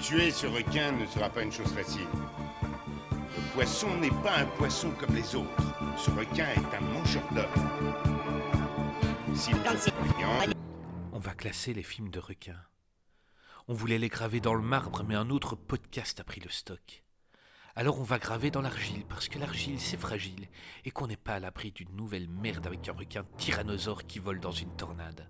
Tuer ce requin ne sera pas une chose facile. Le poisson n'est pas un poisson comme les autres. Ce requin est un mangeur d'hommes. S'il On va classer les films de requins. On voulait les graver dans le marbre, mais un autre podcast a pris le stock. Alors on va graver dans l'argile, parce que l'argile c'est fragile, et qu'on n'est pas à l'abri d'une nouvelle merde avec un requin tyrannosaure qui vole dans une tornade.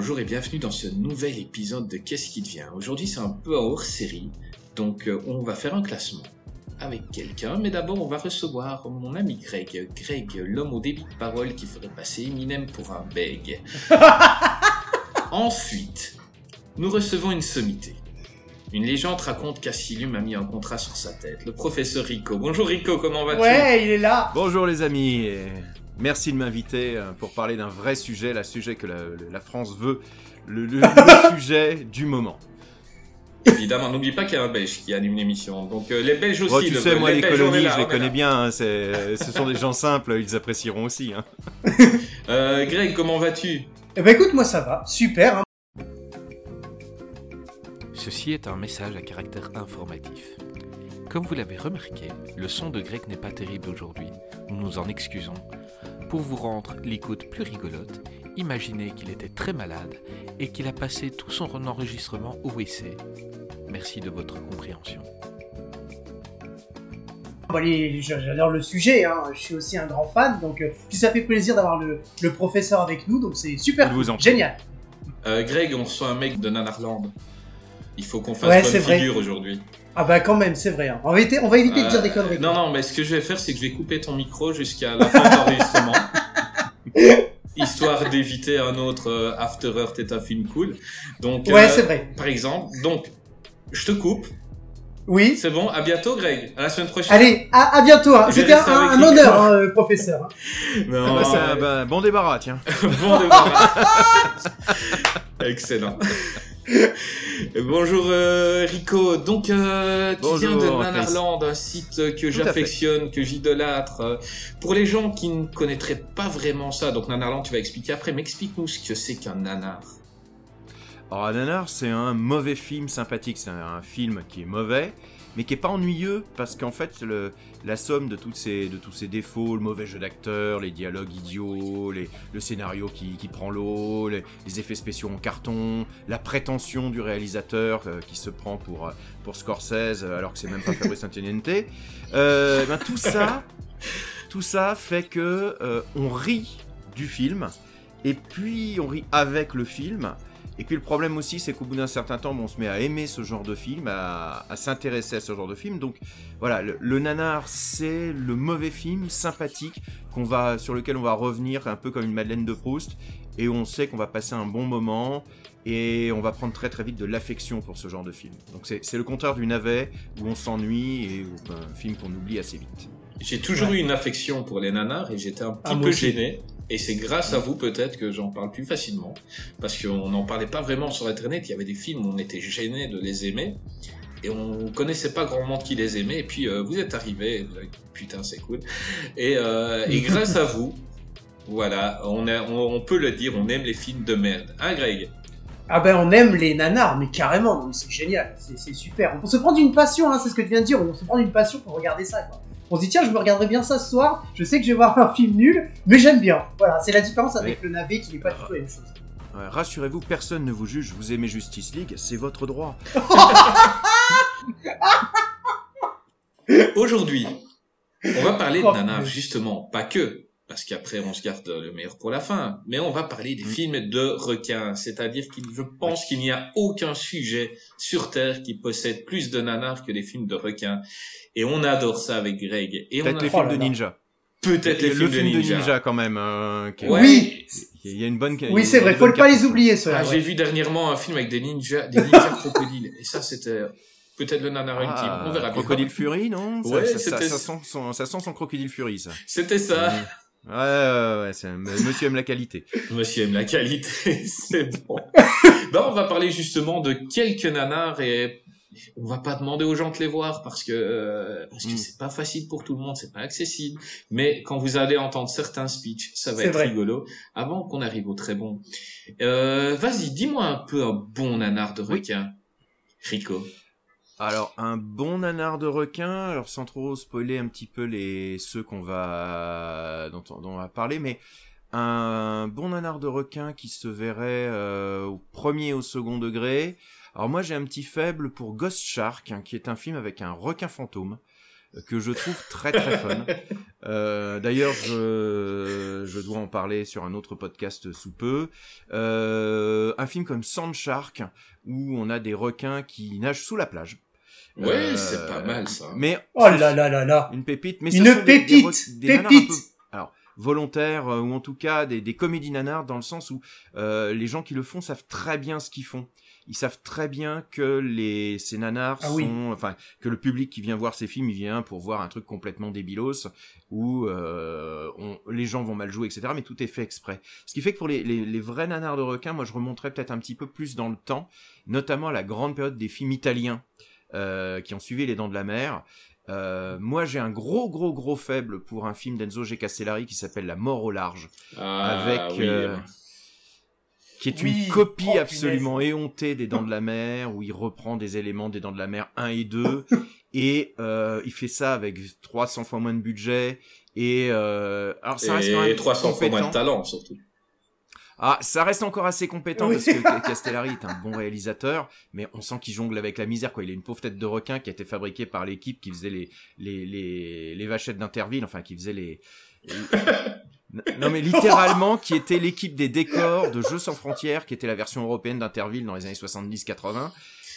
Bonjour et bienvenue dans ce nouvel épisode de Qu'est-ce qui devient? Aujourd'hui c'est un peu hors série, donc euh, on va faire un classement avec quelqu'un, mais d'abord on va recevoir mon ami Greg. Greg, l'homme au débit de parole qui ferait passer Eminem pour un beg. Ensuite, nous recevons une sommité. Une légende raconte qu'Asylum a mis un contrat sur sa tête. Le professeur Rico. Bonjour Rico, comment vas-tu? Ouais, il est là. Bonjour les amis, et merci de m'inviter euh, pour parler d'un vrai sujet, la sujet que la, la France veut, le, le- le sujet du moment. Évidemment, n'oublie pas qu'il y a un Belge qui anime l'émission. Donc euh, les Belges aussi. Oh, tu le- sais, moi les colonies, là, je les connais bien, hein, c'est- ce sont des gens simples, ils apprécieront aussi. hein. Euh, Greg, comment vas-tu? Eh ben écoute, moi ça va, super. hein. Ceci est un message à caractère informatif. Comme vous l'avez remarqué, le son de Greg n'est pas terrible aujourd'hui. Nous nous en excusons. Pour vous rendre l'écoute plus rigolote, imaginez qu'il était très malade et qu'il a passé tout son enregistrement au WC. Merci de votre compréhension. Bon, allez, J'adore le sujet, hein. je suis aussi un grand fan, donc euh, ça fait plaisir d'avoir le, le professeur avec nous, donc c'est super, Je vous en prie. génial. Euh, Greg, on reçoit un mec de Nanarland. Il faut qu'on fasse Ouais, bonne figure aujourd'hui? Ah bah quand même, c'est vrai. hein. On va éviter, on va éviter de dire des Euh, conneries. Non, non, mais ce que je vais faire, c'est que je vais couper ton micro jusqu'à la fin de l'enregistrement. Histoire d'éviter un autre euh, After Earth est un film cool. Donc, Ouais, euh, c'est vrai. Par exemple, donc, je te coupe. Oui. C'est bon, à bientôt, Greg. À la semaine prochaine. Allez, à, à bientôt. hein. C'était un, un honneur, hein, professeur. hein. Non, Ah bah, bah, bon débarras, tiens. bon débarras. Excellent. Bonjour euh, Rico, donc euh, tu viens de Nanarland, un site que j'affectionne, que j'idolâtre. Pour les gens qui ne connaîtraient pas vraiment ça, donc Nanarland tu vas expliquer après, mais explique-nous ce que c'est qu'un nanar. Ananar, c'est un mauvais film sympathique. C'est un, film qui est mauvais, mais qui est pas ennuyeux parce qu'en fait, la somme de, tous ces défauts, le mauvais jeu d'acteur, les dialogues idiots, le scénario qui, prend l'eau, les, effets spéciaux en carton, la prétention du réalisateur euh, qui se prend pour, euh, Scorsese euh, alors que c'est même pas Fabrice Antoniente, euh, ben, tout ça, tout ça fait que on rit du film et puis on rit avec le film. Et puis le problème aussi, c'est qu'au bout d'un certain temps, bon, on se met à aimer ce genre de film, à, à s'intéresser à ce genre de film. Donc voilà, le, le nanar, c'est le mauvais film sympathique qu'on va, sur lequel on va revenir un peu comme une Madeleine de Proust, et on sait qu'on va passer un bon moment, et on va prendre très très vite de l'affection pour ce genre de film. Donc c'est c'est le contraire du navet, où on s'ennuie, et où- un film qu'on oublie assez vite. J'ai toujours eu une affection pour les nanars et j'étais un petit Ah, peu gêné. Et c'est grâce à vous peut-être que j'en parle plus facilement. Parce qu'on n'en parlait pas vraiment sur Internet. Il y avait des films où on était gêné de les aimer. Et on connaissait pas grand monde qui les aimait. Et puis euh, vous êtes arrivés. euh, Putain, c'est cool. Et, euh, et grâce à vous, voilà, on, a- on, on peut le dire, on aime les films de merde. Hein, Greg? Ah ben on aime les nanars, mais carrément, c'est génial, c'est super. On se prendre une passion, hein, c'est ce que tu viens de dire, on se prend une passion pour regarder ça. Quoi. On se dit tiens, je me regarderai bien ça ce soir. Je sais que je vais voir un film nul, mais j'aime bien. Voilà, c'est la différence avec le navet qui n'est pas du tout la même chose. Ouais, Rassurez-vous, personne ne vous juge, vous aimez Justice League, c'est votre droit. Aujourd'hui, on va parler de Oh, mais- justement, pas que, parce qu'après on se garde le meilleur pour la fin, mais on va parler des Mm. films de requins, c'est-à-dire qu'il, je pense qu'il n'y a aucun sujet sur Terre qui possède plus de nanars que les films de requins, et on adore ça avec Greg, et on Peut-être a les Oh films de ninja. peut-être les le films film de ninja. quand même. euh, qui est- Ouais. Oui, Il y a une bonne. oui c'est vrai, faut ne pas les oublier Ah, ceux-là. j'ai vu dernièrement un film avec des ninjas, des ninjas crocodiles, et ça c'était peut-être le nanar ultime. Ah, On verra bien. Crocodile Fury, non? Ouais, ça, ça, c'était- ça sent son, ça sent son Crocodile Fury, ça. C'était ça. Ouais, ouais, ouais, c'est- monsieur aime la qualité. Monsieur aime la qualité, c'est bon. ben, on va parler justement de quelques nanars et on va pas demander aux gens de les voir parce que euh, parce que Mm. c'est pas facile pour tout le monde, c'est pas accessible. Mais quand vous allez entendre certains speeches, ça va être vrai. rigolo. Avant qu'on arrive au très bon, euh, vas-y, dis-moi un peu un bon nanar de Oui. requin, Rico. Alors, un bon nanar de requin, alors sans trop spoiler un petit peu les ceux qu'on va dont, on- dont on va parler, mais un bon nanar de requin qui se verrait euh, au premier au second degré. Alors moi j'ai un petit faible pour Ghost Shark, hein, qui est un film avec un requin fantôme euh, que je trouve très très fun. Euh, D'ailleurs, je, je dois en parler sur un autre podcast sous peu. Euh, un film comme Sand Shark, où on a des requins qui nagent sous la plage. Ouais, Euh, c'est pas mal ça. Mais Oh là là là là. une pépite, mais Une des- des pépite, des nanars un pépite. peu- alors volontaires euh, ou en tout cas des, des comédies nanars dans le sens où euh, les gens qui le font savent très bien ce qu'ils font. Ils savent très bien que les ces nanars Ah sont, oui. enfin que le public qui vient voir ces films, il vient pour voir un truc complètement débilos où euh, on- les gens vont mal jouer, etc. Mais tout est fait exprès. Ce qui fait que pour les, les, les vrais nanars de requins, moi je remonterais peut-être un petit peu plus dans le temps, notamment à la grande période des films italiens euh, qui ont suivi Les Dents de la Mer. Euh, moi, j'ai un gros, gros, gros faible pour un film d'Enzo G. Castellari qui s'appelle La mort au large, Ah, avec oui, euh, qui est Oui. une copie Oh, absolument éhontée des Dents de la Mer, où il reprend des éléments des Dents de la Mer 1 et 2, et euh, il fait ça avec 300 fois moins de budget. Et euh, alors ça reste quand et même 300 fois moins de talent surtout. Ah, ça reste encore assez compétent Oui. parce que Castellari est un bon réalisateur, mais on sent qu'il jongle avec la misère. Quoi. Il a une pauvre tête de requin qui a été fabriquée par l'équipe qui faisait les les les, les vachettes d'Interville, enfin qui faisait les. Non mais littéralement qui était l'équipe des décors de Jeux sans frontières, qui était la version européenne d'Interville dans les années 70-80.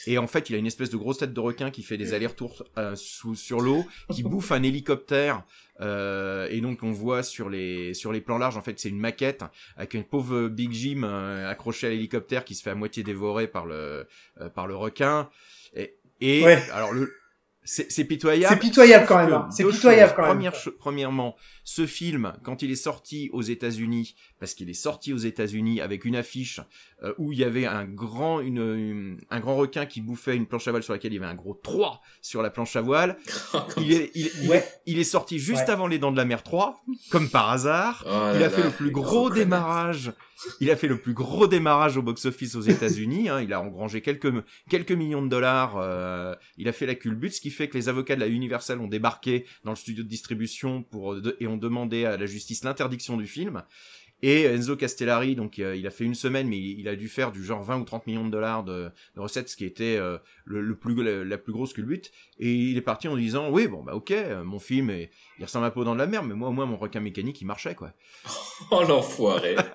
Et en fait, il a une espèce de grosse tête de requin qui fait des allers-retours euh, sous, sur l'eau, qui bouffe un hélicoptère. Euh, et donc on voit sur les sur les plans larges, en fait, c'est une maquette avec une pauvre Big Jim euh, accroché à l'hélicoptère qui se fait à moitié dévorer par le euh, par le requin. Et, et Ouais. alors le c'est c'est pitoyable. C'est pitoyable quand même, hein. C'est pitoyable choses. quand même. Première premièrement, ce film, quand il est sorti aux États-Unis, parce qu'il est sorti aux États-Unis avec une affiche euh, où il y avait un grand, une, une- un grand requin qui bouffait une planche à voile sur laquelle il y avait un gros 3 sur la planche à voile. Il est, il, il Ouais. est, il est sorti juste Ouais. avant les Dents de la Mer 3, comme par hasard. Oh là Il a fait là, le plus gros démarrage. Il a fait le plus gros démarrage au box-office aux États-Unis. Hein. Il a engrangé quelques quelques millions de dollars. euh, il a fait la culbute, ce qui fait que les avocats de la Universal ont débarqué dans le studio de distribution pour de- et ont demandé à la justice l'interdiction du film. Et Enzo Castellari, donc euh, il a fait une semaine, mais il, il a dû faire du genre 20 ou 30 millions de dollars de, de recettes, ce qui était euh, le, le plus la, la plus grosse culbute. Et il est parti en disant oui bon bah ok, euh, mon film est, il ressemble un peu dans de la merde, mais moi au moins mon requin mécanique il marchait quoi. Oh l'enfoiré.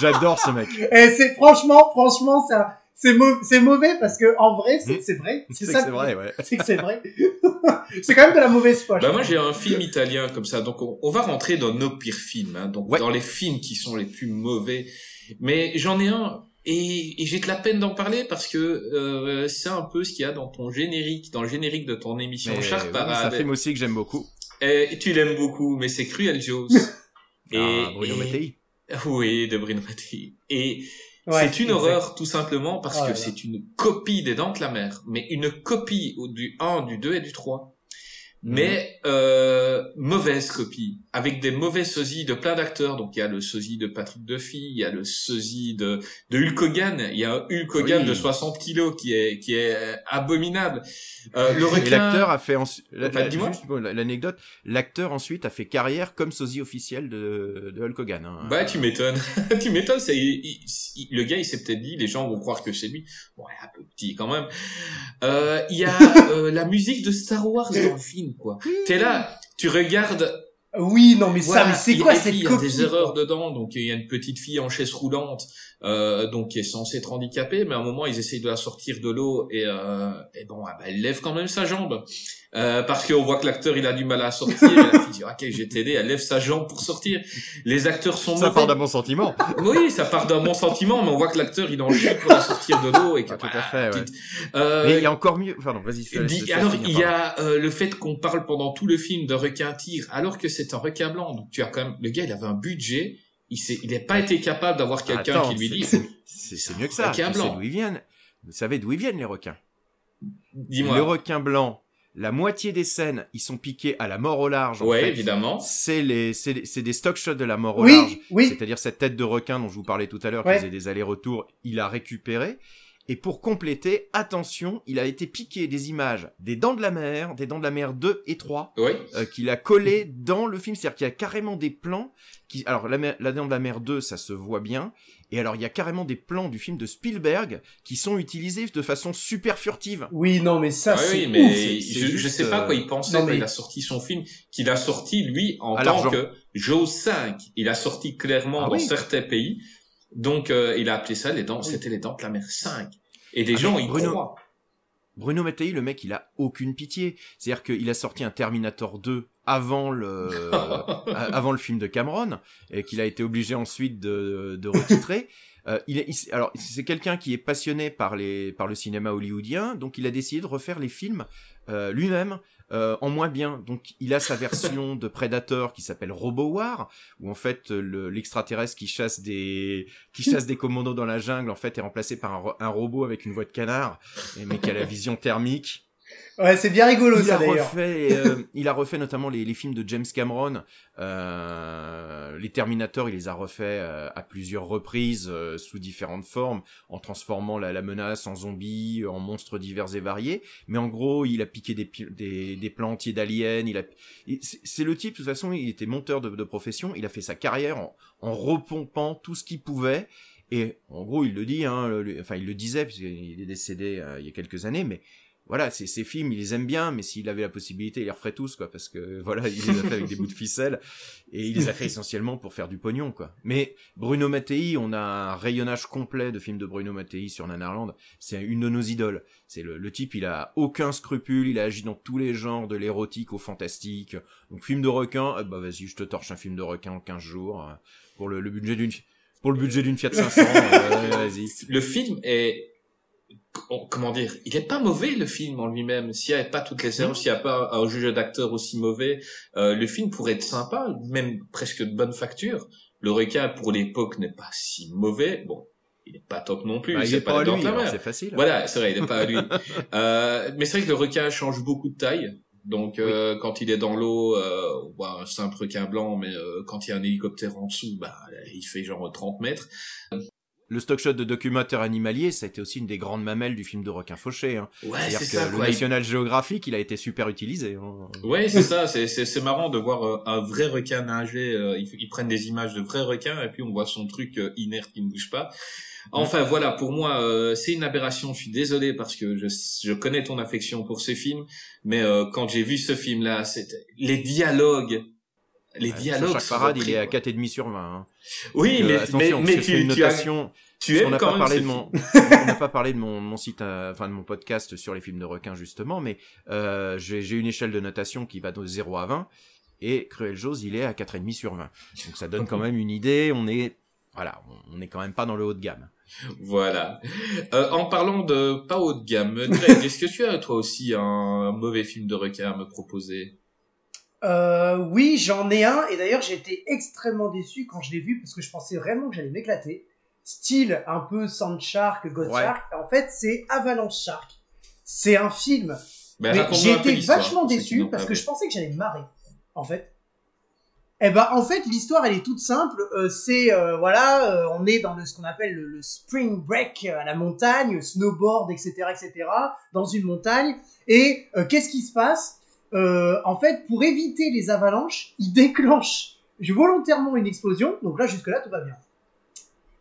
J'adore ce mec. Et c'est franchement, franchement, un- c'est mau- c'est mauvais parce que en vrai, c'est Hmm. c'est vrai. C'est C'est que ça. c'est vrai ouais. C'est que c'est vrai. c'est quand même de la mauvaise foi. Bah moi j'ai un film italien comme ça, donc on, on va rentrer dans nos pires films, hein, donc Ouais. dans les films qui sont les plus mauvais. Mais j'en ai un et, et j'ai de la peine d'en parler parce que euh, c'est un peu ce qu'il y a dans ton générique, dans le générique de ton émission Mais, Char oui, c'est un Parade. film aussi que j'aime beaucoup. Et tu l'aimes beaucoup, mais c'est Cruel Jaws. ah, Bruno et- Mattei. Oui, de Bruno Mattei. Et Ouais, c'est une exact. horreur tout simplement parce Oh que c'est une copie des Dents de la Mer, mais une copie du 1, du 2 et du 3. Mais euh, mauvaise copie, avec des mauvais sosies de plein d'acteurs. Donc il y a le sosie de Patrick Duffy, il y a le sosie de, de Hulk Hogan, il y a un Hulk Hogan Oui. de 60 kilos qui est qui est abominable. Euh, le requin. l'acteur a fait ensuite, bon, l'anecdote, l'acteur ensuite a fait carrière comme sosie officiel de, de Hulk Hogan. hein. Bah tu m'étonnes, tu m'étonnes. C'est le gars, il s'est peut-être dit, les gens vont croire que c'est lui. Bon, il est un peu petit quand même. Euh, Il y a euh, la musique de Star Wars dans le film, quoi. T'es là, tu regardes Oui, non, mais ça, mais c'est quoi et cette Il y a copie des erreurs dedans. Donc il y a une petite fille en chaise roulante, euh, donc qui est censée être handicapée, mais à un moment ils essayent de la sortir de l'eau et, euh, et bon, ah bah, elle lève quand même sa jambe euh, parce qu'on voit que l'acteur il a du mal à sortir. et la fille dit ok, j'ai t'aider, elle lève sa jambe pour sortir. Les acteurs sont Ça mauvais. part d'un bon sentiment. Oui, ça part d'un bon sentiment, mais on voit que l'acteur il en chie pour la sortir de l'eau et que Ah, tout à fait, ouais. Euh, Mais il y a encore mieux. Pardon, vas-y. alors, il y a euh, le fait qu'on parle pendant tout le film de requin tigre, alors que c'est un requin blanc. Donc, tu as quand même, le gars, il avait un budget. Il s'est, il n'a pas été capable d'avoir quelqu'un qui lui dit, c'est- mieux que ça. Requin blanc. d'où ils viennent. Vous savez d'où ils viennent les requins? Dis-moi. Le requin blanc, la moitié des scènes, ils sont piqués à la mort au large. fait. évidemment. C'est les, c'est les- c'est des stock shots de la mort au Oui, large. oui. C'est-à-dire cette tête de requin dont je vous parlais tout à l'heure, Ouais. qui faisait des allers-retours, il a récupéré. Et pour compléter, attention, il a été piqué des images des Dents de la Mer, des Dents de la Mer 2 et 3, Oui. euh, qu'il a collé dans le film. C'est-à-dire qu'il y a carrément des plans qui, alors la, mer- la Dent de la Mer 2, ça se voit bien. Et alors il y a carrément des plans du film de Spielberg qui sont utilisés de façon super furtive. Oui, non, mais ça, Ah c'est oui, ouf. mais c'est- je, juste, sais pas euh, quoi il pensait non, quand mais- il a sorti son film, qu'il a sorti, lui, en À tant l'argent. que Joe 5. Il a sorti clairement Ah dans oui. certains pays. Donc, euh, il a appelé ça les dents, c'était les dents de la mer 5. Et des Ah, gens y Bruno- croient. Bruno Mattei, le mec, il a aucune pitié. C'est-à-dire qu'il a sorti un Terminator 2 avant le, avant le film de Cameron, et qu'il a été obligé ensuite de, de retitrer. Euh, il est, il- alors, c'est quelqu'un qui est passionné par les, par le cinéma hollywoodien, donc il a décidé de refaire les films euh, lui-même. Euh, en moins bien, donc il a sa version de Predator qui s'appelle Robo War, où en fait le- l'extraterrestre qui chasse des qui chasse des commandos dans la jungle en fait est remplacé par un, ro- un robot avec une voix de canard, mais qui a la vision thermique. Ouais, c'est bien rigolo, Il ça, a d'ailleurs. refait, euh, il a refait notamment les, les films de James Cameron, euh, les Terminator, il les a refaits euh, à plusieurs reprises euh, sous différentes formes, en transformant la, la menace en zombies, en monstres divers et variés. Mais en gros, il a piqué des, des, des plans entiers d'aliens. Il a, c'est c'est le type de toute façon, il était monteur de, de profession. Il a fait sa carrière en, en repompant tout ce qu'il pouvait. Et en gros, il le dit, hein, le- enfin, il le disait puisqu'il est décédé euh, il y a quelques années, mais voilà, ces, ces films, il les aime bien, mais s'il avait la possibilité, il les referait tous, quoi, parce que voilà, il les a fait avec des bouts de ficelle, et il les a fait essentiellement pour faire du pognon, quoi. Mais Bruno Mattei, on a un rayonnage complet de films de Bruno Mattei sur Nanarland, c'est une de nos idoles. C'est le, le type, il a aucun scrupule, il a agi dans tous les genres, de l'érotique au fantastique. Donc film de requin, eh bah vas-y, je te torche un film de requin en 15 jours, euh, pour le, le budget d'une pour le budget d'une Fiat 500, euh, vas-y. Le film est, comment dire, il est pas mauvais le film en lui-même. S'il n'y avait pas toutes les erreurs, s'il n'y a pas un juge d'acteur aussi mauvais, euh, le film pourrait être sympa, même presque de bonne facture. Le requin pour l'époque n'est pas si mauvais. Bon, il n'est pas top non plus. Bah, il c'est est pas à lui, c'est facile. Voilà, c'est vrai, il n'est pas à lui. euh, mais c'est vrai que le requin change beaucoup de taille. Donc euh, quand il est dans l'eau, euh, on voit un simple requin blanc, mais euh, quand il y a un hélicoptère en dessous, bah il fait genre 30 mètres. Le stock shot de documentaire animalier, ça a été aussi une des grandes mamelles du film de requin fauché. Hein. Ouais, c'est ça. le Quoi. National Geographic, il a été super utilisé. hein. Ouais, c'est ça. C'est c'est c'est marrant de voir euh, un vrai requin nager. euh, ils, ils prennent des images de vrais requins et puis on voit son truc euh, inerte qui ne bouge pas. Enfin voilà, pour moi, euh, c'est une aberration. Je suis désolé parce que je, je connais ton affection pour ce film, mais euh, quand j'ai vu ce film-là, c'était les dialogues. Les dialogues. Sont Parade, il est à quoi. 4,5 sur 20. Hein. Oui, Donc, euh, mais, attention, mais, mais une tu, tu, as, notation. tu on n'a pas parlé de mon, on n'a pas parlé de mon, mon site, euh, enfin de mon podcast sur les films de requins justement, mais euh, j'ai une échelle de notation qui va de 0 à 20 et Cruel Jaws, il est à 4,5 sur 20. Donc ça donne quand même une idée. On est, voilà, on- on est quand même pas dans le haut de gamme. Voilà. Euh, en parlant de pas haut de gamme, Greg, est-ce que tu as toi aussi un mauvais film de requin à me proposer? Euh, oui, j'en ai un, et d'ailleurs j'ai été extrêmement déçu quand je l'ai vu parce que je pensais vraiment que j'allais m'éclater. Style un peu Sand Shark, God Ouais. Shark. En fait, c'est Avalanche Shark. C'est un film. Ben, mais j'ai été vachement déçu parce que je pensais que j'allais me marrer. En fait. Eh ben, en fait, l'histoire elle est toute simple. Euh, c'est euh, voilà, euh, on est dans le, ce qu'on appelle le, le spring break à la montagne, snowboard, etc., etc., dans une montagne. Et qu'est-ce qui se passe? Euh, En fait, pour éviter les avalanches, ils déclenchent volontairement une explosion. Donc là, jusque là, tout va bien.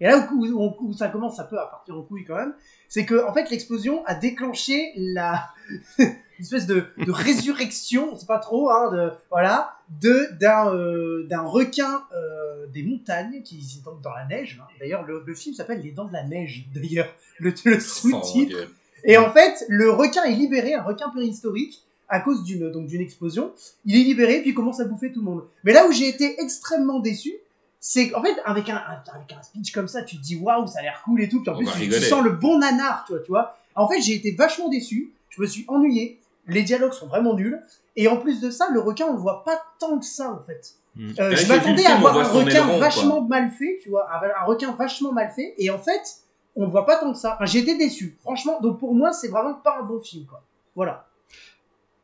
Et là où, où- où ça commence un peu à partir en couille quand même, c'est que en fait l'explosion a déclenché la espèce de, de résurrection, c'est pas trop, hein, de voilà, de d'un euh, d'un requin euh, des montagnes qui est donc dans la neige. hein. D'ailleurs, le, le film s'appelle Les Dents de la neige. D'ailleurs, le, le Oh, sous-titre. Et en fait, le requin est libéré, un requin préhistorique, à cause d'une donc d'une explosion. Il est libéré puis il commence à bouffer tout le monde. Mais là où j'ai été extrêmement déçu, c'est qu'en fait avec un, avec un speech comme ça, tu te dis waouh, ça a l'air cool et tout. Puis en On plus, tu, sens le bon nanar, toi, tu vois. En fait, j'ai été vachement déçu. Je me suis ennuyé. Les dialogues sont vraiment nuls. Et en plus de ça, le requin, on le voit pas tant que ça, en fait. Mm. Euh, je m'attendais à voir un requin aileron, quoi. vachement mal fait, tu vois, un, un requin vachement mal fait. Et en fait, on le voit pas tant que ça. Enfin, j'ai été déçu, franchement. Donc pour moi, c'est vraiment pas un bon film, quoi. Voilà.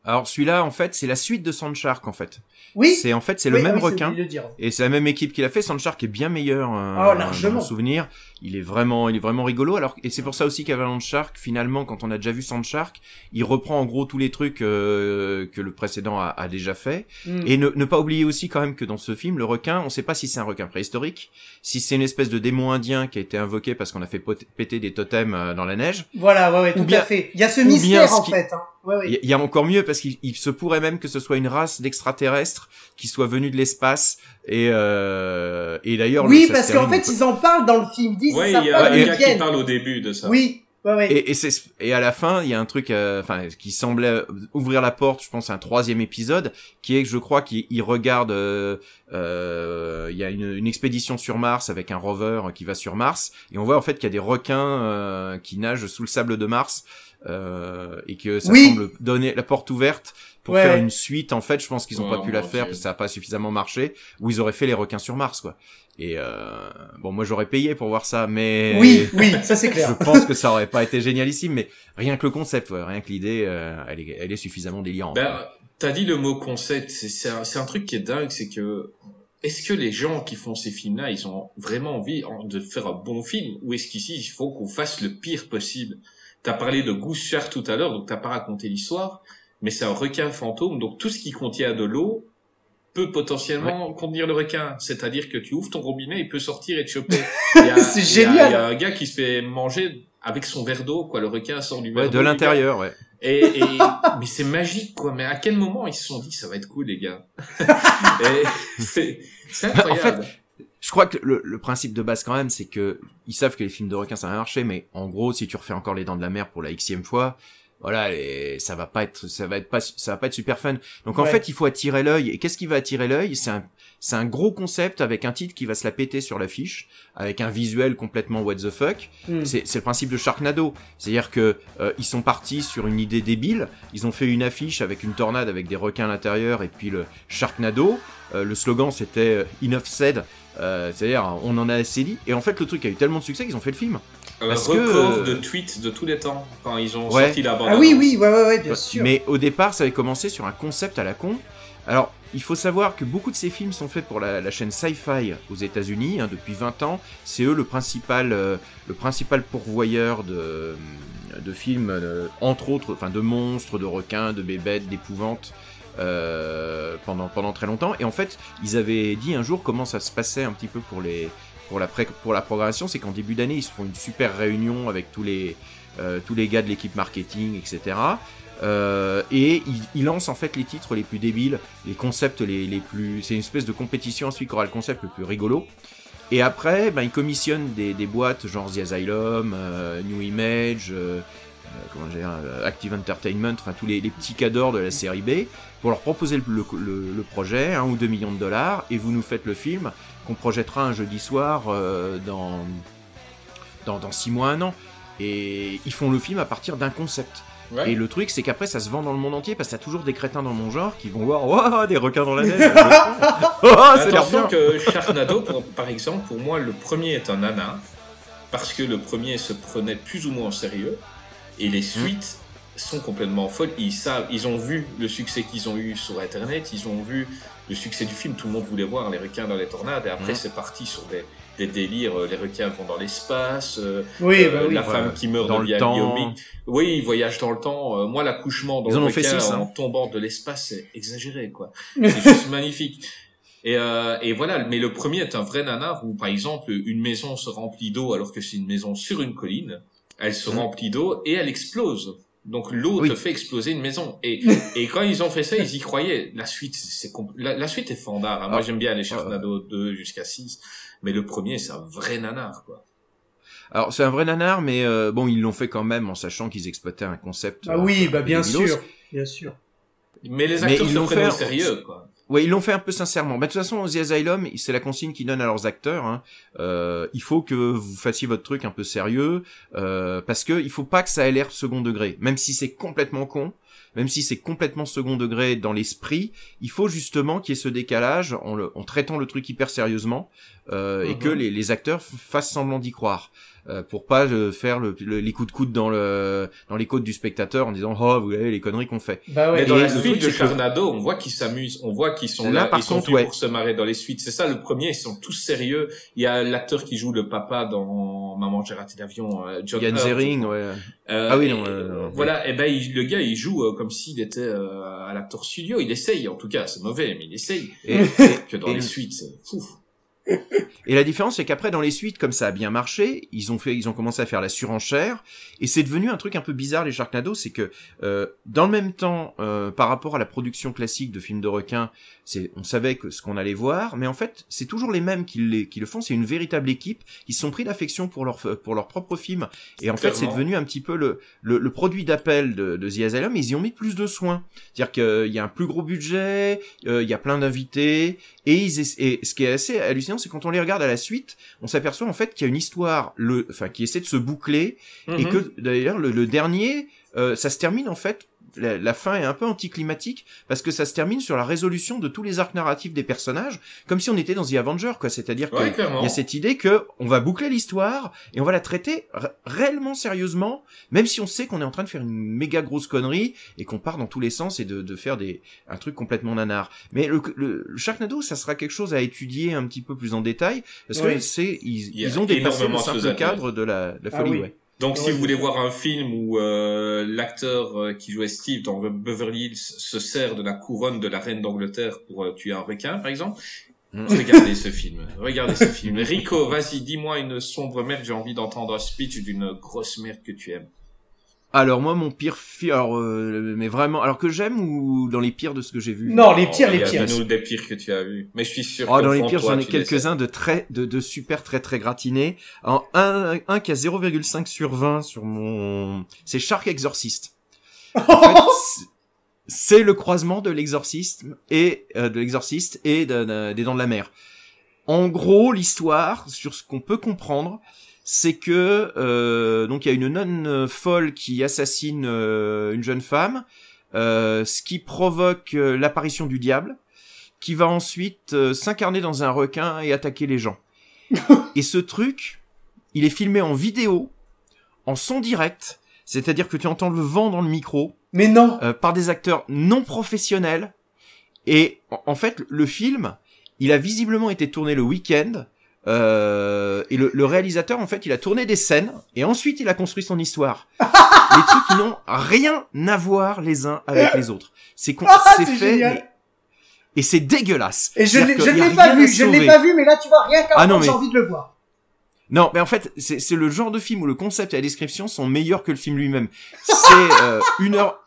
Alors celui-là, en fait, c'est la suite de Sandshark, en fait. Oui. C'est en fait c'est le même oui, requin. le. Et c'est la même équipe qui l'a fait. Sandshark est bien meilleur euh, Oh, largement. dans mon souvenir. Il est vraiment, il est vraiment rigolo. Alors et c'est pour ça aussi qu'Avalanche Shark, finalement, quand on a déjà vu Sandshark, il reprend en gros tous les trucs euh, que le précédent a, a déjà fait. Mm. Et ne, ne pas oublier aussi quand même que dans ce film, le requin, on sait pas si c'est un requin préhistorique, si c'est une espèce de démon indien qui a été invoqué parce qu'on a fait péter des totems euh, dans la neige. Voilà, ouais, ouais, Ou tout bien- à fait. Il y a ce mystère en fait. Hein. Ouais, ouais. Il y, a encore mieux parce qu'il il se pourrait même que ce soit une race d'extraterrestres qui soit venue de l'espace et euh, et d'ailleurs Oui, parce qu'en fait, ils en parlent dans le film. Ils disent Ouais, ça il y a un gars qui parle au début de ça. Oui, ouais, ouais. Et, et, c'est- et à la fin, il y a un truc, euh, enfin, qui semblait ouvrir la porte, je pense, à un troisième épisode, qui est que je crois qu'il il regarde, euh, euh, il y a une, une expédition sur Mars avec un rover qui va sur Mars, et on voit en fait qu'il y a des requins euh, qui nagent sous le sable de Mars, euh, et que ça Oui. semble donner la porte ouverte pour Ouais, faire une suite. En fait, je pense qu'ils ont Oh, pas pu la faire parce que ça a pas suffisamment marché, ou ils auraient fait les requins sur Mars, quoi. Et euh, bon, moi j'aurais payé pour voir ça, mais Oui, oui, ça c'est clair. je pense que ça aurait pas été génialissime, mais rien que le concept, ouais, rien que l'idée, euh, elle, est, elle est suffisamment délirante. Ben, t'as dit le mot concept, c'est c'est un, un truc qui est dingue, c'est que est-ce que les gens qui font ces films-là, ils ont vraiment envie en- de faire un bon film, ou est-ce qu'ici il faut qu'on fasse le pire possible? T'as parlé de Goose Shark tout à l'heure, donc t'as pas raconté l'histoire, mais c'est un requin fantôme, donc tout ce qui contient de l'eau peut potentiellement contenir le requin, c'est-à-dire que tu ouvres ton robinet, il peut sortir et te choper. C'est génial. Il y a un gars qui se fait manger avec son verre d'eau, quoi. Le requin sort du verre ouais, de l'intérieur, ouais. et, et mais c'est magique quoi. Mais à quel moment ils se sont dit ça va être cool les gars? Et C'est c'est incroyable. Je crois que le, le principe de base quand même, c'est que ils savent que les films de requins ça va marcher, mais en gros, si tu refais encore les Dents de la Mer pour la xème fois, voilà, et ça va pas être, ça va être pas, ça va pas être super fun. Donc en fait, il faut attirer l'œil. Et qu'est-ce qui va attirer l'œil? C'est un, c'est un gros concept avec un titre qui va se la péter sur l'affiche, avec un visuel complètement what the fuck. Mm. C'est c'est le principe de Sharknado. C'est-à-dire que euh, ils sont partis sur une idée débile. Ils ont fait une affiche avec une tornade avec des requins à l'intérieur et puis le Sharknado. Euh, le slogan c'était euh, Enough said. Euh, C'est-à-dire on en a assez dit. Et en fait le truc a eu tellement de succès qu'ils ont fait le film. Un parce que, record euh, de tweets de tous les temps quand ils ont Ouais. sorti la bande. Ah oui, oui, ouais, ouais, ouais, bien sûr. Mais au départ ça avait commencé sur un concept à la con. Alors il faut savoir que beaucoup de ces films sont faits pour la, la chaîne Sci-Fi aux États-Unis hein, depuis 20 ans. C'est eux le principal, euh, le principal pourvoyeur de, de films, euh, entre autres, enfin de monstres, de requins, de bébêtes, d'épouvantes. Euh, pendant pendant très longtemps et en fait ils avaient dit un jour comment ça se passait un petit peu pour les pour la pré- pour la programmation c'est qu'en début d'année ils se font une super réunion avec tous les euh, tous les gars de l'équipe marketing etc et ils, ils lancent en fait les titres les plus débiles, les concepts les, les plus. C'est une espèce de compétition celui qui aura le concept le plus rigolo. Et après, ben, ils commissionnent des, boîtes genre The Asylum, euh, New Image, comment dire, Active Entertainment, enfin tous les, les petits cadors de la série B, pour leur proposer le, le- le- le projet, 1 ou 2 millions de dollars, et vous nous faites le film qu'on projettera un jeudi soir euh, dans, dans, dans 6 mois, un an. Et ils font le film à partir d'un concept. Ouais. Et le truc, c'est qu'après, ça se vend dans le monde entier parce que t'as toujours des crétins dans mon genre qui vont voir, waouh, des requins dans la neige. oh, a Attention que Sharknado, pour- par exemple, pour moi, le premier est un nanar, parce que le premier se prenait plus ou moins au sérieux, et les suites sont complètement folles. Ils savent, ils ont vu le succès qu'ils ont eu sur Internet, ils ont vu le succès du film, tout le monde voulait voir les requins dans les tornades, et après Mhm. c'est parti sur des, des délires, euh, les requins vont dans l'espace, euh, Oui, euh, bah oui. la Ouais, femme qui meurt dans de le temps. Oui, ils voyagent dans le temps. Euh, moi, l'accouchement dans Ils en le ont fait requin six, hein. en tombant de l'espace, c'est exagéré, quoi. C'est juste magnifique. Et, euh, et voilà, mais le premier est un vrai nanar où, par exemple, une maison se remplit d'eau alors que c'est une maison sur une colline. Elle se Mhm. remplit d'eau et elle explose. Donc l'eau Oui. te fait exploser une maison. Et, et quand ils ont fait ça, ils y croyaient. La suite, c'est compl- la, la suite est fandard. hein. Moi, Ah. j'aime bien les Sharknado 2 jusqu'à 6. Mais le premier, c'est un vrai nanar, quoi. Alors c'est un vrai nanar, mais euh, bon, ils l'ont fait quand même en sachant qu'ils exploitaient un concept. Ah euh, oui, un bah bien sûr, bien sûr. Mais les Mais acteurs ils se l'ont prennent au fait- sérieux, quoi. Ouais, ils l'ont fait un peu sincèrement. Bah, de toute façon, The Asylum, c'est la consigne qu'ils donnent à leurs acteurs. Hein. Euh, il faut que vous fassiez votre truc un peu sérieux, euh, parce que il faut pas que ça ait l'air second degré. Même si c'est complètement con, même si c'est complètement second degré dans l'esprit, il faut justement qu'il y ait ce décalage en, le- en traitant le truc hyper sérieusement euh, et Mhm. que les, les acteurs fassent semblant d'y croire. Euh, pour pas euh, faire le, le- les coups de coude dans le dans les côtes du spectateur en disant oh vous voyez les conneries qu'on fait Mais Bah ouais. dans Et la suite de que- Sharknado, on voit qu'ils s'amusent, on voit qu'ils sont Là, là, par ils sont contre, venus ouais. pour se marrer dans les suites. C'est ça le premier, ils sont tous sérieux. Il y a l'acteur qui joue le papa dans Maman j'ai raté l'avion, euh, John Yann. Zering ouais Euh, Ah oui, non, et, euh, voilà, et ben il- le gars il joue euh, comme s'il était euh, à l'acteur studio. Il essaye, en tout cas, c'est mauvais, mais il essaye. et, Que dans Et- les suites, c'est fou. Et la différence, c'est qu'après, dans les suites, comme ça a bien marché, ils ont fait, ils ont commencé à faire la surenchère, et c'est devenu un truc un peu bizarre les Sharknado, c'est que euh, dans le même temps, euh, par rapport à la production classique de films de requins, c'est, on savait que ce qu'on allait voir, mais en fait, c'est toujours les mêmes qui, les, qui le font. C'est une véritable équipe. Ils se sont pris d'affection pour leur pour leur propre film, et en fait, c'est devenu un petit peu le le, le produit d'appel de, de The Asylum. Ils y ont mis plus de soin, c'est-à-dire qu'il y a un plus gros budget, euh, il y a plein d'invités, et, ils et ce qui est assez hallucinant, c'est quand on les regarde à la suite, on s'aperçoit en fait qu'il y a une histoire, le, enfin, qui essaie de se boucler, et Mhm. que d'ailleurs le, le dernier, euh, ça se termine en fait. La, la fin est un peu anticlimatique parce que ça se termine sur la résolution de tous les arcs narratifs des personnages, comme si on était dans The Avenger, quoi. C'est-à-dire Ouais, qu'il y a cette idée que on va boucler l'histoire et on va la traiter réellement sérieusement, même si on sait qu'on est en train de faire une méga grosse connerie et qu'on part dans tous les sens et de, de faire des un truc complètement nanar. Mais le, le, le Sharknado, ça sera quelque chose à étudier un petit peu plus en détail parce que c'est ils, ils ont dépassé le simple cadre de la, de la Ah folie. oui. ouais. Donc, si Ouais, vous voulez voir un film où euh, l'acteur euh, qui jouait Steve dans Beverly Hills se sert de la couronne de la reine d'Angleterre pour euh, tuer un requin, par exemple, Mm. regardez ce film. Regardez ce film. Rico, vas-y, dis-moi une sombre merde. J'ai envie d'entendre un speech d'une grosse merde que tu aimes. Alors moi mon pire film, alors euh, mais vraiment, alors que j'aime ou dans les pires de ce que j'ai vu? Non, les pires, les Il y a pires. nous des pires que tu as vus. Mais je suis sûr Oh, que dans les pires, j'en ai quelques-uns de très, de, de super très très gratinés. Alors, un, un qui a 0,5 sur 20 sur mon, c'est Shark Exorcist. En fait, c'est- c'est le croisement de l'exorcisme et euh, de l'exorciste et de- de- des dents de la mer. En gros, l'histoire sur ce qu'on peut comprendre, c'est que euh, donc il y a une nonne folle qui assassine euh, une jeune femme, euh, ce qui provoque euh, l'apparition du diable, qui va ensuite euh, s'incarner dans un requin et attaquer les gens. et ce truc, il est filmé en vidéo, en son direct, c'est-à-dire que tu entends le vent dans le micro, Mais non. par des acteurs non professionnels. Et en fait, le film, il a visiblement été tourné le week-end. Euh, et le, le réalisateur, en fait, il a tourné des scènes et ensuite il a construit son histoire. les trucs qui n'ont rien à voir les uns avec les autres. C'est con- Ah, c'est fait, mais- et c'est dégueulasse. Et je ne l'ai pas vu, je ne l'ai pas vu, mais là tu vois, rien qu'à Ah j'ai envie de le voir. Non, mais en fait, c'est c'est le genre de film où le concept et la description sont meilleurs que le film lui-même. C'est euh, une heure,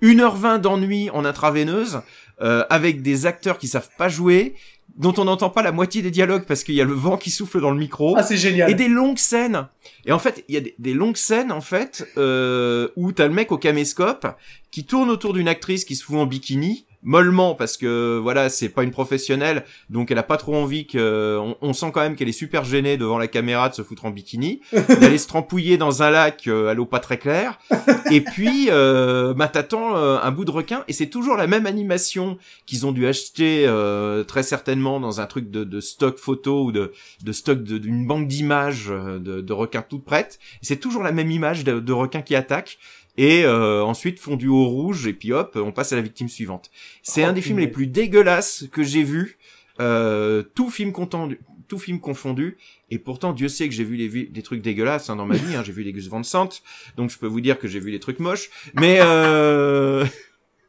une heure vingt d'ennui en intraveineuse, euh, avec des acteurs qui savent pas jouer, dont on n'entend pas la moitié des dialogues parce qu'il y a le vent qui souffle dans le micro. Ah, c'est génial. Et des longues scènes. Et en fait, il y a des, des longues scènes en fait euh, où t'as le mec au caméscope qui tourne autour d'une actrice qui se fout en bikini mollement parce que voilà c'est pas une professionnelle donc elle a pas trop envie que on, on sent quand même qu'elle est super gênée devant la caméra de se foutre en bikini d'aller se trempouiller dans un lac euh, à l'eau pas très claire et puis euh, bah t'attends euh, un bout de requin et c'est toujours la même animation qu'ils ont dû acheter euh, très certainement dans un truc de, de stock photo ou de, de stock de- d'une banque d'images euh, de, de requins toutes prêtes. Et C'est toujours la même image de, de requin qui attaque. Et euh, ensuite fondu au rouge et puis hop, on passe à la victime suivante. C'est Oh, un des films les plus dégueulasses que j'ai vu, euh, tout film contendu, tout film confondu. Et pourtant, Dieu sait que j'ai vu les des trucs dégueulasses hein, dans ma vie. Hein, j'ai vu les Gus Van Sant, donc je peux vous dire que j'ai vu des trucs moches. Mais euh...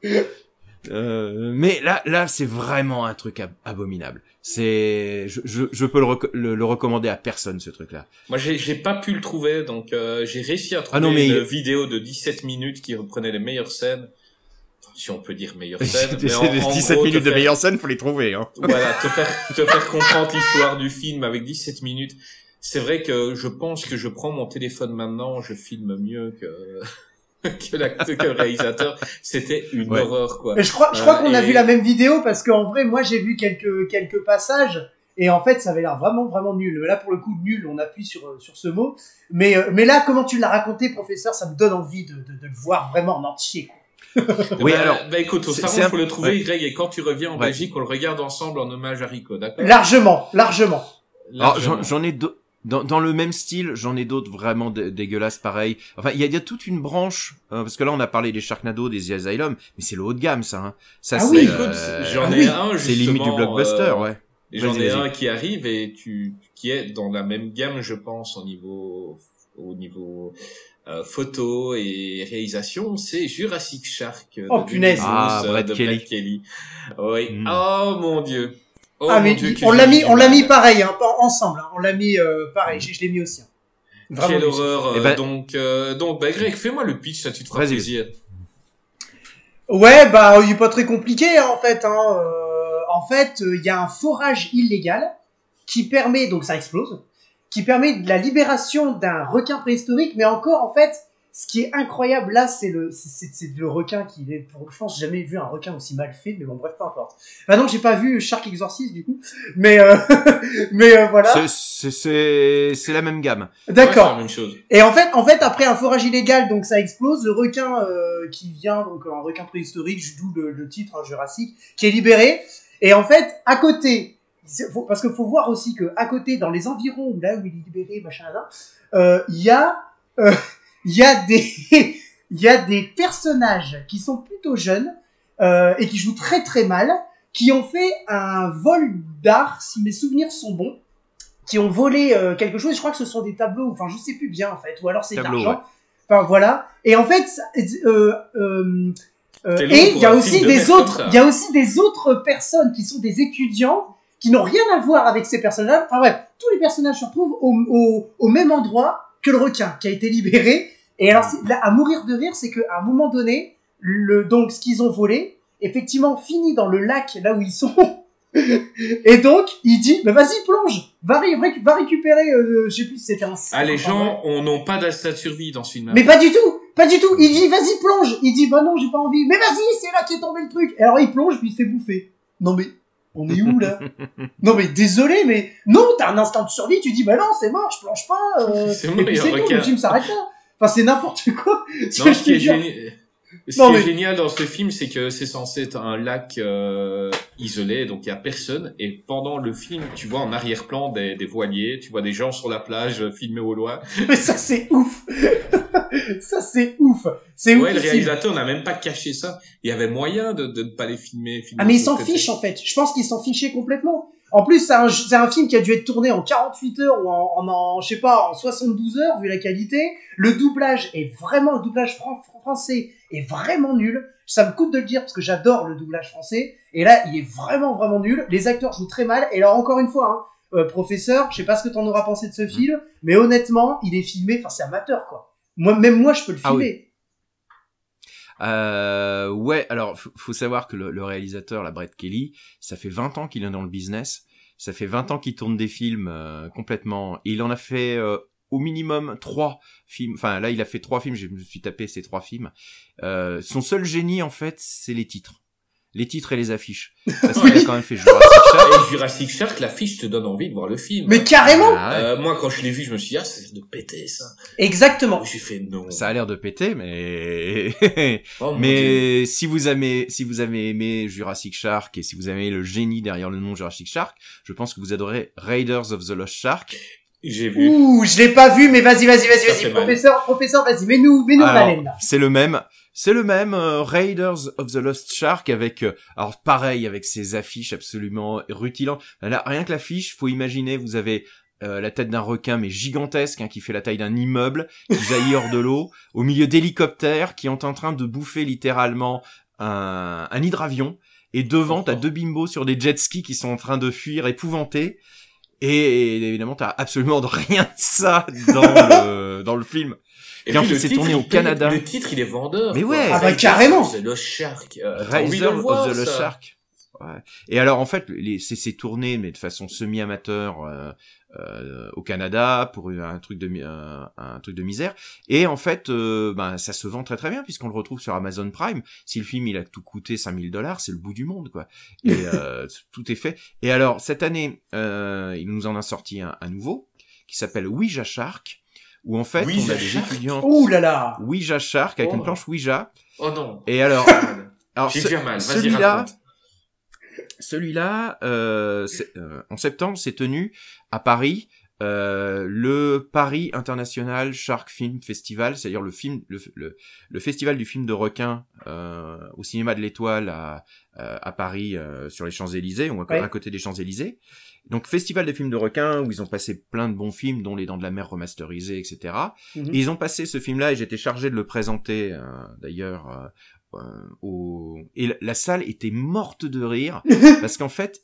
Euh, mais là, là, c'est vraiment un truc ab- abominable. C'est, je, je, je peux le, le, le recommander à personne ce truc-là. Moi, j'ai pas pu le trouver, donc euh, j'ai réussi à trouver Ah non, mais une il- vidéo de 17 minutes qui reprenait les meilleures scènes. Enfin, si on peut dire meilleures scènes. Mais en- en 17 gros, minutes te de faire- meilleure scène, faut les trouver. Hein. Voilà, te faire, te faire comprendre l'histoire du film avec 17 minutes. C'est vrai que je pense que je prends mon téléphone maintenant, je filme mieux que, que l'acteur, que le réalisateur. C'était une Ouais. horreur, quoi. Mais je crois, je crois Euh, qu'on a vu la même vidéo parce qu'en vrai, moi j'ai vu quelques, quelques passages et en fait ça avait l'air vraiment vraiment nul. Là pour le coup nul, on appuie sur, euh, sur ce mot. Mais, euh, mais là, comment tu l'as raconté, professeur, ça me donne envie de, de, de le voir vraiment en entier. quoi. Oui, bah, alors, bah écoute, au salon, un- faut le trouver, ouais. Greg, et quand tu reviens en Ouais. Belgique, on le regarde ensemble en hommage à Rico, d'accord? Largement, largement. Alors, Largement. j'en ai deux. Dans, dans le même style, j'en ai d'autres vraiment dé- dégueulasses pareil. Enfin, il y a, il y a toute une branche, euh, parce que là on a parlé des Sharknado, des The Asylum, mais c'est le haut de gamme ça. Hein. Ça Ah c'est, oui. Euh, j'en ah ai oui. un, c'est limite du blockbuster, euh, ouais. Et J'en ai un qui arrive et tu qui est dans la même gamme, je pense, au niveau au niveau euh, photo et réalisation, c'est Jurassic Shark. de Oh, punaise. 2012, Ah, euh, Brad de Kelly. Brad Kelly. Oui. Mm. Oh mon dieu. Oh ah mais Dieu, on l'a mis, du on l'a mis pareil, hein, pas ensemble. hein. On l'a mis euh, pareil. Je, je l'ai mis aussi. hein. Vraiment Quelle horreur. euh, Eh ben- Donc euh, donc bah Greg, fais-moi le pitch, ça tu te feras plaisir. Ouais, bah il est pas très compliqué hein, en fait. Hein. Euh, en fait, euh, il y a un forage illégal qui permet, donc ça explose, qui permet de la libération d'un requin préhistorique, mais encore en fait, ce qui est incroyable là, c'est le, c'est, c'est le requin qui est, pour, je pense, j'ai jamais vu un requin aussi mal fait, mais bon bref, peu importe. Bah donc j'ai pas vu Shark Exorcist du coup, mais euh, mais euh, voilà. C'est- C'est c'est c'est la même gamme. Ouais, D'accord. c'est la même chose. Et en fait, en fait, après un forage illégal, donc ça explose, le requin euh, qui vient, donc un requin préhistorique, d'où le, le titre hein, Jurassique, qui est libéré. Et en fait, à côté, parce qu'il faut voir aussi que à côté, dans les environs, là où il est libéré, machin là, euh, il y a, euh, il y a des, il y a des personnages qui sont plutôt jeunes euh, et qui jouent très très mal, qui ont fait un vol d'art, si mes souvenirs sont bons qui ont volé euh, quelque chose. Je crois que ce sont des tableaux, enfin je sais plus bien en fait, ou alors c'est de l'argent. Enfin voilà. Et en fait, euh, et il y a aussi de des autres, il y a aussi des autres personnes qui sont des étudiants qui n'ont rien à voir avec ces personnages. Enfin bref, tous les personnages se retrouvent au, au, au même endroit que le requin qui a été libéré. Et alors, là, à mourir de rire, c'est qu'à un moment donné, le, donc ce qu'ils ont volé, effectivement, finit dans le lac là où ils sont. Et donc, il dit, bah vas-y, plonge, va, ré- va récupérer, euh, je sais plus si c'était un... Ah les gens on n'ont pas d'instinct de survie dans ce film. hein. Mais pas du tout, pas du tout. Il dit, vas-y, plonge. Il dit, bah non, j'ai pas envie. Mais vas-y, c'est là qu'est tombé le truc. Et alors il plonge, puis il se fait bouffer. Non mais, on est où là Non mais désolé, mais non, t'as un instinct de survie. Tu dis, bah non, c'est mort, je plonge pas. Euh... C'est Et puis c'est tout, le film s'arrête là. Enfin, c'est n'importe quoi. Non, Je ce te qui est, jure. Ce Non, qui est génial dans ce film, c'est que c'est censé être un lac euh, isolé, donc il y a personne. Et pendant le film, tu vois en arrière-plan des, des voiliers, tu vois des gens sur la plage euh, filmés au loin. Mais ça c'est ouf. ça c'est ouf. C'est ouf. Ouais, le réalisateur n'a même pas caché ça. Il y avait moyen de, de ne pas les filmer. filmer Ah mais il de s'en l'autre côté. fiche en fait. Je pense qu'il s'en fichait complètement. En plus, c'est un, c'est un film qui a dû être tourné en 48 heures ou en, en, en, je sais pas, en 72 heures vu la qualité. Le doublage est vraiment, le doublage fran- français est vraiment nul. Ça me coûte de le dire parce que j'adore le doublage français. Et là, il est vraiment, vraiment nul. Les acteurs jouent très mal. Et alors, encore une fois, hein, euh, professeur, je sais pas ce que t'en auras pensé de ce film, mais honnêtement, il est filmé, enfin, c'est amateur, quoi. Moi, même moi, je peux le Ah oui. filmer. Euh, ouais, alors faut, faut savoir que le, le réalisateur, la Brett Kelly, ça fait 20 ans qu'il est dans le business. Ça fait 20 ans qu'il tourne des films euh, complètement. Et il en a fait euh, au minimum trois films. Enfin là, il a fait trois films. Je me suis tapé ces trois films. Euh, son seul génie en fait, c'est les titres. Les titres et les affiches. Parce qu'il a quand même fait Jurassic Shark. Et Jurassic Shark, l'affiche te donne envie de voir le film. Mais carrément! Ah ouais. Euh, moi, quand je l'ai vu, je me suis dit, ah, ça a l'air de péter, ça. Exactement. J'ai fait non. Ça a l'air de péter, mais Oh, mais si vous aimez si vous avez aimé Jurassic Shark et si vous avez le génie derrière le nom Jurassic Shark, je pense que vous adorez Raiders of the Lost Shark. J'ai vu. Ouh, je l'ai pas vu, mais vas-y, vas-y, vas-y, vas-y, fait mal. professeur, professeur, vas-y, mets-nous, mets-nous là. c'est le même, c'est le même euh, Raiders of the Lost Shark avec, euh, alors pareil avec ses affiches absolument rutilantes. Là, rien que l'affiche, faut imaginer, vous avez euh, la tête d'un requin mais gigantesque hein, qui fait la taille d'un immeuble, qui jaillit hors de l'eau, au milieu d'hélicoptères qui sont en train de bouffer littéralement un, un hydravion et devant t'as deux bimbos sur des jet skis qui sont en train de fuir épouvantés. Et évidemment, t'as absolument rien de ça dans le, dans le film. Et Qui, en fait, le c'est tourné au Canada. Le titre, il est vendeur. Mais ouais. Ah bah, carrément. of the Shark. Euh, Riser le voir, of the ça. Shark. Ouais. Et alors en fait, c'est c'est tourné mais de façon semi-amateur euh, au Canada pour un truc de mi- un, un truc de misère. Et en fait, euh, ben ça se vend très très bien puisqu'on le retrouve sur Amazon Prime. Si le film il a tout coûté 5000 dollars, c'est le bout du monde quoi. Et euh, tout est fait. Et alors cette année, euh, il nous en a sorti un, un nouveau qui s'appelle Ouija Shark où en fait Ouija on a des Shark étudiants Ouh là là Ouija Shark avec Oh. une planche Ouija. Oh non. Et alors, alors ce- déjà mal. Vas-y, celui-là, raconte. Celui-là, euh, euh, en septembre, s'est tenu à Paris euh, le Paris International Shark Film Festival, c'est-à-dire le film, le, le, le festival du film de requin euh, au cinéma de l'Étoile à, euh, à Paris euh, sur les Champs Élysées, ou à, Ouais. à côté des Champs Élysées. Donc festival des films de requins où ils ont passé plein de bons films, dont Les Dents de la Mer remasterisées, etc. Mhm. Et ils ont passé ce film-là et j'étais chargé de le présenter euh, d'ailleurs. euh, au... Et la, la salle était morte de rire parce qu'en fait,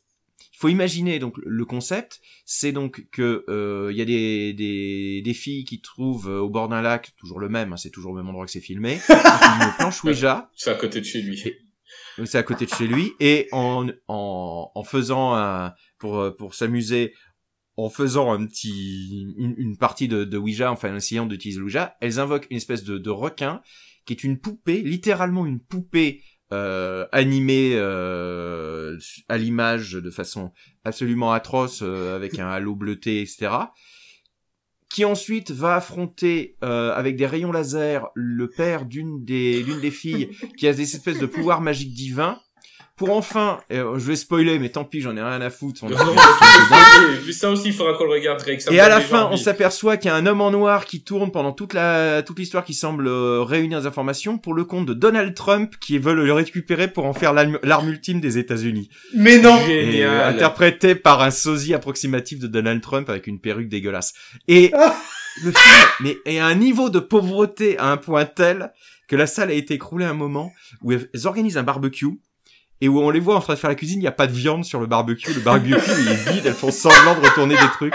il faut imaginer donc le concept, c'est donc que euh, il y a des, des, des filles qui trouvent euh, au bord d'un lac, toujours le même, hein, c'est toujours au même endroit que c'est filmé, une planche Ouija, C'est à côté de chez lui. c'est à côté de chez lui, et en, en, en faisant un, pour, euh, pour s'amuser, en faisant un petit, une, une partie de, de Ouija, enfin en essayant d'utiliser Ouija, elles invoquent une espèce de, de requin qui est une poupée, littéralement une poupée euh, animée euh, à l'image de façon absolument atroce, euh, avec un halo bleuté, etc. Qui ensuite va affronter avec des rayons laser le père d'une des l'une des filles qui a des espèces de pouvoirs magiques divins. Pour enfin, euh, je vais spoiler, mais tant pis, j'en ai rien à foutre. on- Mais ça aussi, il faudra qu'on le regarde, Greg. Ça me Et à la fin, on s'aperçoit qu'il y a un homme en noir qui tourne pendant toute la toute l'histoire qui semble euh, réunir des informations pour le compte de Donald Trump qui veut le récupérer pour en faire l'arme ultime des États-Unis. Mais non Et, euh, interprété par un sosie approximatif de Donald Trump avec une perruque dégueulasse. Et Ah. le film, mais est à un niveau de pauvreté à un point tel que la salle a été écroulée à un moment où elles organisent un barbecue et où on les voit en train de faire la cuisine, il n'y a pas de viande sur le barbecue, le barbecue il est vide, elles font semblant de retourner des trucs.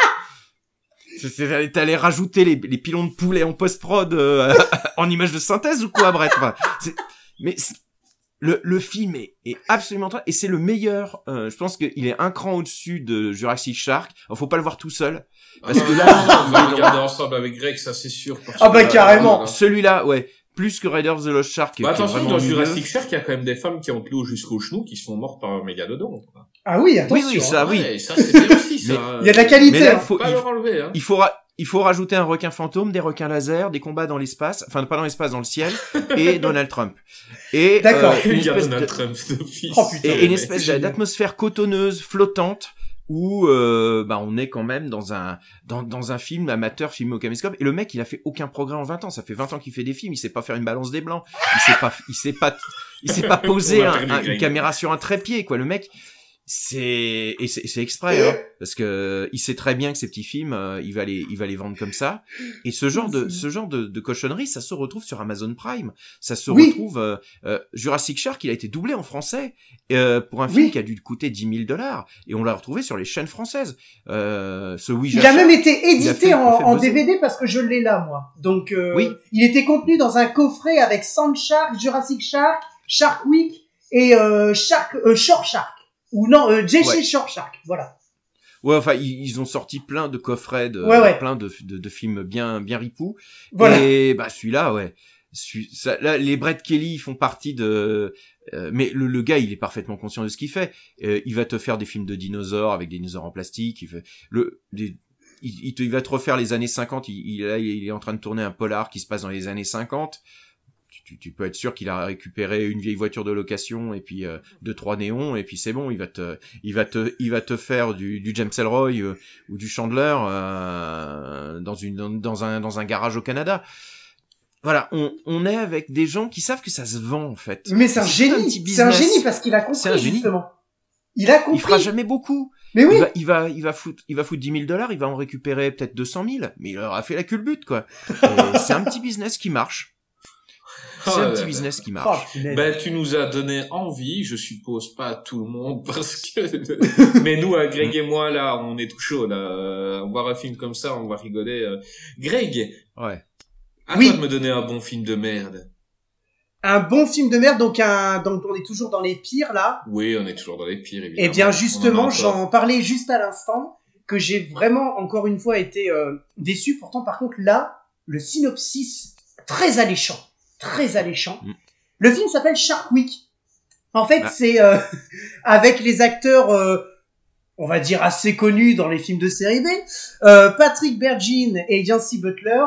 C'est- c'est- T'allais rajouter les, les pilons de poulet en post-prod euh, en image de synthèse ou quoi, bref. enfin, c'est- mais le, le film est, est absolument. Et c'est le meilleur, euh, je pense qu'il est un cran au-dessus de Jurassic Shark. Alors, faut pas le voir tout seul. Parce Ah, que non, là, on va regarder ensemble avec Greg, ça c'est sûr. Ah bah, carrément. là, là. Celui-là, ouais. Plus que Raiders of the Lost Shark. Bah, attention, dans mieux. Jurassic Shark, il y a quand même des femmes qui ont tenu jusqu'au genou, qui sont mortes par un mégalodon. Ah oui, Oui, attention oui, ça, oui. Ouais, ça c'est bien aussi, ça. Mais- Il y a de la Mais qualité là, hein. faut, Pas il, leur enlever, hein. il il faut rajouter un requin fantôme, des requins laser, des combats dans l'espace, enfin pas dans l'espace, dans le ciel, et Donald Trump. Et D'accord. euh, une Il y a espèce Donald de- Trump. Oh, putain. et, et une espèce d'atmosphère cotonneuse, flottante, où euh, bah, on est quand même dans un dans, dans un film amateur filmé au caméscope. Et le mec, il a fait aucun progrès en 20 ans. Ça fait 20 ans qu'il fait des films. Il sait pas faire une balance des blancs. Il sait pas, il sait pas, il sait pas poser un- un- une caméra sur un trépied, quoi. Le mec, c'est et c'est exprès, hein, parce que il sait très bien que ces petits films, euh, il va les il va les vendre comme ça. Et ce genre de ce genre de, de cochonnerie, ça se retrouve sur Amazon Prime. Ça se Oui. retrouve euh, euh, Jurassic Shark, il a été doublé en français euh, pour un Oui. film qui a dû coûter 10 000 dollars et on l'a retrouvé sur les chaînes françaises. Euh, ce Ouija Il a Shark, même été édité fait- en, en. DVD parce que je l'ai là, moi. Donc, euh, Oui. il était contenu dans un coffret avec Sand Shark, Jurassic Shark, Shark Week et euh, Shark, euh, Shore Shark. Ou non, euh, JC Ouais. Shore Shark. Voilà. Ouais, enfin, ils, ils ont sorti plein de coffrets, de, Ouais, ouais. plein de, de, de films bien, bien ripoux. Voilà. Et bah celui-là, ouais. Celui- ça- là, les Brett Kelly font partie de. euh, mais le, le gars, il est parfaitement conscient de ce qu'il fait. Euh, il va te faire des films de dinosaures avec des dinosaures en plastique. Il fait le. des- il, il te- il va te refaire les années 50. Il, il, là, il est en train de tourner un polar qui se passe dans les années 50. Tu, tu, peux être sûr qu'il a récupéré une vieille voiture de location et puis euh, deux trois néons et puis c'est bon. Il va te, il va te, il va te faire du, du James Ellroy euh, ou du Chandler euh, dans une dans, dans un dans un garage au Canada. Voilà, on, on est avec des gens qui savent que ça se vend en fait. Mais c'est un génie. C'est un génie parce qu'il a un compris, génie. justement. Il a compris. Il fera jamais beaucoup. Mais oui. Il va, il va, il va foutre, il va foutre 10 000 dollars, il va en récupérer peut-être 200 000, mais il aura fait la culbute, quoi. C'est un petit business qui marche. C'est Oh un là petit là. business qui Oh, marche. Ben, tu nous as donné envie, je suppose pas à tout le monde, parce que, mais nous, Greg et moi, là, on est tout chaud, là, Euh, voir un film comme ça, on va rigoler. euh. Greg, Ouais. à Oui. toi de me donner un bon film de merde. Un bon film de merde, donc un, donc on est toujours dans les pires là. Oui, on est toujours dans les pires, évidemment. Eh bien On en justement, j'en parlais juste à l'instant que j'ai vraiment encore une fois été euh, déçu. Pourtant, par contre, là, le synopsis très alléchant, très alléchant. Mm. Le film s'appelle Shark Week. En fait, Ah. c'est euh, avec les acteurs, euh, on va dire assez connus dans les films de série B, euh, Patrick Bergin et Yancy Butler.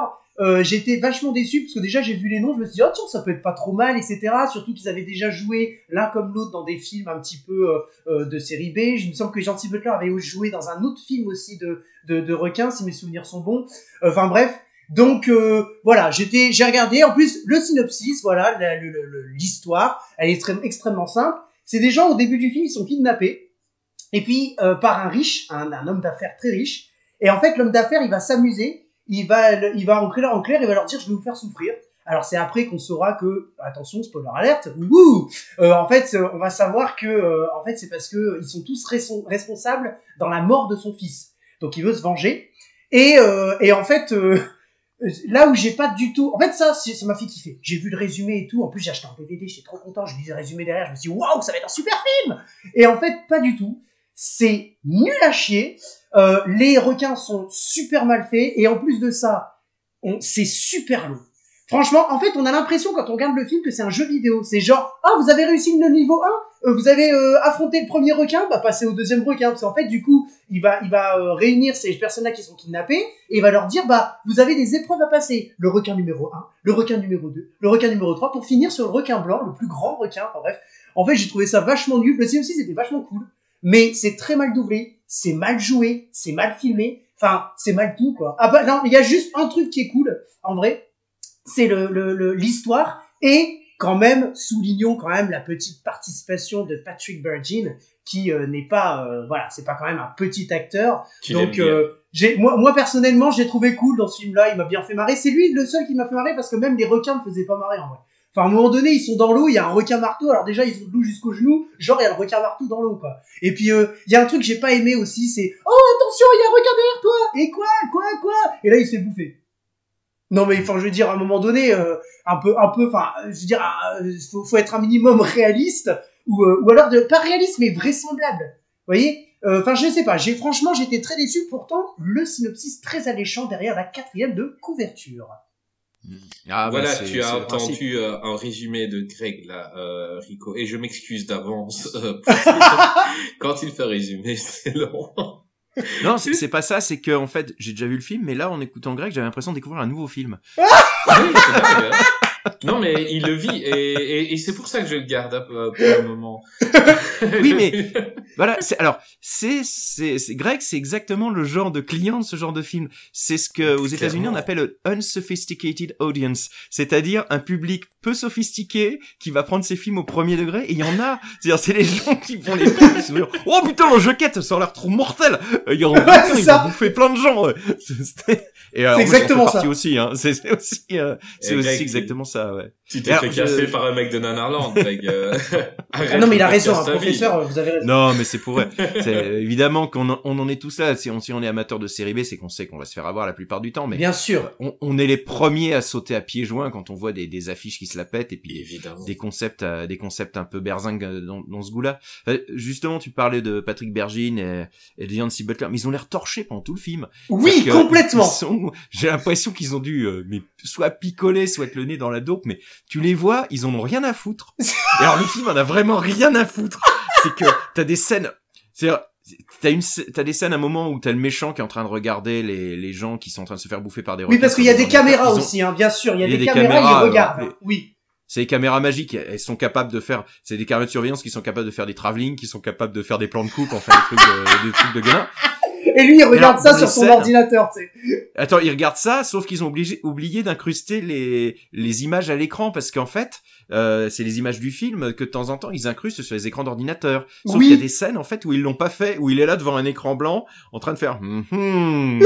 J'étais vachement déçu parce que déjà j'ai vu les noms, je me suis dit oh tiens ça peut être pas trop mal etc. Surtout qu'ils avaient déjà joué l'un comme l'autre dans des films un petit peu de série B. Je me semble que Gentil Butler avait joué dans un autre film aussi de de, de requins si mes souvenirs sont bons. Enfin bref, donc euh, voilà j'étais j'ai regardé en plus le synopsis voilà l'histoire elle est extrêmement simple. C'est des gens au début du film ils sont kidnappés et puis euh, par un riche un, un homme d'affaires très riche et en fait l'homme d'affaires il va s'amuser il va, il va en clair, en clair, il va leur dire je vais vous faire souffrir. Alors c'est après qu'on saura que, attention, spoiler alerte, wouhou euh, en fait, on va savoir que, euh, en fait, c'est parce que ils sont tous responsables dans la mort de son fils. Donc il veut se venger. Et, euh, et en fait, euh, là où j'ai pas du tout, en fait ça, c'est- ça m'a fait. J'ai vu le résumé et tout. En plus j'ai acheté un DVD, j'étais trop content. Je lisais le résumé derrière, je me suis dit waouh, ça va être un super film. Et en fait, pas du tout. C'est nul à chier. Euh, les requins sont super mal faits et en plus de ça, on, c'est super long. Franchement, en fait, on a l'impression quand on regarde le film que c'est un jeu vidéo. C'est genre, ah, vous avez réussi le niveau 1, euh, vous avez euh, affronté le premier requin, bah passez au deuxième requin. Parce qu'en fait, du coup, il va, il va euh, réunir ces personnes-là qui sont kidnappées et il va leur dire, bah, vous avez des épreuves à passer. Le requin numéro 1, le requin numéro 2, le requin numéro 3, pour finir sur le requin blanc, le plus grand requin. Enfin bref, en fait, j'ai trouvé ça vachement nul. Le aussi, c'était vachement cool, mais c'est très mal doublé, c'est mal joué, c'est mal filmé. Enfin, c'est mal tout, quoi. Ah bah non, il y a juste un truc qui est cool, en vrai, c'est le le- le- l'histoire. Et quand même soulignons quand même la petite participation de Patrick Bergin qui euh, n'est pas euh, voilà c'est pas quand même un petit acteur. Tu donc euh, j'ai moi moi personnellement j'ai trouvé cool dans ce film là il m'a bien fait marrer. C'est lui le seul qui m'a fait marrer parce que même les requins me faisaient pas marrer en vrai. Enfin à un moment donné ils sont dans l'eau il y a un requin marteau. Alors déjà ils sont de l'eau jusqu'au genou. Genre il y a le requin marteau dans l'eau quoi. Et puis euh, il y a un truc que j'ai pas aimé aussi c'est oh attention il y a un requin derrière toi! Et quoi? Quoi? Quoi? Et là il se fait bouffer non mais enfin je veux dire à un moment donné euh, un peu un peu enfin je veux dire euh, faut, faut être un minimum réaliste ou euh, ou alors de, pas réaliste mais vraisemblable. Vous voyez? Euh, enfin je sais pas j'ai franchement j'étais très déçu. Pourtant le synopsis très alléchant derrière la quatrième de couverture. Ah, bah, voilà, tu as entendu euh, un résumé de Greg là, euh, Rico, et je m'excuse d'avance euh, quand il fait résumer, c'est long. Non, c'est pas ça, c'est que en fait, j'ai déjà vu le film, mais là, en écoutant Greg, j'avais l'impression de découvrir un nouveau film. Oui, c'est dingue. Non, mais il le vit, et, et, et c'est pour ça que je le garde hein, pour le moment. Oui, mais voilà. C'est alors, c'est c'est c'est- Greg, c'est exactement le genre de client de ce genre de film. C'est ce que aux États-Unis on appelle un unsophisticated audience, c'est-à-dire un public peu sophistiqué qui va prendre ses films au premier degré. Et il y en a, c'est-à-dire c'est les gens qui vont les prendre, ils se dire, oh putain, le jaquette, ça a l'air trop mortel. Euh, Il y aura Ouais, c'est il ça. va bouffer plein de gens. Et alors, j'en fais exactement ça. aussi. Hein. C'est aussi, euh, c'est aussi exactement ça. Ouais. Tu t'es fait je- casser par un mec de Nanarland, euh, arrête ah non mais il a raison un vie. professeur vous avez raison Non, mais c'est pour vrai. C'est évidemment qu'on en, on en est tous là. Si on, si on est amateur de série B, c'est qu'on sait qu'on va se faire avoir la plupart du temps. Mais bien sûr on, on est les premiers à sauter à pieds joints quand on voit des, des affiches qui se la pètent et puis des, Évidemment. des concepts, euh, des concepts un peu berzingues euh, dans, dans ce goût-là. Euh, justement, tu parlais de Patrick Bergin et, et de Yancy Butler, mais ils ont l'air torchés pendant tout le film. oui complètement ils sont- J'ai l'impression qu'ils ont dû euh, mais soit picoler, soit être le nez dans la dope, mais tu les vois, ils en ont rien à foutre. Et alors le film en a vraiment rien à foutre. C'est que t'as des scènes, c'est T'as une, t'as des scènes à un moment où t'as le méchant qui est en train de regarder les, les gens qui sont en train de se faire bouffer par des oui parce qu'il y a des caméras ont- aussi hein bien sûr il y a il y a des des caméras caméras, ils regardent euh, hein. oui C'est des caméras magiques, elles sont capables de faire, c'est des caméras de surveillance qui sont capables de faire des travelling, qui sont capables de faire des plans de coupe, enfin des trucs de, des trucs de gamin. Et lui, il regarde alors, ça sur son scènes- ordinateur, tu sais. Attends, ils regardent ça, sauf qu'ils ont obligé, oublié d'incruster les, les images à l'écran, parce qu'en fait, euh, c'est les images du film que de temps en temps ils incrustent sur les écrans d'ordinateur. Sauf Oui. qu'il y a des scènes en fait où ils l'ont pas fait, où il est là devant un écran blanc, en train de faire. hum, hum.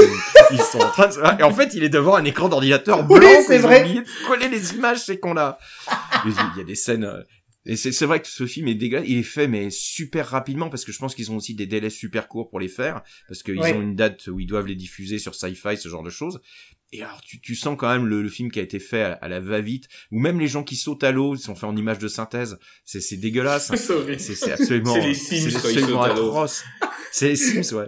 ils sont en train de. Et en fait, il est devant un écran d'ordinateur Oui, blanc. c'est qu'ils ont vrai. oublié de coller les images, ces cons-là. Il y a des scènes. Et c'est vrai que ce film est dégueulasse. Il est fait mais super rapidement parce que je pense qu'ils ont aussi des délais super courts pour les faire parce qu'ils Ouais. ont une date où ils doivent les diffuser sur Sci-Fi, ce genre de choses. Et alors tu, tu sens quand même le, le film qui a été fait à, à la va-vite, ou même les gens qui sautent à l'eau, ils sont faits en images de synthèse. C'est c'est dégueulasse. C'est absolument, C'est absolument atroce. C'est les Sims, ouais.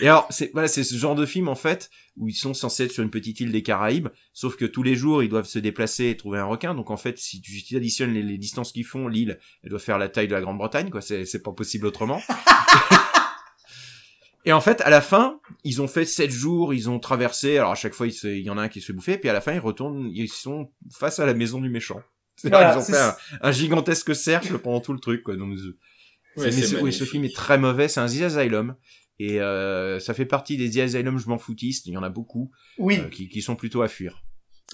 Et alors, c'est voilà, c'est ce genre de film en fait où ils sont censés être sur une petite île des Caraïbes, sauf que tous les jours ils doivent se déplacer et trouver un requin. Donc en fait, si tu additionnes les, les distances qu'ils font, l'île elle doit faire la taille de la Grande-Bretagne, quoi. C'est c'est pas possible autrement. Et en fait, à la fin, ils ont fait sept jours, ils ont traversé. Alors à chaque fois, il, se- il y en a un qui se fait bouffer, puis à la fin, ils retournent, ils sont face à la maison du méchant. C'est-à-dire, Voilà, ils ont fait un, un gigantesque cercle pendant tout le truc, quoi. Donc, Ouais, mais c'est ce, oui, ce magnifique. film est très mauvais, c'est un The Asylum. Et euh, ça fait partie des The Asylum, je m'en foutiste, il y en a beaucoup, Oui. euh, qui, qui sont plutôt à fuir.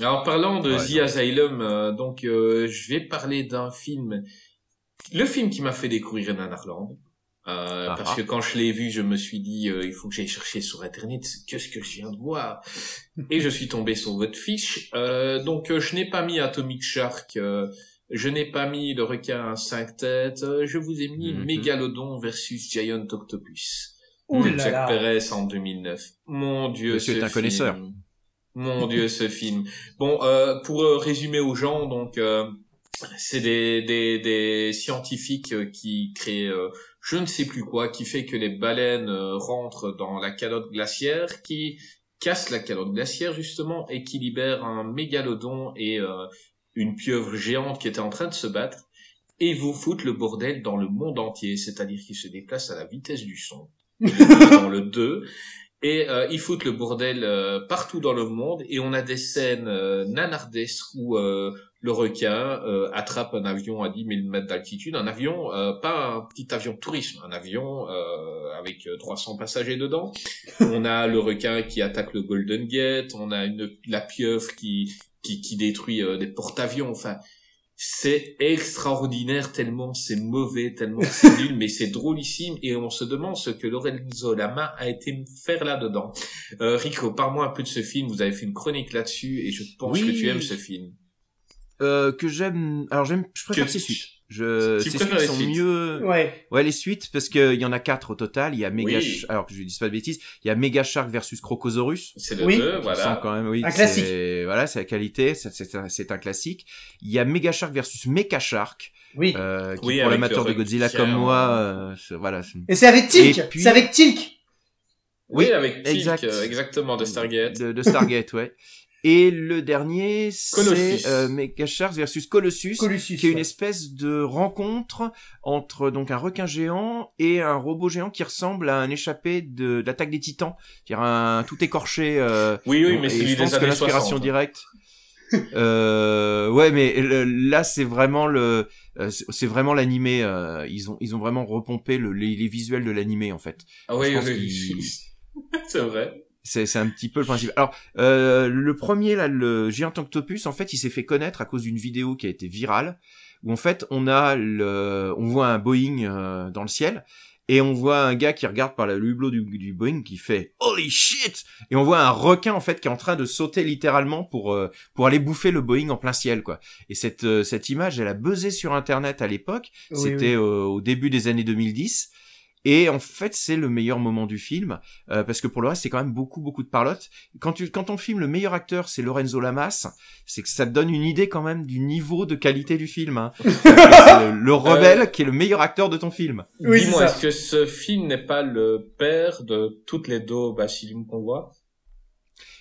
Alors parlant de Ouais, The. Asylum, euh, donc euh, je vais parler d'un film, le film qui m'a fait découvrir Nanarland. Euh, Ah parce ah. que quand je l'ai vu, je me suis dit, euh, il faut que j'aille chercher sur internet, qu'est-ce que je viens de voir Et je suis tombé sur votre fiche. Euh, donc euh, je n'ai pas mis Atomic Shark, euh, je n'ai pas mis le requin à cinq têtes, euh, je vous ai mis Mhm. Megalodon versus Giant Octopus Ouh là là. En 2009. Mon Dieu, Monsieur ce est un film. connaisseur. Mon Dieu, ce film. Bon, euh, pour euh, résumer aux gens, donc euh, c'est des, des, des scientifiques qui créent euh, je ne sais plus quoi, qui fait que les baleines euh, rentrent dans la calotte glaciaire, qui casse la calotte glaciaire justement et qui libère un mégalodon et euh, une pieuvre géante qui était en train de se battre et vous foutent le bordel dans le monde entier, c'est-à-dire qu'ils se déplacent à la vitesse du son dans le 2 et euh, ils foutent le bordel euh, partout dans le monde. Et on a des scènes euh, nanardesques où euh, le requin euh, attrape un avion à 10 000 mètres d'altitude, un avion, euh, pas un petit avion de tourisme, un avion avec euh, 300 passagers dedans. On a le requin qui attaque le Golden Gate, on a une, la pieuvre qui, qui, qui détruit des porte-avions, enfin... C'est extraordinaire tellement c'est mauvais, tellement c'est nul, mais c'est drôlissime et on se demande ce que Lorenzo Lama a été faire là-dedans. Euh, Rico, parle-moi un peu de ce film. Vous avez fait une chronique là-dessus et je pense Oui. que tu aimes ce film. Euh, que j'aime, alors j'aime, je préfère Que- ses suites. Je, Tu ces suites les sont suites. mieux. Ouais. Ouais, les suites, parce qu'il y en a quatre au total. Il y a Mega, Oui. Alors que je dis pas de bêtises, il y a Mega Shark versus Crocosaurus. C'est le Oui. 2, On sent voilà. quand même, oui. Un c'est- classique. Voilà, c'est la qualité, c'est- c'est un, c'est un classique. Il y a Mega Shark versus Mecha Shark, Oui. euh, qui Oui, pour l'amateur de Godzilla comme moi, euh, c'est- voilà. Et c'est avec Tilk. Puis- C'est avec Tilk. Oui, Oui, avec Tilk, exact. euh, exactement, de Stargate. De, de Stargate, ouais. Et le dernier, c'est euh, Mega Shark versus Colossus. Colossus. qui est une ouais. espèce de rencontre entre donc un requin géant et un robot géant qui ressemble à un échappé de, de l'attaque des titans, c'est-à-dire un tout écorché. Euh, Oui, oui, bon, mais et celui je pense des que années l'inspiration 60. directe. euh, ouais, mais le- là c'est vraiment le, euh, c'est c'est vraiment l'animé. euh, ils ont ils ont vraiment repompé le, les, les visuels de l'animé en fait. Ah oui, oui, oui. c'est vrai. C'est un petit peu le principe. Alors euh, le premier là, le géant octopus, en fait, il s'est fait connaître à cause d'une vidéo qui a été virale où en fait on a le, on voit un Boeing euh, dans le ciel et on voit un gars qui regarde par le hublot du, du Boeing qui fait holy shit et on voit un requin en fait qui est en train de sauter littéralement pour euh, pour aller bouffer le Boeing en plein ciel quoi. Et cette euh, cette image elle a buzzé sur internet à l'époque. Oui, C'était oui. euh, au début des années 2010. Et en fait, c'est le meilleur moment du film euh, parce que pour le reste, c'est quand même beaucoup beaucoup de parlotte. Quand tu quand on filme le meilleur acteur, c'est Lorenzo Lamas, c'est que ça te donne une idée quand même du niveau de qualité du film. Hein. c'est le, le rebelle qui est le meilleur acteur de ton film. Oui, c'est Dis-moi, ça. est-ce que ce film n'est pas le père de toutes les daubes bacillum qu'on voit?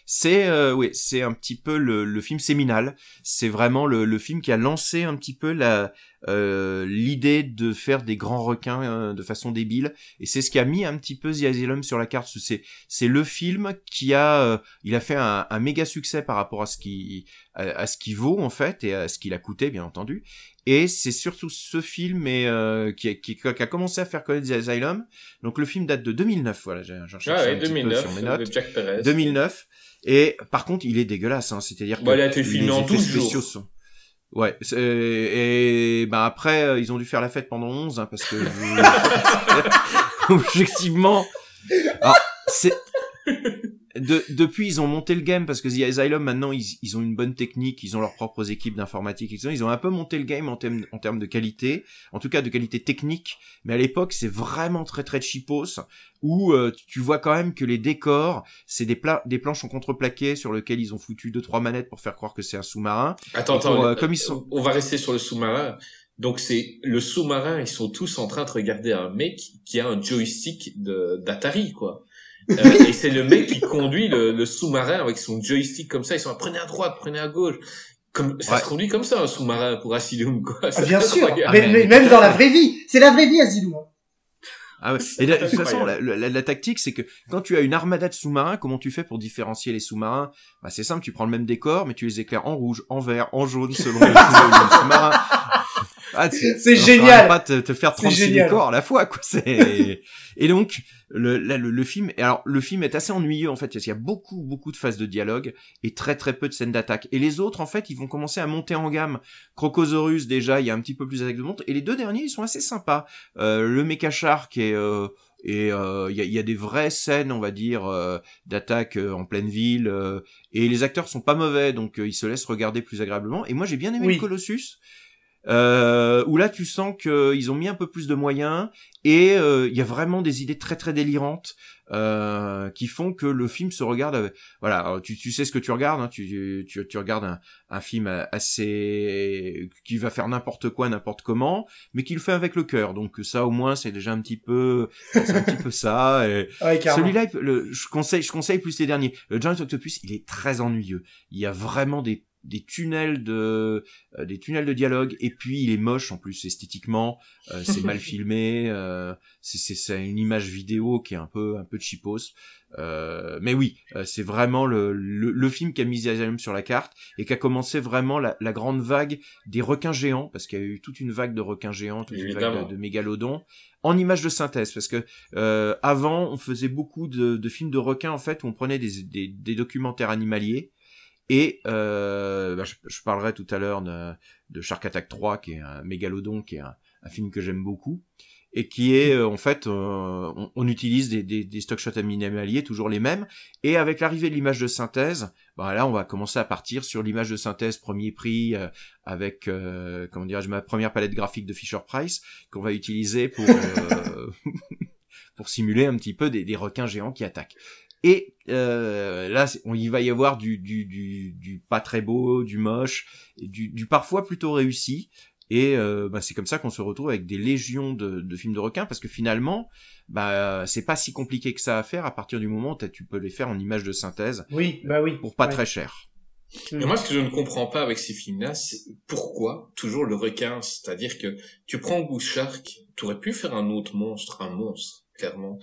C'est euh, oui, c'est un petit peu le, le film séminal. C'est vraiment le, le film qui a lancé un petit peu la euh, l'idée de faire des grands requins euh, de façon débile. Et c'est ce qui a mis un petit peu The Asylum sur la carte. C'est c'est le film qui a euh, il a fait un, un méga succès par rapport à ce qui à, à ce qu'il vaut en fait et à ce qu'il a coûté bien entendu. Et c'est surtout ce film et, euh, qui, a, qui, qui, a commencé à faire connaître The Asylum. Donc le film date de 2009, voilà, j'ai cherché Ah ouais, un petit 2009, peu sur mes notes. de Jack Perez. 2009. Et par contre, il est dégueulasse, hein, c'est-à-dire que Bah, il a été filmé les en effets 12 jours. spéciaux sont... Ouais, et bah après euh, ils ont dû faire la fête pendant 11 hein, parce que objectivement alors, c'est de, depuis ils ont monté le game parce que The Asylum maintenant ils, ils ont une bonne technique, ils ont leurs propres équipes d'informatique, etc. Ils ont un peu monté le game en termes en termes de qualité, en tout cas de qualité technique, mais à l'époque c'est vraiment très très cheapos où euh, tu vois quand même que les décors c'est des, pla- des planches en contreplaqué sur lesquelles ils ont foutu deux trois manettes pour faire croire que c'est un sous-marin. Attends, pour, attends, euh, comme ils sont- on va rester sur le sous-marin. Donc c'est le sous-marin, ils sont tous en train de regarder un mec qui a un joystick de d'Atari quoi. Euh, et c'est le mec qui conduit le, le sous-marin avec son joystick comme ça. Ils sont là, prenez à droite, prenez à gauche. Comme ça Ouais. se conduit comme ça un sous-marin pour Asylum quoi. Ah, bien sûr, mais, mais- même dans la vraie vie, c'est la vraie vie, Azilou. hein. Ah ouais. Et de, de toute façon, la, la- la tactique, c'est que quand tu as une armada de sous-marins, comment tu fais pour différencier les sous-marins? Bah, C'est simple, tu prends le même décor, mais tu les éclaires en rouge, en vert, en jaune, selon le sous-marin. Ah, C'est génial. pas te, te faire C'est 36 génial. décors à la fois, quoi. Et donc, le, là, le, le film, alors, le film est assez ennuyeux, en fait, parce qu'il y a beaucoup, beaucoup de phases de dialogue et très, très peu de scènes d'attaque. Et les autres, en fait, ils vont commencer à monter en gamme. Crocosaurus, déjà, il y a un petit peu plus d'attaque de montre. Et les deux derniers, ils sont assez sympas. Euh, le Mecha Shark et, euh, et euh, il y, a, y a des vraies scènes, on va dire, euh, d'attaque euh, en pleine ville. euh, et les acteurs sont pas mauvais, donc euh, ils se laissent regarder plus agréablement. Et moi, j'ai bien aimé Oui. le Colossus. Euh, où là tu sens qu'ils ont mis un peu plus de moyens et euh, il y a vraiment des idées très très délirantes euh, qui font que le film se regarde avec... voilà tu, tu sais ce que tu regardes hein, tu, tu, tu regardes un, un film assez qui va faire n'importe quoi n'importe comment mais qui le fait avec le cœur donc ça au moins c'est déjà un petit peu c'est un petit peu ça et, Ouais, celui-là, le- je conseille, je conseille plus les derniers. Le Giant Octopus, il est très ennuyeux. Il y a vraiment des des tunnels de euh, des tunnels de dialogue. Et puis il est moche en plus esthétiquement. Euh, c'est mal filmé euh, c'est c'est c'est une image vidéo qui est un peu un peu cheapos. Euh, mais oui euh, c'est vraiment le, le le film qui a mis The Asylum sur la carte et qui a commencé vraiment la, la grande vague des requins géants parce qu'il y a eu toute une vague de requins géants toute une vague de, de mégalodons en images de synthèse. Parce que euh, avant on faisait beaucoup de, de films de requins en fait où on prenait des, des, des documentaires animaliers et euh, bah, je, je parlerai tout à l'heure de, de Shark Attack 3 qui est un mégalodon qui est un, un film que j'aime beaucoup et qui est euh, en fait euh, on, on utilise des, des, des stock shots animaliers toujours les mêmes. Et avec l'arrivée de l'image de synthèse bah là on va commencer à partir sur l'image de synthèse premier prix euh, avec euh, comment dirais-je ma première palette graphique de Fisher Price qu'on va utiliser pour euh, pour simuler un petit peu des, des requins géants qui attaquent et euh, là, on, il va y avoir du, du, du, du pas très beau, du moche, et du, du parfois plutôt réussi. Et euh, bah, c'est comme ça qu'on se retrouve avec des légions de, de films de requins, parce que finalement, bah, c'est pas si compliqué que ça à faire à partir du moment où tu peux les faire en images de synthèse Oui, bah oui. pour pas Ouais. très cher. Et moi, ce que je ne comprends pas avec ces films-là, c'est pourquoi toujours le requin? C'est-à-dire que tu prends Goose Shark, tu aurais pu faire un autre monstre, un monstre, clairement.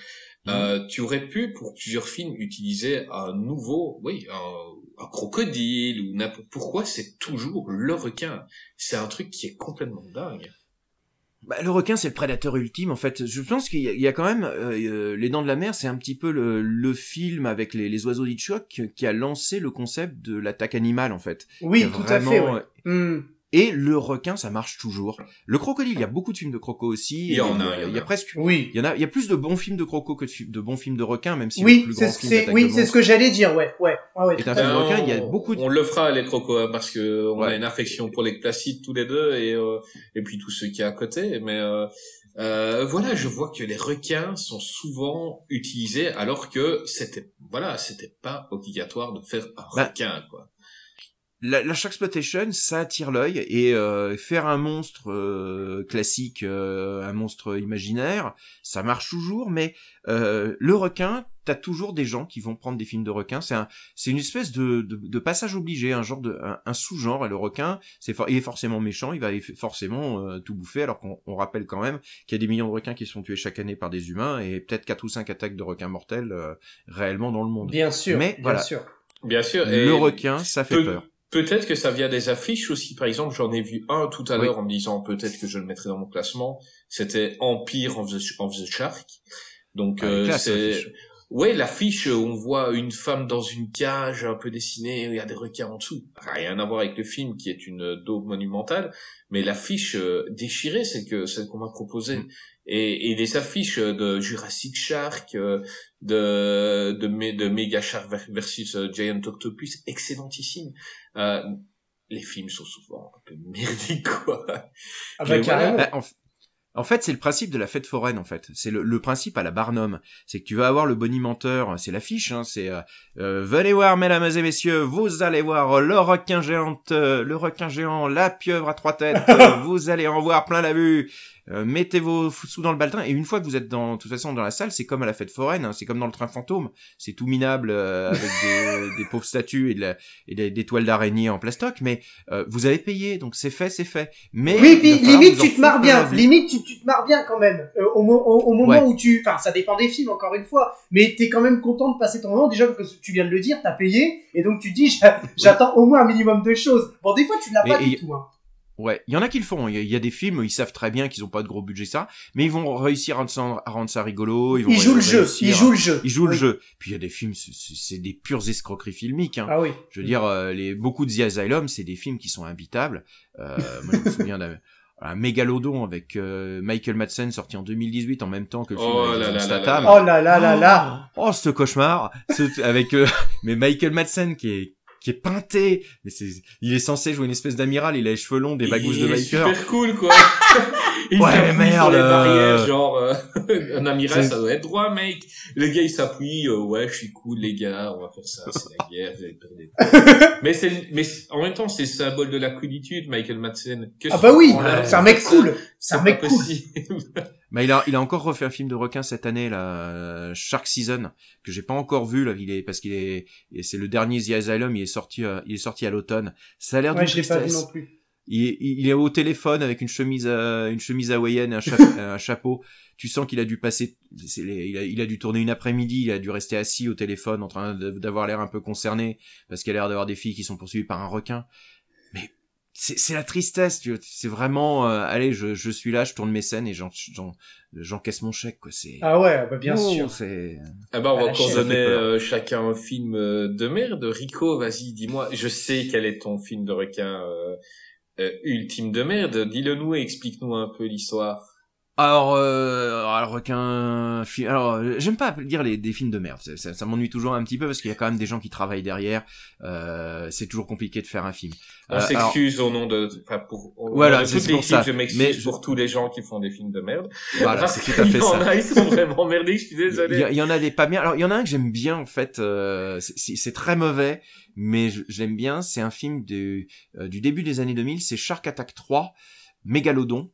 Euh, tu aurais pu, pour plusieurs films, utiliser un nouveau, oui, un, un crocodile ou n'importe. Pourquoi c'est toujours le requin? C'est un truc qui est complètement dingue. Bah, le requin, c'est le prédateur ultime, en fait. Je pense qu'il y, a- il y a quand même... euh, euh, les Dents de la Mer, c'est un petit peu le, le film avec les, les oiseaux d'Hitchcock qui a lancé le concept de l'attaque animale, en fait. Oui, tout à fait. Ouais. Hmm. Et le requin, ça marche toujours. Le crocodile, il y a beaucoup de films de croco aussi. Il y en Et a, il y en Il y a presque... Oui. Il y en a, il y a plus de bons films de croco que de, bons films de requins, même si Oui, plus c'est d'attaque oui, c'est ce que j'allais dire, ouais, ouais, ouais, ouais. est un film de requin. Il y a on- beaucoup de... On le fera les crocos hein, parce que on a une affection pour les placides tous les deux et euh, et puis tous ceux qui est à côté. Mais euh, euh, voilà, je vois que les requins sont souvent utilisés alors que c'était voilà, c'était pas obligatoire de faire un Bah, requin quoi. La, la Sharksploitation, ça attire l'œil et euh, faire un monstre euh, classique, euh, un monstre imaginaire, ça marche toujours. Mais euh, le requin, t'as toujours des gens qui vont prendre des films de requins. C'est un, c'est une espèce de, de, de passage obligé, un genre de, un, un sous-genre. Et le requin, c'est for- il est forcément méchant, il va forcément euh, tout bouffer. Alors qu'on on rappelle quand même qu'il y a des millions de requins qui sont tués chaque année par des humains et peut-être quatre ou cinq attaques de requins mortels euh, réellement dans le monde. Bien sûr. Mais bien voilà. sûr. Bien sûr. et Le requin, ça fait peur. Peut-être que ça vient des affiches aussi. Par exemple, j'en ai vu un tout à Oui. l'heure en me disant peut-être que je le mettrai dans mon classement. C'était Empire of the, of the Shark. Donc Ah, euh, c'est ouais l'affiche. On voit une femme dans une cage un peu dessinée. Il y a des requins en dessous. Rien à voir avec le film qui est une daube monumentale. Mais l'affiche euh, déchirée, c'est que celle qu'on m'a proposée. Et, et les affiches de Jurassic Shark, euh, de de, de Mega Shark ver- versus euh, Giant Octopus, excellentissime. Euh, les films sont souvent un peu merdiques, quoi. Ah bah carrément. Bah, en, f- en fait, c'est le principe de la fête foraine, en fait. C'est le, le principe à la Barnum. C'est que tu vas avoir le bonimenteur, c'est l'affiche, hein, c'est euh, euh, Venez voir, mesdames et messieurs, vous allez voir le requin géant, euh, le requin géant, la pieuvre à trois têtes, euh, vous allez en voir plein la vue. Euh, mettez vos sous dans le baltrin et une fois que vous êtes dans, de toute façon dans la salle, c'est comme à la fête foraine, hein, c'est comme dans le train fantôme, c'est tout minable euh, avec des, des pauvres statues et, de la- et des, des toiles d'araignée en plastoc, mais euh, vous avez payé, donc c'est fait, c'est fait. Mais Oui, puis limite tu te marres bien, limite tu, tu te marres bien quand même. Euh, au, mo- au, au moment Ouais. où tu, enfin ça dépend des films encore une fois, mais t'es quand même content de passer ton moment déjà parce que tu viens de le dire, t'as payé et donc tu dis j'a- j'attends au moins un minimum de choses. Bon des fois tu l'as Et- pas du tout. Hein. Ouais, il y en a qui le font. Il y, a- il y a des films, ils savent très bien qu'ils ont pas de gros budget ça, mais ils vont réussir à rendre ça, à rendre ça rigolo. Ils, vont Il joue le jeu, réussir il à- joue le jeu. Ils jouent le jeu. Puis il y a des films, c'est des pures escroqueries filmiques. Hein. Ah oui. Je veux dire, euh, les beaucoup de The Asylum, c'est des films qui sont imbitables. Euh, moi, je me souviens d'un un mégalodon avec euh, Michael Madsen sorti en 2018 en même temps que le film Oh avec là Jason là là Statham. là Oh là là là là. Oh, ce cauchemar, ce- avec euh, mais Michael Madsen qui est qui est peinté, mais c'est il est censé jouer une espèce d'amiral, il a les cheveux longs, des bagouses Il de biker. super cool, quoi. il Ouais, s'appuie merde, sur les euh, barrières, genre, euh, un amiral, ça doit être droit, mec. Le gars, il s'appuie, euh, ouais, je suis cool, les gars, on va faire ça, c'est la guerre, vous allez perdre des points. mais c'est, mais en même temps, c'est le symbole de la coolitude, Michael Madsen. Que Ah bah oui, c'est un mec ça, cool. C'est un mec cool. Mais il a, il a encore refait un film de requin cette année, là, euh, Shark Season, que j'ai pas encore vu, là, il est, parce qu'il est, c'est le dernier The Asylum, il est sorti, euh, il est sorti à l'automne. Ça a l'air Ouais, d'une je l'ai pas vu tristesse. non plus. Il, est- il est au téléphone avec une chemise, euh, une chemise hawaïenne, et un, cha- un chapeau. Tu sens qu'il a dû passer, les- il, a, il a dû tourner une après-midi, il a dû rester assis au téléphone en train d'avoir l'air un peu concerné parce qu'il a l'air d'avoir des filles qui sont poursuivies par un requin. Mais c'est c'est la tristesse, tu vois. C'est vraiment, euh, allez, je, je suis là, je tourne mes scènes et j'en- j'en- j'encaisse mon chèque, quoi. C'est Ah ouais, bah bien Oh, sûr. C'est Ah bah, on va la encore donner euh, chacun un film euh, de merde. Rico, vas-y, dis-moi. Je sais quel est ton film de requin euh, euh, ultime de merde. Dis-le nous et explique-nous un peu l'histoire. Alors, euh, alors requin, fi- alors euh, j'aime pas dire les, des films de merde. Ça, ça- ça m'ennuie toujours un petit peu parce qu'il y a quand même des gens qui travaillent derrière. Euh, c'est toujours compliqué de faire un film. On Euh, alors- s'excuse au nom de, enfin pour, au Voilà, c'est pour ça. je m'excuse Mais pour tous les gens qui font des films de merde. Voilà, c'est tout à fait qu'il y en ça. a, ils sont vraiment merdés, je suis Il désolé. il y en a des pas bien. Alors il y en a un que j'aime bien en fait. euh, c'est- très mauvais, mais l'aime bien. C'est un film du, du début des années 2000. C'est Shark Attack 3, Mégalodon,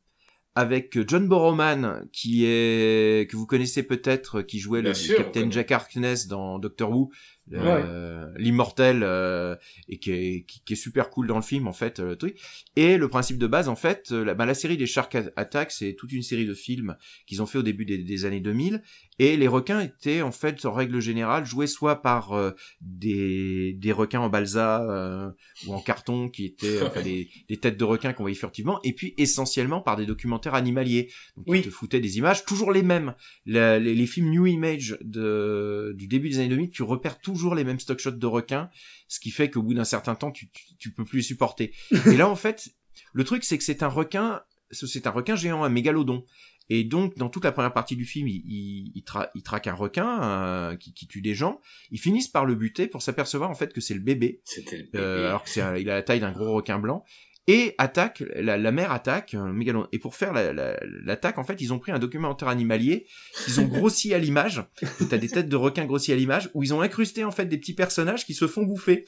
avec John Borrowman qui est que vous connaissez peut-être, qui jouait Bien le sûr, Captain. Jack Harkness dans Doctor Who, euh, l'immortel, euh, et qui est, qui, qui est super cool dans le film en fait. euh, le truc. Et le principe de base en fait, euh, la, bah, la série des Shark Attack, c'est toute une série de films qu'ils ont fait au début des, des années 2000 et les requins étaient en fait en règle générale joués soit par euh, des, des requins en balsa euh, ou en carton qui étaient enfin, des, des têtes de requins qu'on voyait furtivement et puis essentiellement par des documentaires animaliers donc Oui. ils te foutaient des images toujours les mêmes La- les, les films New Image de, du début des années 2000 tu repères toujours les mêmes stock shots de requins ce qui fait qu'au bout d'un certain temps tu, tu, tu peux plus les supporter et là en fait le truc c'est que c'est un requin c'est un requin géant un mégalodon et donc, dans toute la première partie du film, il, il, il, tra- il traque un requin euh, qui, qui tue des gens. Ils finissent par le buter pour s'apercevoir en fait que c'est le bébé, le bébé. euh, alors que c'est un- il a la taille d'un gros requin blanc. Et attaque, la, la mère attaque un mégalodon. Et pour faire la- la- l'attaque, en fait, ils ont pris un documentaire animalier qu'ils ont grossi à l'image. T'as des têtes de requins grossies à l'image où ils ont incrusté en fait des petits personnages qui se font bouffer.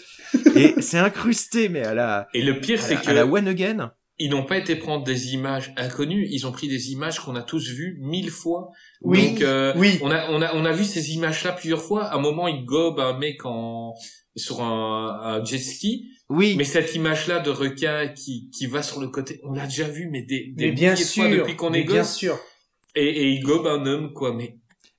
Et c'est incrusté, mais à la, Et le pire, à c'est la, que à la one again. ils n'ont pas été prendre des images inconnues, ils ont pris des images qu'on a tous vues mille fois. Oui, Donc, euh, oui. on a, on a, on a vu ces images-là plusieurs fois. À un moment, il gobe un mec en, sur un, un jet ski. Oui, Mais cette image-là de requin qui, qui va sur le côté, on l'a déjà vu, mais des, des Mais bien milliers de fois sûr, depuis qu'on est bien gosse. sûr. Et, et il gobe un homme, quoi. Mais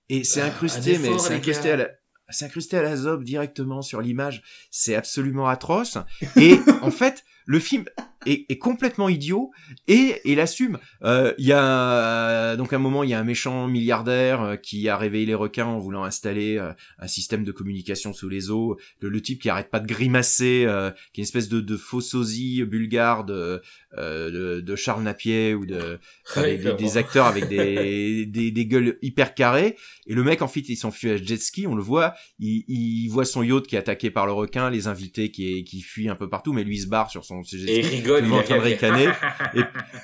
et c'est Ah, incrusté, mais c'est incrusté à la. C'est incrusté à la zob directement sur l'image. C'est absolument atroce. Et en fait, le film est, est complètement idiot et il assume. Euh, Il y a donc un moment, il y a un méchant milliardaire euh, qui a réveillé les requins en voulant installer euh, un système de communication sous les eaux. Le, le type qui arrête pas de grimacer, euh, qui est une espèce de, de faux sosie bulgare de, euh, de, de Charles Napier ou de enfin, des, acteurs avec des, des, des gueules hyper carrées. Et le mec, en fait, il s'enfuit à jet ski, on le voit, il, il voit son yacht qui est attaqué par le requin, les invités qui, qui fuient un peu partout, mais lui il se barre sur son jet ski. Rigole, il est en train de ricaner.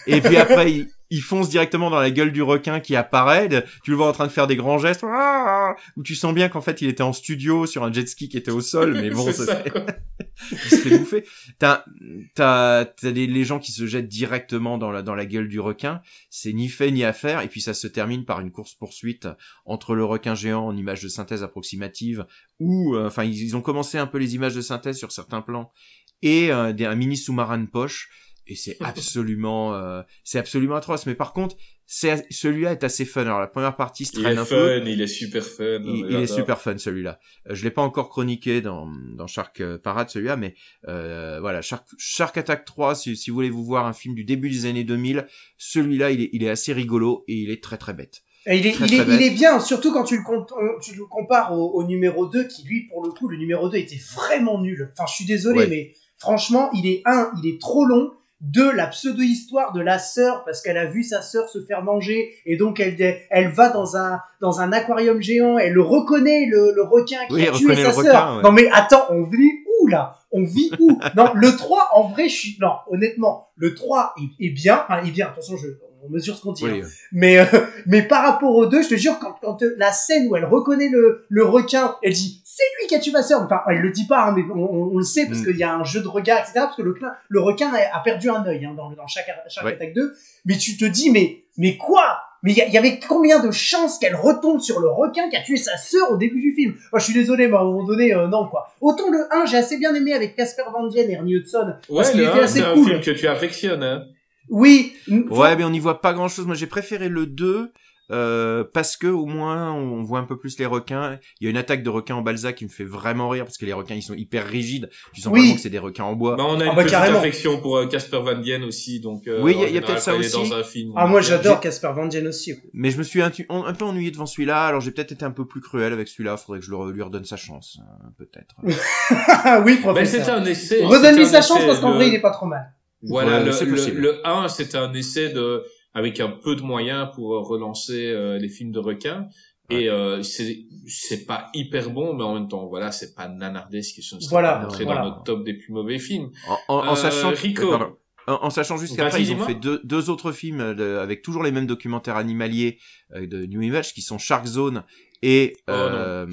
Et puis après, il, il fonce directement dans la gueule du requin qui apparaît. Tu le vois en train de faire des grands gestes, Ah où tu sens bien qu'en fait, il était en studio sur un jet ski qui était au sol, mais bon, C'est ça ça, il se fait bouffer. T'as, t'as, t'as des, les gens qui se jettent directement dans la, dans la gueule du requin. C'est ni fait ni à faire. Et puis ça se termine par une course poursuite entre le requin géant en images de synthèse approximative ou, euh, enfin, ils, ils ont commencé un peu les images de synthèse sur certains plans et euh, des- un mini sous-marin de poche. Et c'est absolument, euh, c'est absolument atroce. Mais par contre, c'est, celui-là est assez fun. Alors la première partie se Il traîne est un peu. fun, il est super fun. Il, il est super fun celui-là. Euh, je l'ai pas encore chroniqué dans, dans Shark euh, Parade celui-là, mais euh, voilà, Shark, Shark Attack 3, si, si vous voulez vous voir un film du début des années 2000, celui-là il est, il est assez rigolo et il est très très bête. Et il est, Très, il, est, très il est bête. bien, surtout quand tu le, com- on- tu le compares au, au numéro 2, qui lui, pour le coup, le numéro 2 était vraiment nul. Enfin, je suis désolé, Ouais. mais franchement, il est un, il est trop long. Deux, la pseudo-histoire de la sœur, parce qu'elle a vu sa sœur se faire manger, et donc elle, elle va dans un, dans un aquarium géant, elle le reconnaît, le, le requin qui Oui, a tué sa sœur. ouais. Non mais attends, on vit où là? On vit où? Non, le 3, en vrai, je suis... Non, honnêtement, le 3 est, est bien, enfin, est bien, attention, je, on mesure ce qu'on dit. hein. Oui, Mais, euh, mais par rapport aux deux, je te jure, quand, quand euh, la scène où elle reconnaît le, le requin, elle dit c'est lui qui a tué ma sœur. Enfin, elle le dit pas, hein, mais on, on- on le sait parce Mm. qu'il y a un jeu de regard, etc. Parce que le, le requin a, perdu un œil hein, dans, dans chaque, chaque Ouais. attaque 2. Mais tu te dis, mais, mais quoi? Mais il y, avait combien de chances qu'elle retombe sur le requin qui a tué sa sœur au début du film? Moi, je suis désolé, mais à un moment donné, euh, non quoi. Autant le 1, j'ai assez bien aimé avec Casper Van Dien et Ernie Hudson. parce Ouais, qu'il le était 1, assez c'est un film que tu affectionnes, hein. Oui. Ouais, mais on n'y voit pas grand chose. Moi, j'ai préféré le 2 euh, parce que au moins on voit un peu plus les requins. Il y a une attaque de requins en balsa qui me fait vraiment rire parce que les requins ils sont hyper rigides. Tu sens Oui. vraiment que c'est des requins en bois. Bah, on a Ah une bah, petite carrément. affection pour euh, Casper Van Dien aussi, donc. euh, Oui, il y a- peut-être ça aussi. Dans un film, Ah, moi, j'adore Casper Van Dien aussi. Mais je me suis un, un peu ennuyé devant celui-là. Alors j'ai peut-être été un peu plus cruel avec celui-là. Faudrait que je lui redonne sa chance, euh, peut-être. oui, Ben, professeur. c'était un essai. Redonne-lui sa chance parce qu'en vrai, il est pas trop mal. Voilà, Ouais, le, c'est le, le 1, c'était un essai de, avec un peu de moyens pour euh, relancer euh, les films de requins. Et euh, c'est c'est pas hyper bon, mais en même temps, voilà, c'est pas nanardesque, ce ne serait Voilà, pas rentré voilà. dans notre top des plus mauvais films. En, en- en Euh, sachant, que- Rico. pardon. en, en sachant juste qu'après ils ont fait deux, deux autres films euh, de- avec toujours les mêmes documentaires animaliers euh, de New Image qui sont Shark Zone et Oh, euh,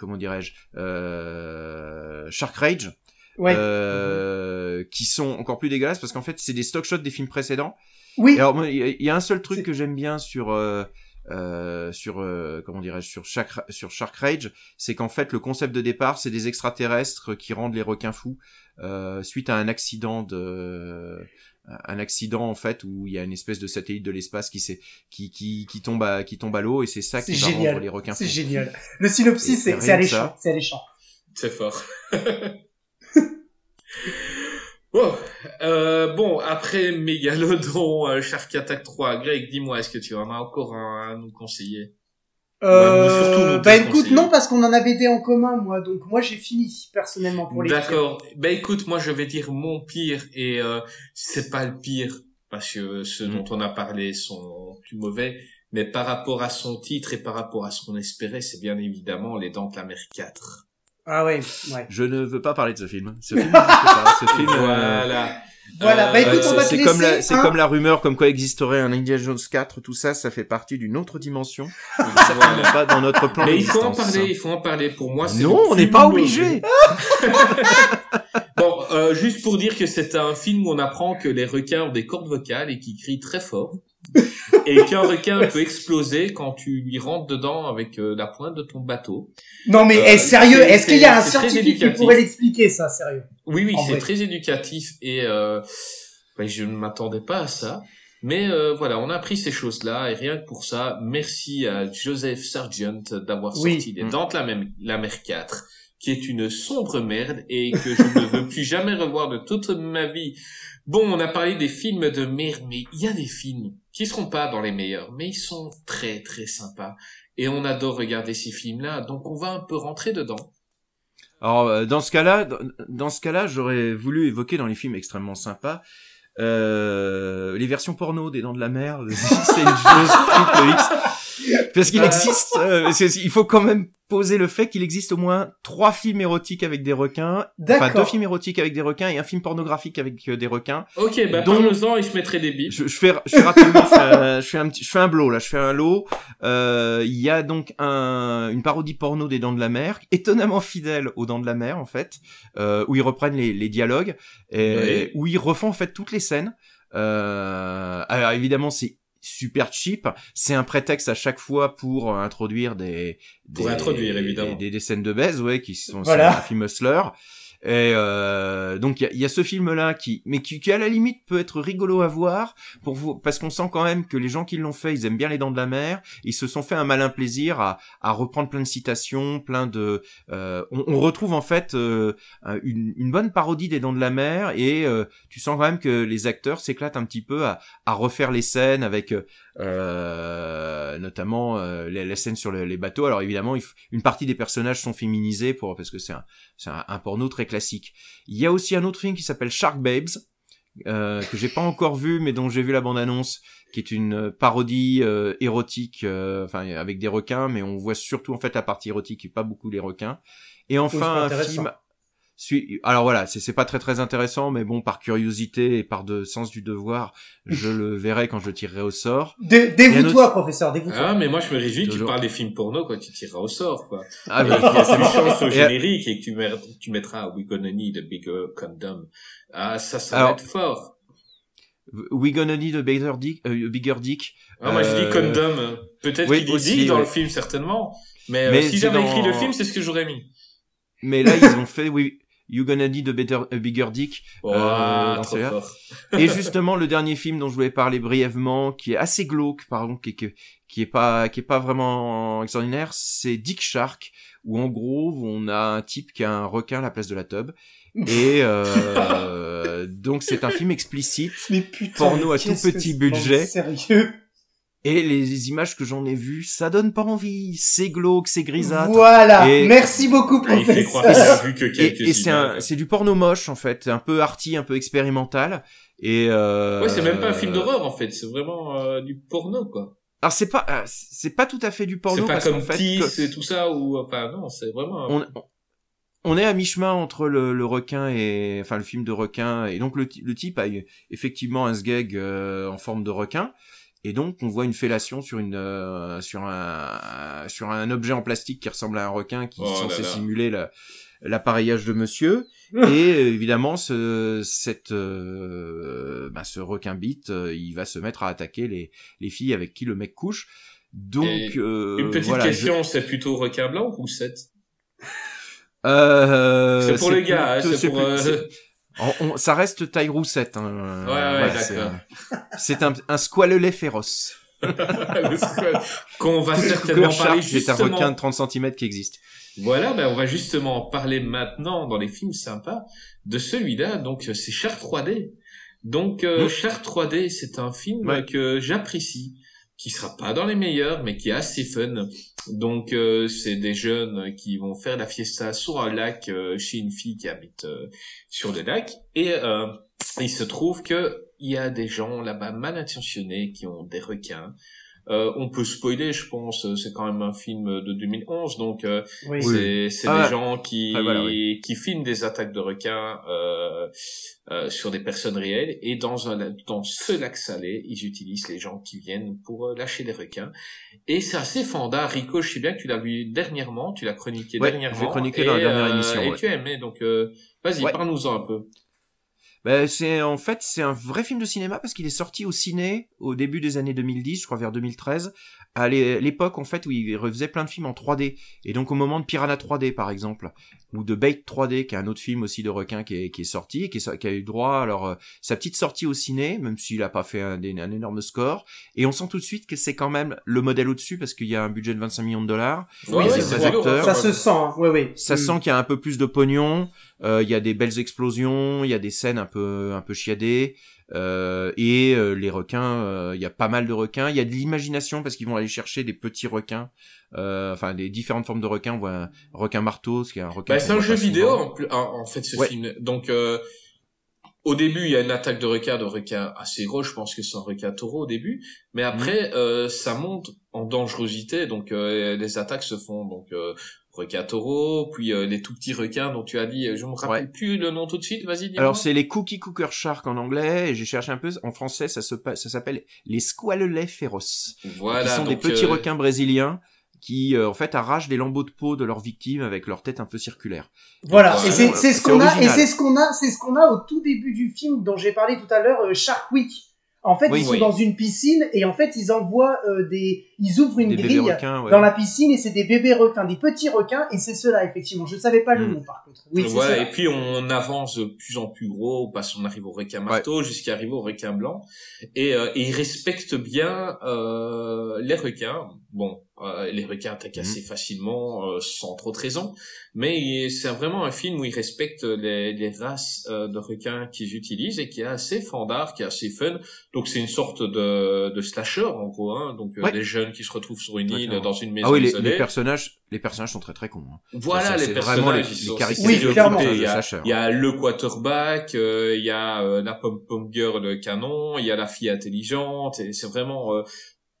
comment dirais-je euh, Shark Rage. Ouais. euh, qui sont encore plus dégueulasses parce qu'en fait c'est des stock shots des films précédents. Oui. Alors il y, a- il y a un seul truc C'est- que j'aime bien sur euh, euh, sur euh, comment dirais-je sur Shark sur Shark Rage, c'est qu'en fait le concept de départ c'est des extraterrestres qui rendent les requins fous euh, suite à un accident de un accident en fait où il y a une espèce de satellite de l'espace qui s'est qui, qui qui tombe à qui tombe à l'eau et c'est ça C'est qui va génial. rendre les requins C'est fous. génial. Le synopsis, c'est c'est alléchant. C'est alléchant. C'est fort. bon, euh, bon, après Mégalodon, euh, Shark Attack 3, Greg, dis-moi, est-ce que tu en as encore un à nous conseiller Euh, bah écoute, conseiller. non, parce qu'on en avait des en commun, moi. Donc moi, j'ai fini, personnellement, pour les D'accord. Ben écoute, moi je vais dire mon pire et euh, c'est pas le pire parce que ceux Mm. dont on a parlé sont plus mauvais, mais par rapport à son titre et par rapport à ce qu'on espérait, c'est bien évidemment Les Dents de la Mer 4. Ah ouais, ouais. Je ne veux pas parler de ce film. Ce film n'existe pas. Ce film. euh, Voilà. Voilà, bah, écoute, on c'est- va te c'est laisser, comme la, c'est hein. comme la rumeur comme quoi existerait un Indiana Jones 4, tout ça, ça fait partie d'une autre dimension. voilà. Certainement pas dans notre plan Mais il faut en parler, il faut en parler. Pour moi, c'est Non, on n'est pas obligé. Bon, euh, juste pour dire que c'est un film où on apprend que les requins ont des cordes vocales et qui crient très fort. Et qu'un requin peut exploser quand tu lui rentres dedans avec euh, la pointe de ton bateau. Non mais Euh, eh, sérieux, est-ce qu'il y a un scientifique qui pourrait l'expliquer ça, sérieux Oui, oui, c'est très éducatif et euh, ouais, je ne m'attendais pas à ça. Mais euh, voilà, on a appris ces choses-là et rien que pour ça, merci à Joseph Sargent d'avoir Oui. sorti Les Mm. Dents de la, Mer- la mer 4, qui est une sombre merde et que je ne veux plus jamais revoir de toute ma vie. Bon, on a parlé des films de merde, mais il y a des films qui seront pas dans les meilleurs, mais ils sont très très sympas et on adore regarder ces films-là, donc on va un peu rentrer dedans. Alors euh, dans ce cas-là, dans, ce cas-là, j'aurais voulu évoquer dans les films extrêmement sympas euh, les versions porno des Dents de la Mer, triple X. Parce qu'il Euh. existe, euh, il faut quand même poser le fait qu'il existe au moins trois films érotiques avec des requins, enfin deux films érotiques avec des requins et un film pornographique avec euh, des requins. Ok, bah parle-en et je mettrai des bips. Je, je fais, je fais rapidement, je fais, un, je fais un petit, je fais un blow là, je fais un lot. Euh, Il y a donc un, une parodie porno des Dents de la Mer, étonnamment fidèle aux Dents de la Mer en fait, euh, où ils reprennent les, les dialogues et Oui. où ils refont en fait toutes les scènes. Euh, alors évidemment c'est super cheap, c'est un prétexte à chaque fois pour introduire des, Pour des- introduire, évidemment. des, des scènes de baise ouais qui sont Voilà. un film hustler. Et euh, donc il y a, ce film là qui mais qui, qui à la limite peut être rigolo à voir pour vous parce qu'on sent quand même que les gens qui l'ont fait ils aiment bien les dents de la mer. Ils se sont fait un malin plaisir à, à reprendre plein de citations plein de euh, on, retrouve en fait euh, une, bonne parodie des dents de la mer et euh, tu sens quand même que les acteurs s'éclatent un petit peu à, à refaire les scènes avec euh, notamment euh, les, les scènes sur le- les bateaux. Alors évidemment il une partie des personnages sont féminisés pour parce que c'est un, c'est un, un porno très classique. Il y a aussi un autre film qui s'appelle Shark Babes euh, que j'ai pas encore vu mais dont j'ai vu la bande annonce qui est une euh, parodie euh, érotique euh, enfin avec des requins mais on voit surtout en fait la partie érotique et pas beaucoup les requins. Et enfin un film Alors voilà, c'est pas très très intéressant, mais bon, par curiosité et par de sens du devoir, je le verrai quand je tirerai au sort. Dévoue-toi, autre- professeur, dévoue-toi. Ah, mais moi je me réjouis que tu parles des films porno quand tu tireras au sort, quoi. Ah, et mais- qu'il y a une chance au Et- générique et que tu, mettras We Gonna Need a Bigger Condom. Ah, ça, ça va Alors- être fort. We gonna need a bigger dick, euh, a bigger dick. Ah, moi je Euh, dis condom. Peut-être oui, qu'il dit dans ouais. le film, certainement. Mais, euh, si j'avais dans- écrit le film, c'est ce que j'aurais mis. Mais là, ils ont fait we, You gonna need a, better, a bigger dick. Oh, Euh. Et justement, le dernier film dont je voulais parler brièvement, qui est assez glauque, pardon, qui, qui, qui est pas, qui est pas vraiment extraordinaire, c'est Dick Shark, où en gros, on a un type qui a un requin à la place de la tub. Et euh, donc c'est un film explicite. Mais putain, porno à tout petit budget. Sérieux? Et les images que j'en ai vues, ça donne pas envie. C'est glauque, c'est grisâtre. Voilà, Et- merci beaucoup, Ah, il fait professeur. croire a vu que Et, quelques et c'est un, c'est du porno moche en fait, un peu arty, un peu expérimental. Et euh, Ouais, c'est même pas un film d'horreur, en fait. C'est vraiment euh, du porno, quoi. Alors c'est pas, euh, c'est pas tout à fait du porno C'est pas parce comme fait, Kiss que- et tout ça, ou, enfin, non, c'est vraiment... on, on est à mi-chemin entre le, le requin et, enfin le film de requin et donc le, le type a eu effectivement un sgeg euh, en forme de requin. Et donc, on voit une fellation sur une euh, sur un sur un objet en plastique qui ressemble à un requin qui Oh est censé là là. simuler la- l'appareillage de monsieur. Et euh, évidemment, ce cette euh, bah, ce requin bite, euh, il va se mettre à attaquer les les filles avec qui le mec couche. Donc, Et euh, Une petite voilà, je- question, c'est plutôt requin blanc ou roussette Euh, C'est pour les gars, hein, c'est pour... euh, on- on- ça reste taille roussette. Hein. Ouais, ouais, c'est d'accord. un- C'est un, un squalelet féroce. qu'on va certainement parler Shark, c'est un justement. requin de 30 cm qui existe. Voilà, ben on va justement en parler maintenant dans les films sympas de celui-là. Donc euh, c'est Char 3D. Donc euh, Mm. Char 3D, c'est un film Ouais. que j'apprécie, qui sera pas dans les meilleurs, mais qui est assez fun. Donc euh, c'est des jeunes qui vont faire la fiesta sur un lac euh, chez une fille qui habite euh, sur le lac et euh, il se trouve que il y a des gens là-bas mal intentionnés qui ont des requins. Euh, on peut spoiler, je pense. C'est quand même un film de 2011, donc euh, Oui. c'est c'est Ah des ouais. gens qui Ah, voilà, qui filment des attaques de requins euh, euh, sur des personnes réelles et dans un dans ce lac salé, ils utilisent les gens qui viennent pour euh, lâcher des requins. Et c'est assez fandard. Rico, je sais bien que tu l'as vu dernièrement, tu l'as chroniqué Ouais, dernièrement. j'ai chroniqué dans la dernière euh, émission, Et ouais. tu as aimé, donc euh, vas-y, Ouais. parle-nous-en un peu. Bah, c'est en fait c'est un vrai film de cinéma parce qu'il est sorti au ciné au début des années 2010, je crois vers 2013, à l'é- l'époque en fait où il refaisait plein de films en 3D et donc au moment de Piranha 3D par exemple ou de Bait 3D qui est un autre film aussi de requin qui est, qui est sorti et qui, est qui a eu droit alors euh, sa petite sortie au ciné même s'il a pas fait un, un énorme score et on sent tout de suite que c'est quand même le modèle au-dessus parce qu'il y a un budget de 25 millions de dollars Oui, c'est vrai. rigolo, acteurs. Ça se sent, hein. ouais, ouais. ça Mm. sent qu'il y a un peu plus de pognon. euh, Il y a des belles explosions, il y a des scènes un peu un peu chiadées. Euh, et euh, les requins, euh, il y a pas mal de requins. Il y a de l'imagination parce qu'ils vont aller chercher des petits requins, euh, enfin des différentes formes de requins. On voit un requin marteau, ce qui est un requin. Bah, c'est un jeu vidéo en, plus- en, fait ce Ouais. film. Donc euh, au début il y a une attaque de requin, de requin assez gros. Je pense que c'est un requin taureau au début, mais après euh, ça monte en dangerosité. Donc euh, les attaques se font donc euh, requin taureau, puis euh, les tout petits requins dont tu as dit. Je me rappelle Ouais. plus le nom tout de suite. Vas-y. dis-moi. Alors c'est les cookie cooker shark en anglais et j'ai cherché un peu en français ça se ça s'appelle les squalelets féroces. voilà. qui sont des petits euh, requins brésiliens qui euh, en fait arrachent des lambeaux de peau de leurs victimes avec leur tête un peu circulaire. Voilà, et c'est ce qu'on a, et c'est ce qu'on a, c'est ce qu'on a au tout début du film dont j'ai parlé tout à l'heure, euh, Shark Week. En fait, Oui, ils sont oui. dans une piscine et en fait, ils envoient euh, des, ils ouvrent une des grille requins. ouais. dans la piscine et c'est des bébés requins, des petits requins et c'est ceux-là effectivement. Je savais pas le Mm. nom par contre. Oui, voilà, et puis on avance de plus en plus gros, parce qu'on arrive au requin marteau jusqu'à arriver au requin blanc, et, euh, et ils respectent bien euh, les requins. Bon, euh, les requins attaquent Mhm. assez facilement, euh, sans trop de raison, mais il- c'est vraiment un film où ils respectent les, les races euh, de requins qu'ils utilisent et qui est assez fandard, qui est assez fun. Donc c'est une sorte de, de slasher en gros, hein. donc euh, Ouais. des jeunes qui se retrouvent sur une île dans une maison Ah oui, les, isolée. les personnages, les personnages sont très très cons. hein. Voilà Ça, les c'est personnages, vraiment les- ils les sont caractéristiques Oui, clairement. Il y de a, Sacher, il y a le quarterback, euh, il y a euh, la pom pom girl canon, il y a la fille intelligente, et c'est vraiment euh,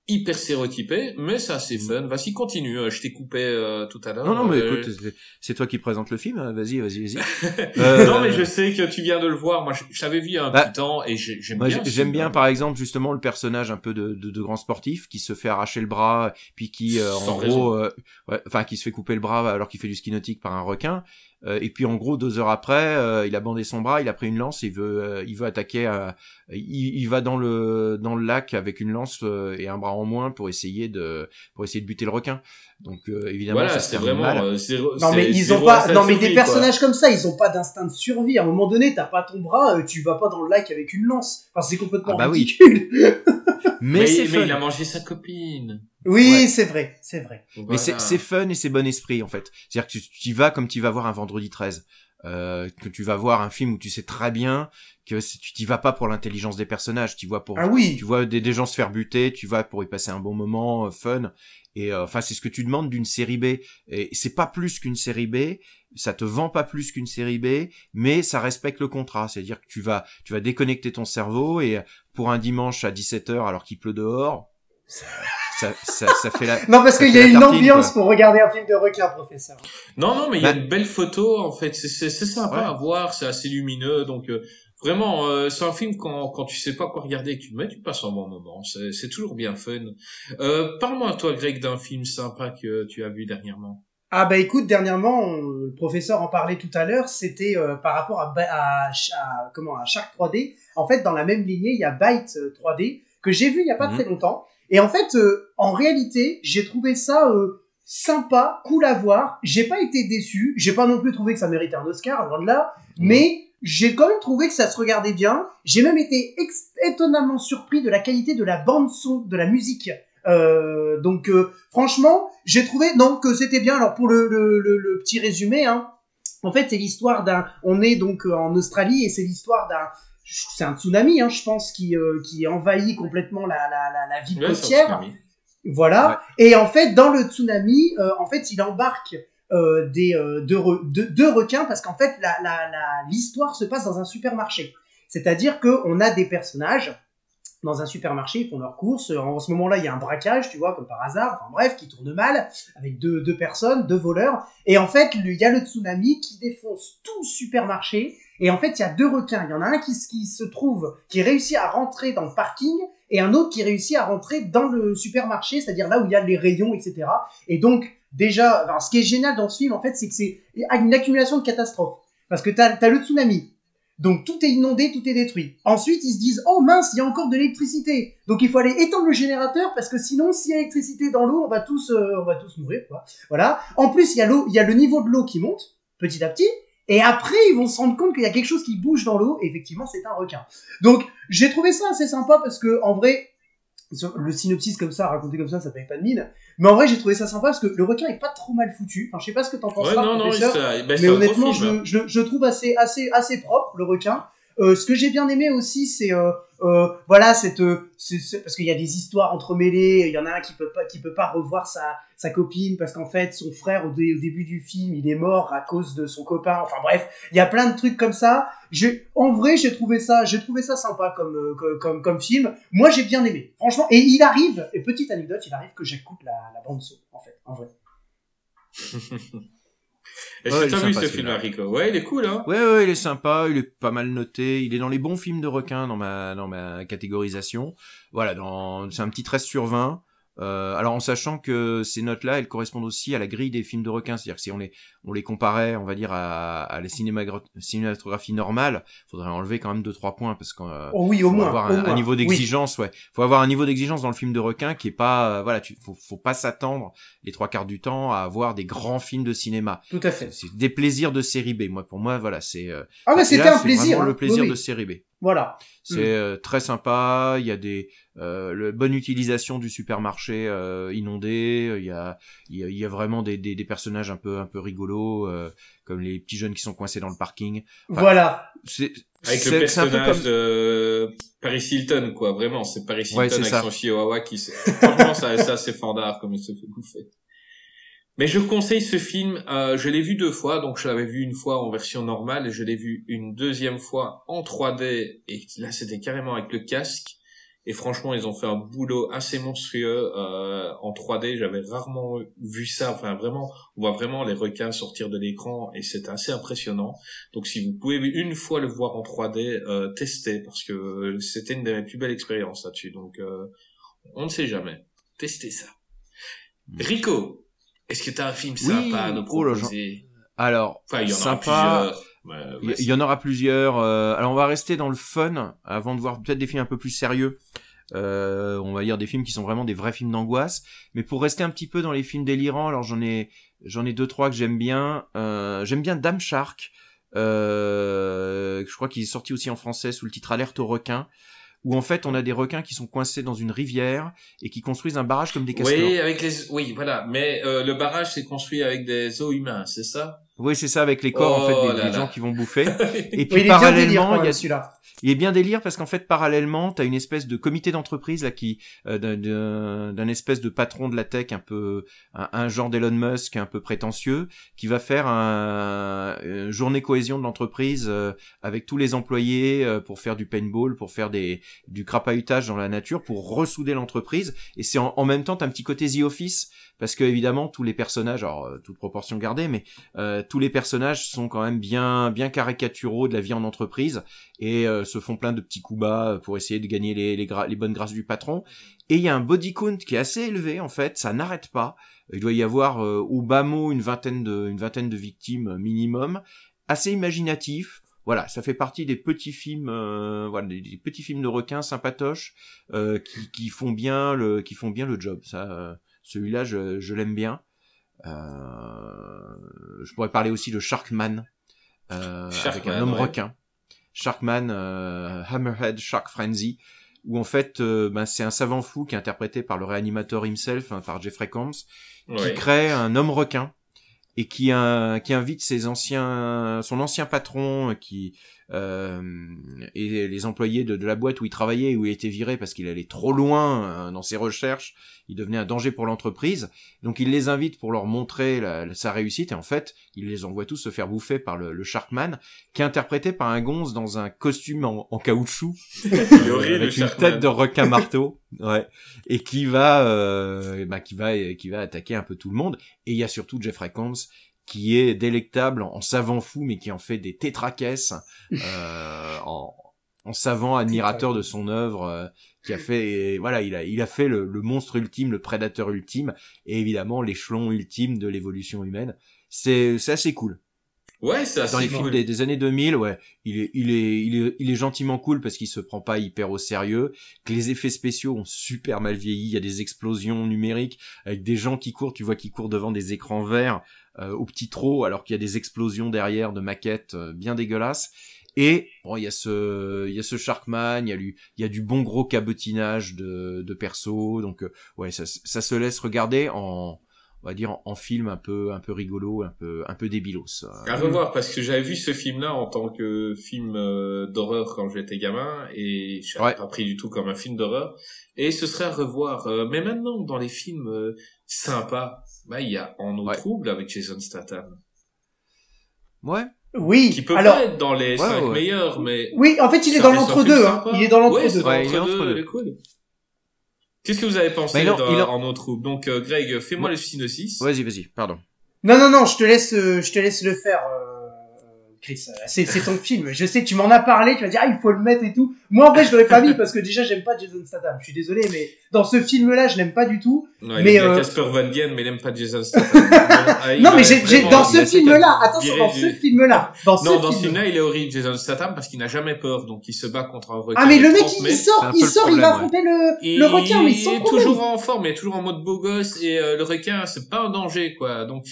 hyper stéréotypé, mais c'est assez fun. Vas-y, continue. euh, Je t'ai coupé euh, tout à l'heure. Non, non, mais Euh, écoute, c'est- toi qui présente le film. hein. Vas-y, vas-y, vas-y. non, Euh, mais je sais que tu viens de le voir. Moi, je, vu il y a un Bah, petit temps et j'ai- j'aime bien. j'aime bien, par exemple, justement, le personnage un peu de, de, de grand sportif qui se fait arracher le bras, puis qui, euh, en gros, euh, ouais, enfin, qui se fait couper le bras alors qu'il fait du ski nautique par un requin. Euh, et puis, en gros, deux heures après, euh, il a bandé son bras, il a pris une lance, il veut, euh, il veut attaquer. euh, il, il va dans le dans le lac avec une lance et un bras en moins pour essayer de pour essayer de buter le requin. Donc, euh, évidemment, Voilà, c'est vraiment. mal. euh, Non mais ils ont pas, non mais des quoi. personnages comme ça, ils ont pas d'instinct de survie. À un moment donné, t'as pas ton bras, euh, tu vas pas dans le lac avec une lance. Enfin, c'est complètement Ah bah oui. ridicule. Mais, Mais, c'est mais il a mangé sa copine. Oui, Ouais. c'est vrai, c'est vrai. Mais c'est c'est fun et c'est bon esprit en fait. C'est-à-dire que tu tu y vas comme tu vas voir un vendredi 13. Euh, que tu vas voir un film où tu sais très bien que tu t'y vas pas pour l'intelligence des personnages, tu vois pour Ah oui. tu vois des, des gens se faire buter, tu vas pour y passer un bon moment, euh, fun. Et euh, enfin, c'est ce que tu demandes d'une série B. Et c'est pas plus qu'une série B. Ça te vend pas plus qu'une série B, mais ça respecte le contrat. C'est-à-dire que tu vas, tu vas déconnecter ton cerveau et pour un dimanche à 17h alors qu'il pleut dehors, ça, ça, ça, ça fait la. Non parce qu'il y a une tartine, ambiance quoi. pour regarder un film de requin, professeur. Non, non, mais il y a Bah- une belle photo, en fait. C'est, c'est, c'est sympa Ouais. à voir, c'est assez lumineux. Donc, euh, vraiment, euh, c'est un film quand, quand tu sais pas quoi regarder et que tu le mets, tu passes un bon moment. C'est, c'est toujours bien fun. Euh, parle-moi, toi, Greg, d'un film sympa que tu as vu dernièrement. Ah bah écoute, dernièrement, on- le professeur en parlait tout à l'heure, c'était euh, par rapport à, à, à- comment à Shark 3D. En fait, dans la même lignée, il y a Byte euh, 3D que j'ai vu il y a pas Mhm. très longtemps. Et en fait, euh, en réalité, j'ai trouvé ça euh, sympa, cool à voir. J'ai pas été déçu. J'ai pas non plus trouvé que ça méritait un Oscar, loin de là. Mais j'ai quand même trouvé que ça se regardait bien. J'ai même été étonnamment surpris de la qualité de la bande son, de la musique. Euh, donc euh, franchement, j'ai trouvé non que c'était bien. Alors pour le, le, le, le petit résumé, hein, en fait c'est l'histoire d'un. On est donc euh, en Australie et c'est l'histoire d'un. C'est un tsunami, hein, je pense, qui, euh, qui envahit complètement la, la, la, la ville Ouais, côtière. tsunami. Voilà. Et en fait, dans le tsunami, euh, en fait, il embarque euh, des euh, requins parce qu'en fait, l'histoire se passe dans un supermarché. C'est-à-dire que on a des personnages dans un supermarché, ils font leurs courses. En ce moment-là, il y a un braquage, tu vois, comme par hasard. Enfin bref, qui tourne mal avec deux, personnes, deux voleurs. Et en fait, il y a le tsunami qui défonce tout le supermarché. Et en fait, il y a deux requins. Il y en a un qui, qui se trouve, qui réussit à rentrer dans le parking, et un autre qui réussit à rentrer dans le supermarché, c'est-à-dire là où il y a les rayons, etc. Et donc, déjà, ce qui est génial dans ce film, en fait, c'est que c'est une accumulation de catastrophes. Parce que t'as as le tsunami. Donc tout est inondé, tout est détruit. Ensuite, ils se disent oh mince, il y a encore de l'électricité. Donc il faut aller étendre le générateur parce que sinon, s'il y a électricité dans l'eau, on va tous, euh, on va tous mourir. Quoi. Voilà. En plus, il y a l'eau, il y a le niveau de l'eau qui monte petit à petit. Et après, ils vont se rendre compte qu'il y a quelque chose qui bouge dans l'eau. Effectivement, c'est un requin. Donc j'ai trouvé ça assez sympa parce que en vrai, le synopsis comme ça, raconté comme ça, ça paye pas de mine. Mais en vrai, j'ai trouvé ça sympa parce que le requin est pas trop mal foutu. Enfin, je sais pas ce que t'en penses, Ouais, pas, non, non, ça- ben, c'est mais honnêtement, je, je, je trouve assez, assez, assez propre le requin. Euh, ce que j'ai bien aimé aussi, c'est euh, euh, voilà, cette, parce qu'il y a des histoires entremêlées. Il y en a un qui peut pas, qui peut pas revoir sa, sa copine parce qu'en fait, son frère au, au début du film, il est mort à cause de son copain. Enfin bref, il y a plein de trucs comme ça. J'ai, en vrai, j'ai trouvé ça, j'ai trouvé ça sympa comme, comme, comme, comme film. Moi, j'ai bien aimé, franchement. Et il arrive, et petite anecdote, il arrive que j'écoute la, la bande son, en fait, en vrai. Est-ce Ouais, vu ce film. Rico? Ouais, il est cool, hein Ouais, ouais, il est sympa, il est pas mal noté, il est dans les bons films de requins dans ma, dans ma catégorisation. Voilà, dans, c'est un petit 13 sur 20. Euh, alors en sachant que ces notes-là, elles correspondent aussi à la grille des films de requins, c'est-à-dire que si on les, on les comparait, on va dire à, à la cinématographie normale, faudrait enlever quand même deux trois points parce qu'on euh, Oh oui, au faut moins. avoir au un, niveau Oui. d'exigence, ouais. Faut avoir un niveau d'exigence dans le film de requin qui est pas, euh, voilà, tu, faut, faut pas s'attendre les trois quarts du temps à avoir des grands films de cinéma. Tout à fait. C'est des plaisirs de série B. Moi, pour moi, voilà, c'est. euh, Ah et c'était un plaisir. vraiment hein. le plaisir Oui, de série B. Voilà. C'est Mm. euh, très sympa. Il y a des euh, le bonne utilisation du supermarché euh, inondé. Il y a il y a, il y a vraiment des, des, des personnages un peu un peu rigolos euh, comme les petits jeunes qui sont coincés dans le parking. Enfin, Voilà. C'est Avec le personnage comme de Paris Hilton, quoi. Vraiment, c'est Paris Hilton Ouais, c'est avec ça. son chihuahua qui... se- Franchement, ça, ça c'est fandard comme il se fait bouffer. Mais je conseille ce film. euh, je l'ai vu deux fois, donc je l'avais vu une fois en version normale et je l'ai vu une deuxième fois en 3D. Et là, c'était carrément avec le casque. Et franchement, ils ont fait un boulot assez monstrueux euh, en 3D. J'avais rarement vu ça. Enfin, vraiment, on voit vraiment les requins sortir de l'écran et c'est assez impressionnant. Donc, si vous pouvez une fois le voir en 3D, euh, testez parce que c'était une de mes plus belles expériences là-dessus. Donc, euh, on ne sait jamais. Testez ça. Rico, est-ce que tu as un film Oui, sympa à nous oh là, proposer? Alors Enfin, il y en sympa. aura plusieurs. Il y en aura plusieurs. euh, alors on va rester dans le fun avant de voir peut-être des films un peu plus sérieux. Euh, on va dire des films qui sont vraiment des vrais films d'angoisse. Mais pour rester un petit peu dans les films délirants, alors j'en ai j'en ai deux trois que j'aime bien. Euh, j'aime bien Dame Shark. Euh, je crois qu'il est sorti aussi en français sous le titre Alerte aux requins. Où en fait on a des requins qui sont coincés dans une rivière et qui construisent un barrage comme des castors. Oui, avec les, oui, voilà. Mais euh, le barrage c'est construit avec des os humains, c'est ça? Oui, c'est ça avec les corps en fait Oh des, là des là. gens qui vont bouffer. Et Oui, puis il parallèlement, il y a celui-là. Il est bien délire parce qu'en fait parallèlement t'as une espèce de comité d'entreprise là qui euh, d'un- espèce de patron de la tech un peu un, un genre d'Elon Musk un peu prétentieux qui va faire un, une journée cohésion de l'entreprise euh, avec tous les employés euh, pour faire du paintball pour faire des du crapahutage dans la nature pour ressouder l'entreprise et c'est en, en même temps t'as un petit côté The Office parce que évidemment tous les personnages alors euh, toute proportion gardée mais euh, tous les personnages sont quand même bien bien caricaturaux de la vie en entreprise et euh, se font plein de petits coups bas pour essayer de gagner les, les, les bonnes grâces du patron. Et il y a un body count qui est assez élevé en fait, ça n'arrête pas. Il doit y avoir euh, au bas mot une vingtaine de, une vingtaine de victimes minimum, assez imaginatif. Voilà, ça fait partie des petits films, euh, voilà, des petits films de requins sympatoches euh, qui, qui font bien le, qui font bien le job. Ça, euh, celui-là, je, je l'aime bien. Euh, je pourrais parler aussi de Sharkman, euh, avec Sharkman, un homme ouais. requin. Sharkman, euh, Hammerhead Shark Frenzy, où en fait, ben, c'est un savant fou qui est interprété par le réanimateur himself, hein, par Jeffrey Combs, qui crée un homme requin et qui, qui invite ses anciens, son ancien patron qui euh, et les employés de, de la boîte où il travaillait, où il était viré parce qu'il allait trop loin euh, dans ses recherches, il devenait un danger pour l'entreprise. Donc il les invite pour leur montrer la- la- sa réussite et en fait, il les envoie tous se faire bouffer par le, le Sharkman, qui est interprété par un gonze dans un costume en, en caoutchouc horrible, avec une Sharkman. tête de requin marteau, ouais, et qui va, euh, bah, qui va, qui va attaquer un peu tout le monde. Et il y a surtout Jeffrey Combs qui est délectable en, savant fou, mais qui en fait des tétraquesses euh, en, en savant admirateur de son œuvre, euh, qui a fait, voilà, il a, il a fait le, le monstre ultime, le prédateur ultime, et évidemment l'échelon ultime de l'évolution humaine. C'est assez cool. Ouais, c'est Dans les films des, des années 2000, ouais, il est, il est, il est, il est gentiment cool parce qu'il se prend pas hyper au sérieux. Que les effets spéciaux ont super mal vieilli. Il y a des explosions numériques avec des gens qui courent. Tu vois qui courent devant des écrans verts euh, au petit trot, alors qu'il y a des explosions derrière de maquettes euh, bien dégueulasses. Et bon, il y a ce, il y a ce Sharkman, il y a lui, il y a du bon gros cabotinage de, de perso. Donc euh, ouais, ça, ça se laisse regarder en, on va dire en, film un peu, un peu rigolo, un peu, un peu débilos. À revoir parce que j'avais vu ce film-là en tant que film euh, d'horreur quand j'étais gamin et je l'avais Ouais. pas pris du tout comme un film d'horreur et ce serait à revoir. Euh, mais maintenant dans les films euh, sympas, bah il y a En eau Ouais. trouble avec Jason Statham Ouais. Oui. qui peut Alors, pas être dans les Ouais, cinq ouais. meilleurs mais oui, en fait, il est dans l'entre-deux. Hein. Il est dans l'entre-deux. Ouais, il est l'entre-deux, entre deux. il est cool. Qu'est-ce que vous avez pensé Bah, il en- dans- il en- en eau trouble Donc euh, Greg, fais-moi Moi- le synopsis. Vas-y, vas-y, pardon. Non, non, non, je te laisse, euh, je te laisse le faire, euh, Chris. Euh, C'est, c'est ton film. Je sais, tu m'en as parlé, tu vas dire, ah, il faut le mettre et tout. Moi, en vrai, je l'aurais pas mis parce que déjà, j'aime pas Jason Statham. Je suis désolé, mais dans ce film-là, je l'aime pas du tout. Non, il Mais, aime bien euh, Casper Van Dien, mais il aime pas Jason Statham. Ah, il non, mais j'ai, j'ai, vraiment- dans il ce film-là, attention, dans ce film-là, dans ce Non, dans ce film. film-là, il est horrible, Jason Statham, parce qu'il n'a jamais peur, donc il se bat contre un requin. Ah, mais le mec, 30 il, il sort, il sort, il va affronter le, Il le requin, mais sans est problème. toujours en forme, il est toujours en mode beau gosse, et euh, le requin, c'est pas un danger, quoi. Donc,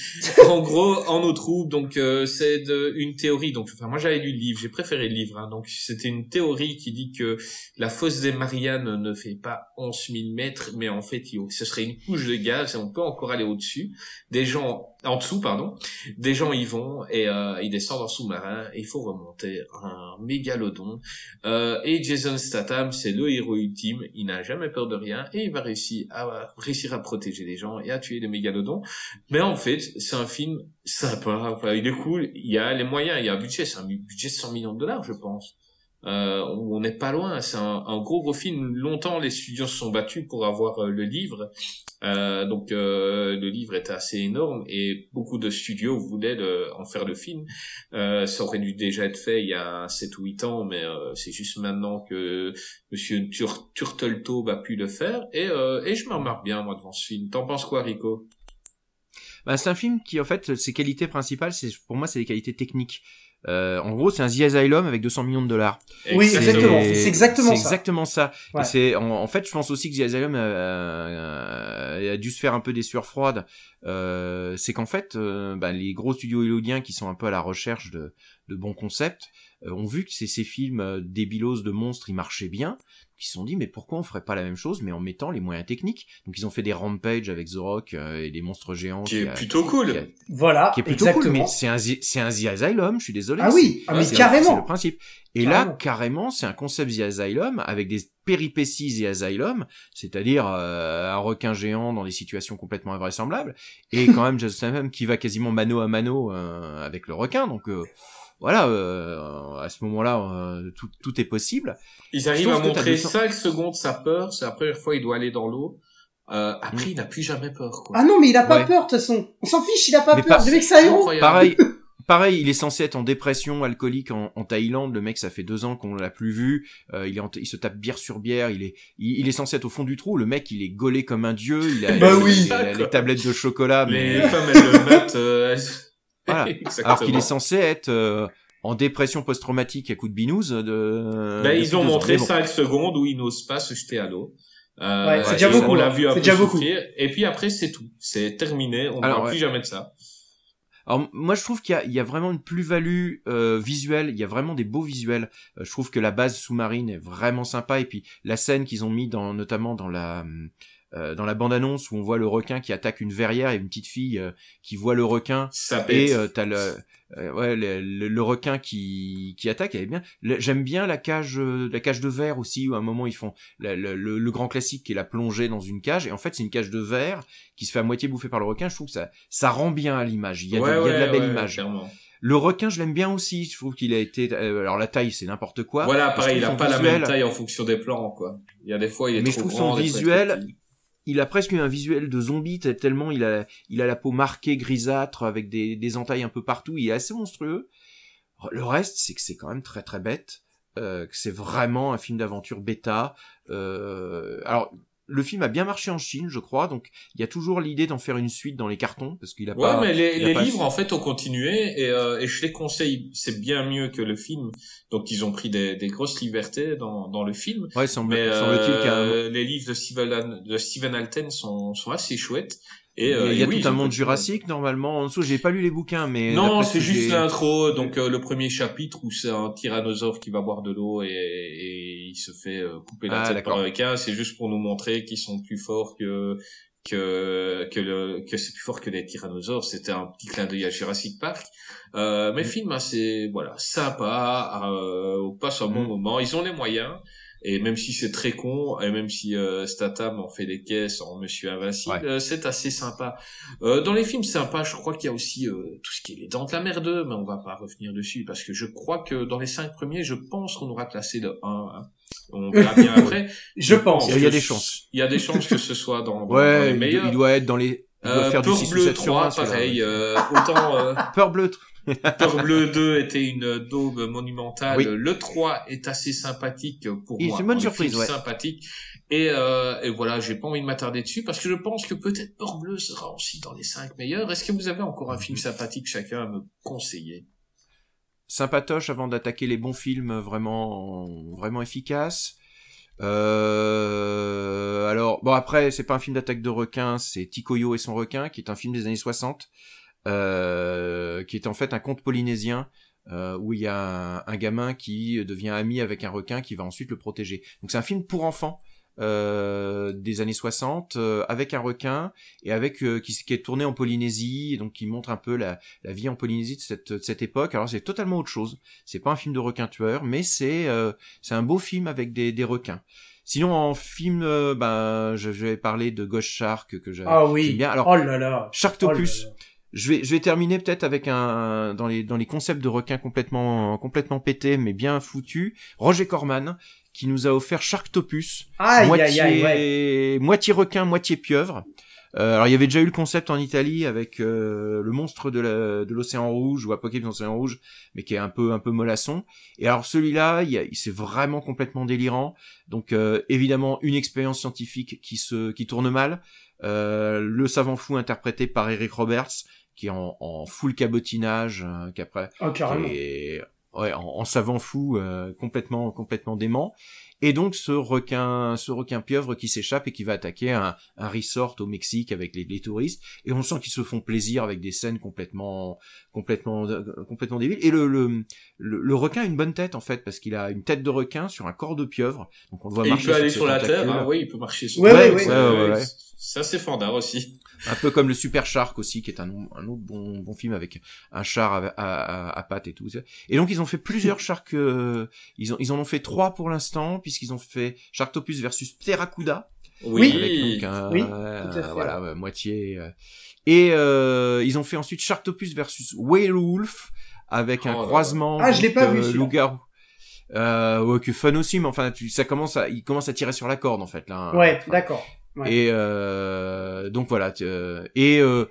en gros, en eau trouble, donc euh, c'est de, une théorie. Donc, enfin, moi j'avais lu le livre, j'ai préféré le livre. Hein, donc, c'était une théorie qui dit que la fosse des Mariannes ne fait pas 11 000 mètres, mais en fait, il- ce serait une couche de gaz, et on peut encore aller au-dessus. Des gens, en dessous, pardon. Des gens y vont et euh, ils descendent en sous-marin. et Il faut remonter un mégalodon. Euh, et Jason Statham, c'est le héros ultime. Il n'a jamais peur de rien et il va réussir à réussir à protéger les gens et à tuer les mégalodons. Mais en fait, c'est un film sympa. Enfin, il est cool. Il y a les moyens. Il y a un budget. C'est un budget de 100 millions de dollars, je pense. Euh, on n'est pas loin. C'est un, gros gros film. Longtemps, les studios se sont battus pour avoir euh, le livre. Euh, donc euh, le livre était assez énorme et beaucoup de studios voulaient en faire le film. Euh, ça aurait dû déjà être fait il y a 7 ou 8 ans, mais c'est juste maintenant que Monsieur Tur Turteltaub a pu le faire. Et, et je me remarque bien moi devant ce film. T'en penses quoi, Rico? Bah, c'est un film qui, en fait, ses qualités principales, pour moi, c'est les qualités techniques. Euh, en gros, c'est un The Asylum avec 200 millions de dollars. Oui, exactement. C'est exactement exactement ça. Ouais. Et c'est, en, en fait, je pense aussi que The Asylum euh, a dû se faire un peu des sueurs froides. Euh, c'est qu'en fait, euh, bah, les gros studios hollywoodiens qui sont un peu à la recherche de, de bons concepts euh, ont vu que ces, ces films euh, débilos de monstres, ils marchaient bien. Ils se sont dit, mais pourquoi on ferait pas la même chose, mais en mettant les moyens techniques? Donc, ils ont fait des Rampage avec The Rock euh, et des monstres géants. Qui est a- plutôt cool. qui a- Voilà, qui est plutôt exactement. cool, mais c'est un, The- c'est un The Asylum, je suis désolé. Ah oui, ah, mais carrément. C'est le principe. Et Carrément. là, carrément, c'est un concept The Asylum avec des péripéties The Asylum, c'est-à-dire euh, un requin géant dans des situations complètement invraisemblables, et quand même Jason Statham qui va quasiment mano à mano euh, avec le requin, donc euh, voilà, euh, à ce moment-là, euh, tout, tout est possible. Ils arrivent Sauf à montrer 200 5 secondes sa peur. C'est la première fois il doit aller dans l'eau. Euh, après, Mm. il n'a plus jamais peur. Quoi. Ah non, mais il a pas Ouais. peur, de toute façon. On s'en fiche, il a pas Mais peur. pas- Le mec, c'est un héros. Incroyable. Pareil, pareil, il est censé être en dépression alcoolique en, en Thaïlande. Le mec, ça fait deux ans qu'on l'a plus vu. Euh, il, est en- il se tape bière sur bière. Il est, il, il est censé être au fond du trou. Le mec, il est gaulé comme un dieu. Il a, Bah il- oui. il a les tablettes de chocolat. Les mais- femmes, elles le mettent. euh, elles- Voilà. Alors qu'il est censé être euh, en dépression post-traumatique à coup de binouze. De, Ben, ils ont montré bon. 5 secondes où il n'ose pas se jeter à l'eau. Euh, Ouais, c'est déjà beaucoup, On l'a hein. vu un C'est peu déjà beaucoup. souffrir. Et puis après, c'est tout. C'est terminé. On ne ouais. plus jamais de ça. Alors moi je trouve qu'il y a, il y a vraiment une plus-value euh, visuelle, il y a vraiment des beaux visuels. Euh, je trouve que la base sous-marine est vraiment sympa et puis la scène qu'ils ont mis dans notamment dans la euh, dans la bande-annonce où on voit le requin qui attaque une verrière et une petite fille euh, qui voit le requin Ça et euh, t'as le euh, ouais le, le- le requin qui qui attaque elle est bien j'aime bien la cage euh, la cage de verre aussi où à un moment ils font la- le, le- le grand classique qui est la plongée dans une cage et en fait c'est une cage de verre qui se fait à moitié bouffer par le requin je trouve que ça ça rend bien à l'image il y a, de, Ouais, il y a de la belle image clairement. le requin, je l'aime bien aussi. Je trouve qu'il a été. euh, alors la taille, c'est n'importe quoi. Voilà, Je pareil, il trouve a son pas la même taille en fonction des plans, quoi. Il y a des fois, il est Mais je trop trouve son grand, fois, il est trop visuel-. Il a presque un visuel de zombie tellement il a, il a la peau marquée grisâtre avec des, des entailles un peu partout. Il est assez monstrueux. Le reste, c'est que c'est quand même très très bête. Euh, que c'est vraiment un film d'aventure bêta. Euh, alors le film a bien marché en Chine, je crois, donc il y a toujours l'idée d'en faire une suite dans les cartons parce qu'il a Ouais, pas. mais les, livres en fait ont continué et, euh, et je les conseille. C'est bien mieux que le film. Donc ils ont pris des, des grosses libertés dans, dans le film. Ouais, semble, Mais semble-t-il euh, les livres de Steven, de Steven Alten sont, sont assez chouettes. Et, il y a, euh, il y a oui, tout un monde jurassique normalement. En dessous, j'ai pas lu les bouquins, mais Non, c'est juste l'intro. Donc euh, le premier chapitre où c'est un tyrannosaure qui va boire de l'eau et, et il se fait euh, couper la Ah, tête par un requin. C'est juste pour nous montrer qu'ils sont plus forts que que que le que c'est plus fort que les tyrannosaures. C'était un petit clin d'œil à Jurassic Park. Euh, Mm. mais le film assez voilà sympa. Euh, on passe un bon Mm. moment. Ils ont les moyens. Et même si c'est très con, et même si euh, Statham en fait des caisses en Monsieur Invincible, Ouais. euh, c'est assez sympa. Euh, dans les films sympas, je crois qu'il y a aussi euh, tout ce qui est les dents de la mer 2, mais on va pas revenir dessus parce que je crois que dans les cinq premiers, je pense qu'on aura classé de 1. hein. On verra bien après. Je pense. Il y a des ce- chances. Il y a des chances que ce soit dans, dans- dans Ouais, les il, meilleurs. il doit être dans les. Il doit Euh, faire du Peur 6 ou Bleu 7 sur 3, 1, celui-là. pareil. Euh, autant euh, Peur bleu. Bleu 2 était une daube monumentale. Oui. Le 3 est assez sympathique pour moi. c'est une bonne surprise, ouais. sympathique. Et, euh, et voilà, j'ai pas envie de m'attarder dessus parce que je pense que peut-être Peur Bleu sera aussi dans les 5 meilleurs. Est-ce que vous avez encore un film sympathique chacun à me conseiller? Sympatoche avant d'attaquer les bons films vraiment vraiment efficaces. Euh, alors bon après c'est pas un film d'attaque de requin, c'est Tikoyo et son requin qui est un film des années 60 euh, qui est en fait un conte polynésien euh, où il y a un, un gamin qui devient ami avec un requin qui va ensuite le protéger. Donc c'est un film pour enfants euh, des années 60 euh, avec un requin et avec euh, qui, qui est tourné en Polynésie donc qui montre un peu la, la vie en Polynésie de cette, de cette époque. Alors c'est totalement autre chose. C'est pas un film de requin tueur, mais c'est euh, c'est un beau film avec des, des requins. Sinon en film, euh, ben je, je vais parler de Ghost Shark que j'ai- Ah j'aime oui. bien. Alors oh là là. Sharktopus. Oh là là. Je vais, je vais terminer peut-être avec un dans les dans les concepts de requins complètement complètement pétés mais bien foutus. Roger Corman qui nous a offert Sharktopus, Aïe, moitié aïe, aïe, ouais. moitié requin, moitié pieuvre. Euh, alors il y avait déjà eu le concept en Italie avec euh, le monstre de la- de l'océan rouge ou Apocalypse dans l'océan rouge, mais qui est un peu un peu mollasson. Et alors celui-là, il, y a- il- c'est vraiment complètement délirant. Donc euh, évidemment une expérience scientifique qui se qui tourne mal. Euh, le savant fou interprété par Eric Roberts qui est en, en full cabotinage, euh, qu'après Oh, carrément. et ouais, en, en savant fou, euh, complètement, complètement dément. Et donc ce requin, ce requin pieuvre qui s'échappe et qui va attaquer un, un resort au Mexique avec les, les touristes. Et on sent qu'ils se font plaisir avec des scènes complètement, complètement, euh, complètement débiles. Et le, le, le, le requin a une bonne tête en fait parce qu'il a une tête de requin sur un corps de pieuvre. Donc on le voit Et il marcher peut aller sur la terre, hein, oui, il peut marcher sur Ouais, la ouais, terre. ouais. Ouais, ouais, ouais. Ça, c'est fandard aussi. Un peu comme le Super Shark aussi, qui est un, un autre bon, bon film avec un char à, à, à, à pattes et tout. Et donc ils ont fait plusieurs sharks. euh, ils, ont, ils en ont fait trois pour l'instant, puisqu'ils ont fait Sharktopus versus Pteracuda. Oui. Avec donc un, Oui, euh, tout à fait, voilà, euh, moitié. euh. Et euh, ils ont fait ensuite Sharktopus versus Whale Wolf avec un Oh croisement. Ah, je l'ai pas vu, euh, loup-garou. Euh, ouais, que fun aussi, mais enfin, tu, ça commence à, il commence à tirer sur la corde en fait là. Ouais, Enfin, d'accord. Ouais. et euh, donc voilà. euh, et euh,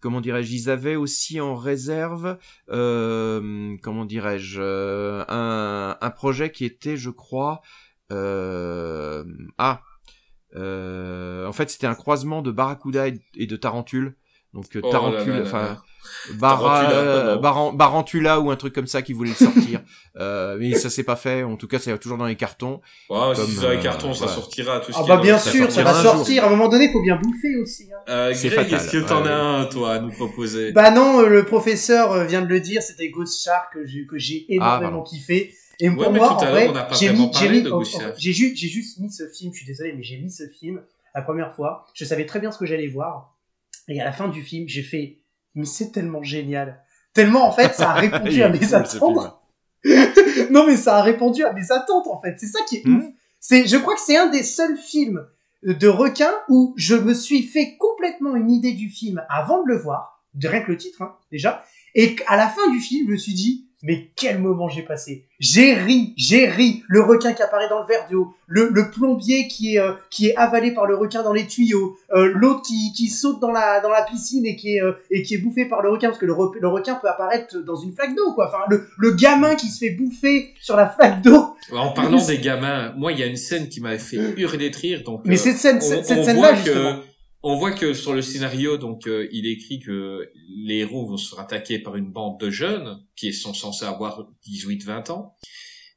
comment dirais-je, ils avaient aussi en réserve, euh, comment dirais-je, euh, un, un projet qui était, je crois, euh, ah, euh, en fait c'était un croisement de barracuda et, de tarentule. Donc euh, Oh tarentule, enfin. Barra- Tarantula, euh. Baran- Barantula ou un truc comme ça qui voulait le sortir. euh, mais ça s'est pas fait. En tout cas, c'est toujours dans les cartons. Ouais, si c'est dans les euh, cartons, ça sortira. Tout ce Ah bah bien ça sûr, ça va un jour. sortir. À un moment donné, il faut bien bouffer aussi. hein. Euh, C'est Greg, fatal, est-ce que t'en ouais. as un, toi, à nous proposer? Bah non, le professeur vient de le dire, c'était Ghost Shark que j'ai, que j'ai énormément pardon. kiffé. Et pour Ouais, moi, tout à l'heure, vrai, on n'a pas j'ai vraiment parlé de juste, j'ai juste mis ce film. Je suis désolé, mais j'ai mis ce film la première fois. Je savais très bien ce que j'allais voir. Et à la fin du film, j'ai fait, mais c'est tellement génial. Tellement en fait, ça a répondu à mes attentes. non mais ça a répondu à mes attentes en fait. C'est ça qui est Hmm. ouf. C'est, je crois que c'est un des seuls films de requins où je me suis fait complètement une idée du film avant de le voir, de rien que le titre hein, déjà, et à la fin du film, je me suis dit Mais quel moment j'ai passé. J'ai ri, j'ai ri. Le requin qui apparaît dans le verre d'eau, le, le plombier qui est, euh, qui est avalé par le requin dans les tuyaux, euh, l'autre qui, qui saute dans la, dans la piscine et qui, est, euh, et qui est bouffé par le requin, parce que le, re- le requin peut apparaître dans une flaque d'eau, quoi. Enfin, le, le gamin qui se fait bouffer sur la flaque d'eau. En parlant des gamins, moi, il y a une scène qui m'avait fait hurler de rire. Donc, Mais euh, cette scène, on, cette, cette on scène-là, voit justement. que on voit que sur le scénario, donc euh, il écrit que les héros vont se faire par une bande de jeunes qui sont censés avoir 18-20 ans.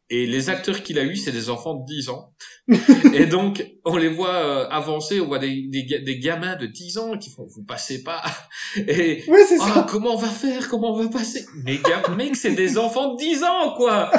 Et les acteurs qu'il a eu, c'est des enfants de 10 ans. et donc, on les voit euh, avancer, on voit des, des, des gamins de 10 ans qui font « vous passez pas ». Et Oui, c'est ah, ça. comment on va faire? Comment on va passer? Mais mec, c'est des enfants de 10 ans, quoi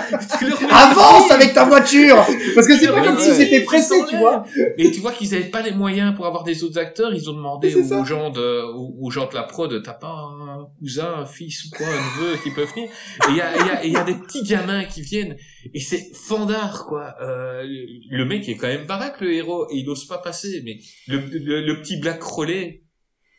Avance avec ta voiture Parce que c'est pas comme des si c'était films, pressé, ils tu vois. Et tu vois qu'ils avaient pas les moyens pour avoir des autres acteurs. Ils ont demandé ça. aux gens de, aux, aux gens de la prod, t'as pas un cousin, un fils ou quoi, un neveu qui peut venir. Et il y a, il y a, il y a des petits gamins qui viennent. Et c'est fandard, quoi. Euh, le mec est quand même baraque, le héros, et il ose pas passer. Mais le, le, le petit Black Crowley,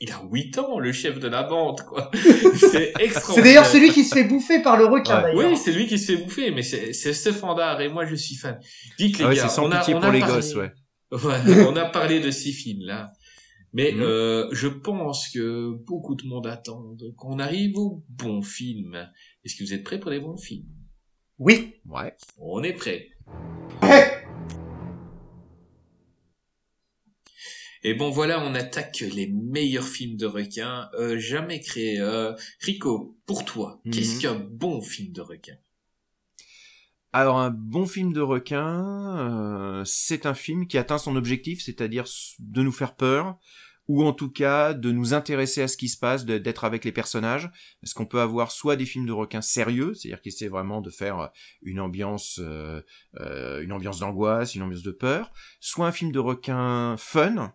il a 8 ans, le chef de la bande, quoi. C'est extraordinaire. C'est d'ailleurs celui qui se fait bouffer par le requin, Ouais. d'ailleurs. Oui, c'est lui qui se fait bouffer, mais c'est c'est ce fandard, et moi je suis fan. Dites les Ah ouais, gars, c'est sans on a, pitié on pour a les parlé- gosses, ouais. Ouais, on a parlé de six films là. Mais Mhm. euh, je pense que beaucoup de monde attend qu'on arrive au bon film. Est-ce que vous êtes prêts pour les bons films? Oui. Ouais. On est prêts. Et bon voilà, on attaque les meilleurs films de requins euh, jamais créés. Euh, Rico, pour toi, Mhm. qu'est-ce qu'un bon film de requin? Alors un bon film de requin, euh, c'est un film qui atteint son objectif, c'est-à-dire de nous faire peur, ou en tout cas de nous intéresser à ce qui se passe, d'être avec les personnages, parce qu'on peut avoir soit des films de requins sérieux, c'est-à-dire qui essaient vraiment de faire une ambiance, euh, euh, une ambiance d'angoisse, une ambiance de peur, soit un film de requin fun,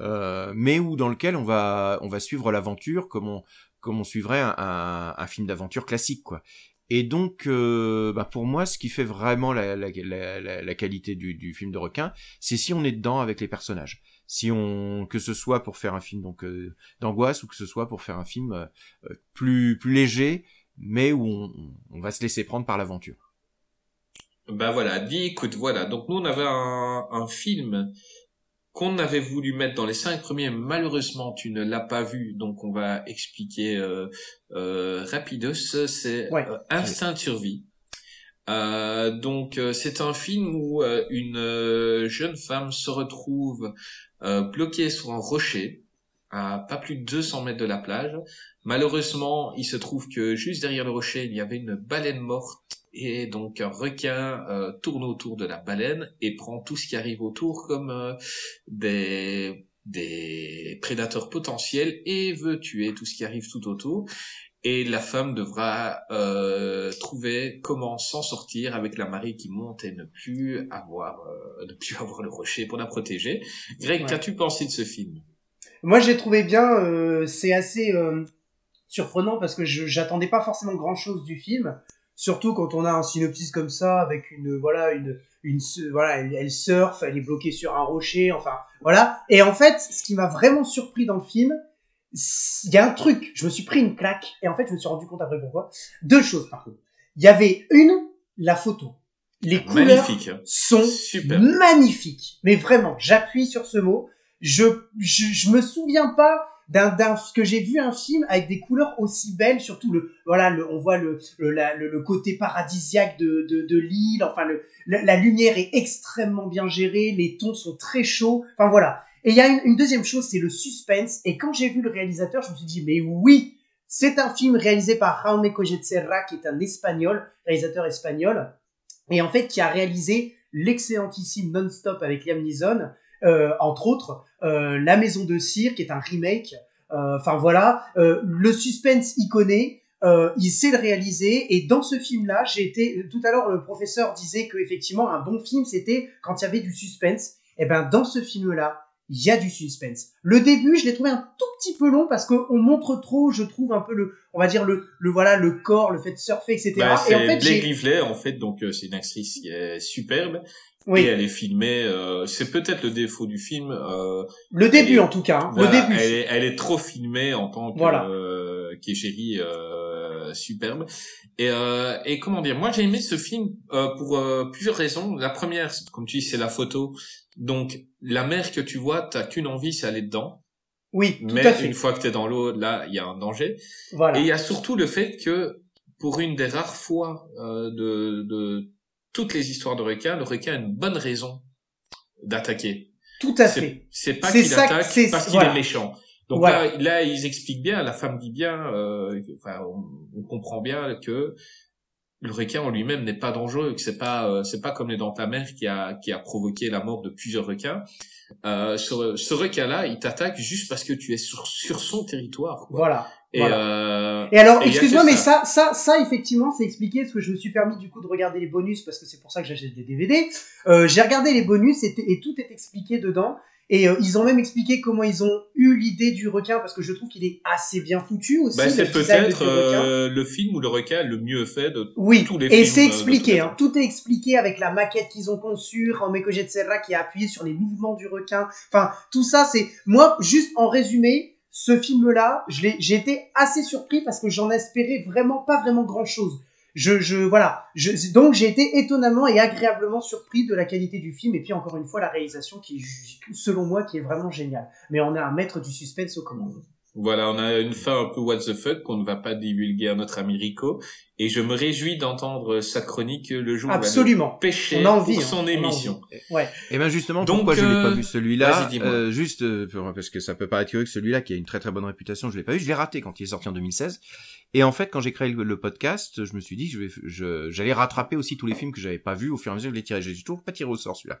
euh, mais où dans lequel on va on va suivre l'aventure comme on comme on suivrait un, un, un film d'aventure classique quoi. Et donc, euh, bah pour moi, ce qui fait vraiment la, la, la, la- qualité du, du film de requin, c'est si on est dedans avec les personnages. Si on, que ce soit pour faire un film donc euh, d'angoisse ou que ce soit pour faire un film euh, euh, plus plus léger, mais où on, on va se laisser prendre par l'aventure. Ben voilà, dis écoute, voilà. Donc nous on avait un, un film qu'on avait voulu mettre dans les cinq premiers. Malheureusement, tu ne l'as pas vu, donc on va expliquer euh, euh, rapidos. C'est Ouais. euh, Instinct de survie. Euh, donc euh, c'est un film où une jeune femme se retrouve euh, bloquée sur un rocher à pas plus de 200 mètres de la plage. Malheureusement, il se trouve que juste derrière le rocher, il y avait une baleine morte et donc un requin euh, tourne autour de la baleine et prend tout ce qui arrive autour comme euh, des des prédateurs potentiels et veut tuer tout ce qui arrive tout autour. Et la femme devra euh, trouver comment s'en sortir avec la marée qui monte et ne plus avoir euh, ne plus avoir le rocher pour la protéger. Greg, Ouais. qu'as-tu pensé de ce film? Moi, j'ai trouvé bien. euh, c'est assez euh, surprenant parce que je j'attendais pas forcément grand chose du film. Surtout quand on a un synopsis comme ça avec une voilà une une voilà elle, elle surfe, elle est bloquée sur un rocher, enfin voilà. Et en fait, ce qui m'a vraiment surpris dans le film, il y a un truc. Je me suis pris une claque et en fait, je me suis rendu compte après pourquoi. Deux choses par contre. Il y avait une la photo. Les couleurs Magnifique, sont super. magnifique. Mais vraiment, j'appuie sur ce mot. Je, je, je me souviens pas d'un, d'un, que j'ai vu un film avec des couleurs aussi belles, surtout le, voilà, le, on voit le, le, le, le côté paradisiaque de, de, de l'île, enfin, le, la, lumière est extrêmement bien gérée, les tons sont très chauds, enfin voilà. Et il y a une, deuxième chose, c'est le suspense. Et quand j'ai vu le réalisateur, je me suis dit, mais oui, c'est un film réalisé par Jaume Cogetserra, qui est un espagnol, réalisateur espagnol, et en fait qui a réalisé l'excellentissime Non-Stop avec Liam Neeson, entre autres, euh, La Maison de Cire, qui est un remake. Euh, Enfin voilà, euh, le suspense, il connaît, euh, il sait le réaliser. Et dans ce film-là, j'ai été tout à l'heure, le professeur disait que effectivement un bon film, c'était quand il y avait du suspense. Et ben dans ce film-là, il y a du suspense. Le début, je l'ai trouvé un tout petit peu long parce qu'on montre trop, je trouve un peu le, on va dire le, le voilà, le corps, le fait de surfer, etc. Bah, et c'est en fait, Blake Lively, en fait, donc euh, c'est une actrice qui est superbe oui, et elle est filmée. euh, c'est peut-être le défaut du film. euh, le début est- en tout cas, hein, voilà, le début. Elle est, elle est trop filmée en tant que Voilà. euh, qu'égérie euh, euh, superbe. Et, euh, et comment dire, moi j'ai aimé ce film euh, pour euh, plusieurs raisons. La première, comme tu dis, c'est la photo. Donc la mer que tu vois, t'as qu'une envie, c'est aller dedans. Oui, tout Mais à fait. une fois que t'es dans l'eau, là, il y a un danger. Voilà. Et il y a surtout le fait que pour une des rares fois euh, de, de toutes les histoires de requins, le requin a une bonne raison d'attaquer. Tout à fait. C'est pas qu'il attaque parce qu'il voilà. est méchant. Donc Voilà. là, là, ils expliquent bien, la femme dit bien, euh, enfin, on, on comprend bien que le requin en lui-même n'est pas dangereux, que c'est pas, euh, c'est pas comme les dents de la mer qui a, qui a provoqué la mort de plusieurs requins. Euh, ce, ce requin-là, il t'attaque juste parce que tu es sur, sur son territoire. quoi. Voilà. Et, Voilà. euh, Et alors, Et excuse-moi, mais ça. ça, ça, effectivement, c'est expliqué parce que je me suis permis du coup de regarder les bonus parce que c'est pour ça que j'achète des DVD. Euh, j'ai regardé les bonus et, et tout est expliqué dedans. Et euh, ils ont même expliqué comment ils ont eu l'idée du requin parce que je trouve qu'il est assez bien foutu aussi. bah, c'est peut-être euh, le film où le requin est le mieux fait de Oui, tous les et films, c'est euh, expliqué, hein, tout est expliqué avec la maquette qu'ils ont conçue, Romeo Serra qui a appuyé sur les mouvements du requin. Enfin, tout ça, c'est moi juste en résumé, ce film-là, j'ai été assez surpris parce que j'en espérais vraiment pas vraiment grand-chose. Je, je, voilà, donc j'ai été étonnamment et agréablement surpris de la qualité du film et puis encore une fois la réalisation qui, selon moi, qui est vraiment géniale. Mais on a un maître du suspense aux commandes. Voilà, on a une fin un peu what the fuck qu'on ne va pas divulguer à notre ami Rico. Et je me réjouis d'entendre sa chronique le jour où elle Absolument. pêcher On a envie, pour hein, son on émission. Ouais. Et ben justement, Donc, pourquoi je l'ai pas euh, vu celui-là euh, Juste euh, pour- parce que ça peut paraître curieux que celui-là, qui a une très très bonne réputation, je l'ai pas vu. Je l'ai raté quand il est sorti en 2016. Et en fait, quand j'ai créé le, le podcast, je me suis dit que je j'allais rattraper aussi tous les films que j'avais pas vus au fur et à mesure que je les tirais. J'ai toujours pas tiré au sort celui-là.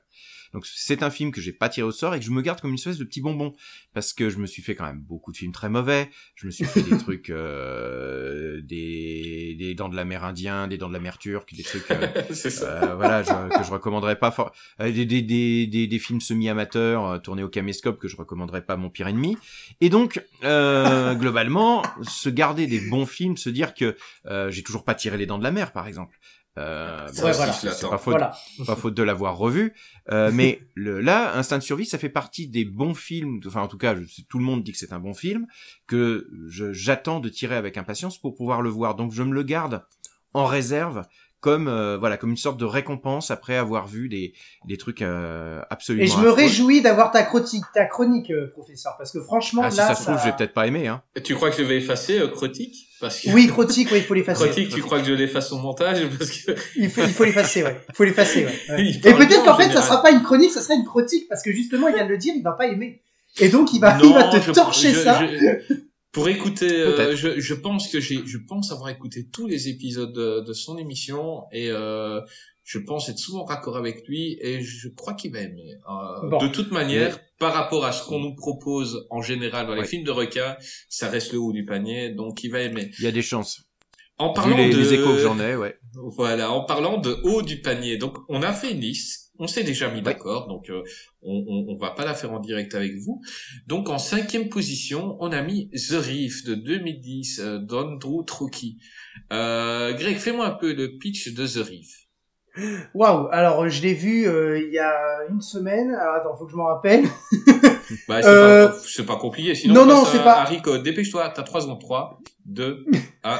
Donc c'est un film que j'ai pas tiré au sort et que je me garde comme une espèce de petit bonbon parce que je me suis fait quand même beaucoup de films très mauvais. Je me suis fait des trucs, euh, des, des dents de la mer indien, des dents de la mer turque, des trucs. euh, ça. euh, voilà, je, que je recommanderais pas fort. euh, des, des, des, des, des films semi-amateurs euh, tournés au caméscope que je recommanderais pas à mon pire ennemi. Et donc, euh, globalement, se garder des bons films, se dire que euh, j'ai toujours pas tiré les dents de la mer, par exemple. Euh, Ouais, voilà. c'est pas faute, Voilà. pas faute de l'avoir revu. Euh, mais le, là, Instinct de survie, ça fait partie des bons films. Enfin, en tout cas, je- tout le monde dit que c'est un bon film que je- j'attends de tirer avec impatience pour pouvoir le voir. Donc, je me le garde en réserve comme euh, voilà comme une sorte de récompense après avoir vu des des trucs euh, absolument. Et je me affreux. réjouis d'avoir ta chronique, ta chronique, euh, professeur, parce que franchement, Ah, si là, ça se trouve, je vais peut-être pas aimer. Hein. Tu crois que je vais effacer euh, Crotique Parce que Oui, Crotique, oui, il faut l'effacer. Crotique, tu crois que je l'efface au montage Parce que Il faut, il faut l'effacer, ouais. Il faut l'effacer, ouais. ouais. Il Et peut-être qu'en en fait, ça général. sera pas une chronique, ça sera une crotique, parce que justement, il vient de le dire, il va pas aimer. Et donc, il va, il Non, va te je- torcher je- ça. je- pour écouter, euh, je pense que j'ai, je pense avoir écouté tous les épisodes de, de son émission et euh, je pense être souvent raccord avec lui et je crois qu'il va aimer. Euh, Bon. De toute manière, par rapport à ce qu'on nous propose en général dans les films de requins, ça reste le haut du panier, donc il va aimer. Il y a des chances. En parlant les, de les échos que j'en ai, ouais. voilà, en parlant de haut du panier, donc on a fait une liste, on s'est déjà mis d'accord, donc euh, on, on, on va pas la faire en direct avec vous. Donc en cinquième position, on a mis The Reef de 2010 euh, d'Andrew Trucchi. Euh, Greg, fais-moi un peu le pitch de The Reef. Waouh. Alors, je l'ai vu, euh, il y a une semaine. Alors, attends, faut que je m'en rappelle. Bah, c'est Euh, pas, pas compliqué, sinon non, on non, c'est pas- Rico, dépêche-toi, t'as 3 secondes, 3, 2, 1.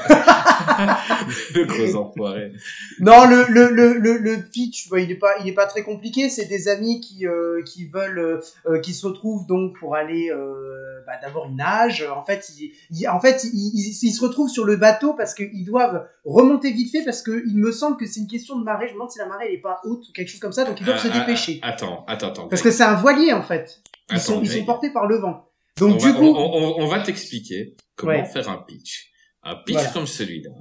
le gros enfoiré. Non, le, le, le, le, le pitch, bah, il est pas, il est pas très compliqué. C'est des amis qui, euh, qui veulent, euh, qui se retrouvent donc pour aller, euh, bah, d'abord ils nagent. En fait, ils, ils- en fait, ils, ils, ils se retrouvent sur le bateau parce qu'ils doivent remonter vite fait parce que il me semble que c'est une question de marée. Je me demande si la marée elle est pas haute ou quelque chose comme ça. Donc ils doivent se Ah, ah, dépêcher ah, Attends, attends, attends. parce que c'est un voilier en fait. Ils Attends, sont, ils sont portés par le vent. on, Donc du va, coup, on, on- on va t'expliquer comment Ouais. faire un pitch. Un pitch Voilà. comme celui-là.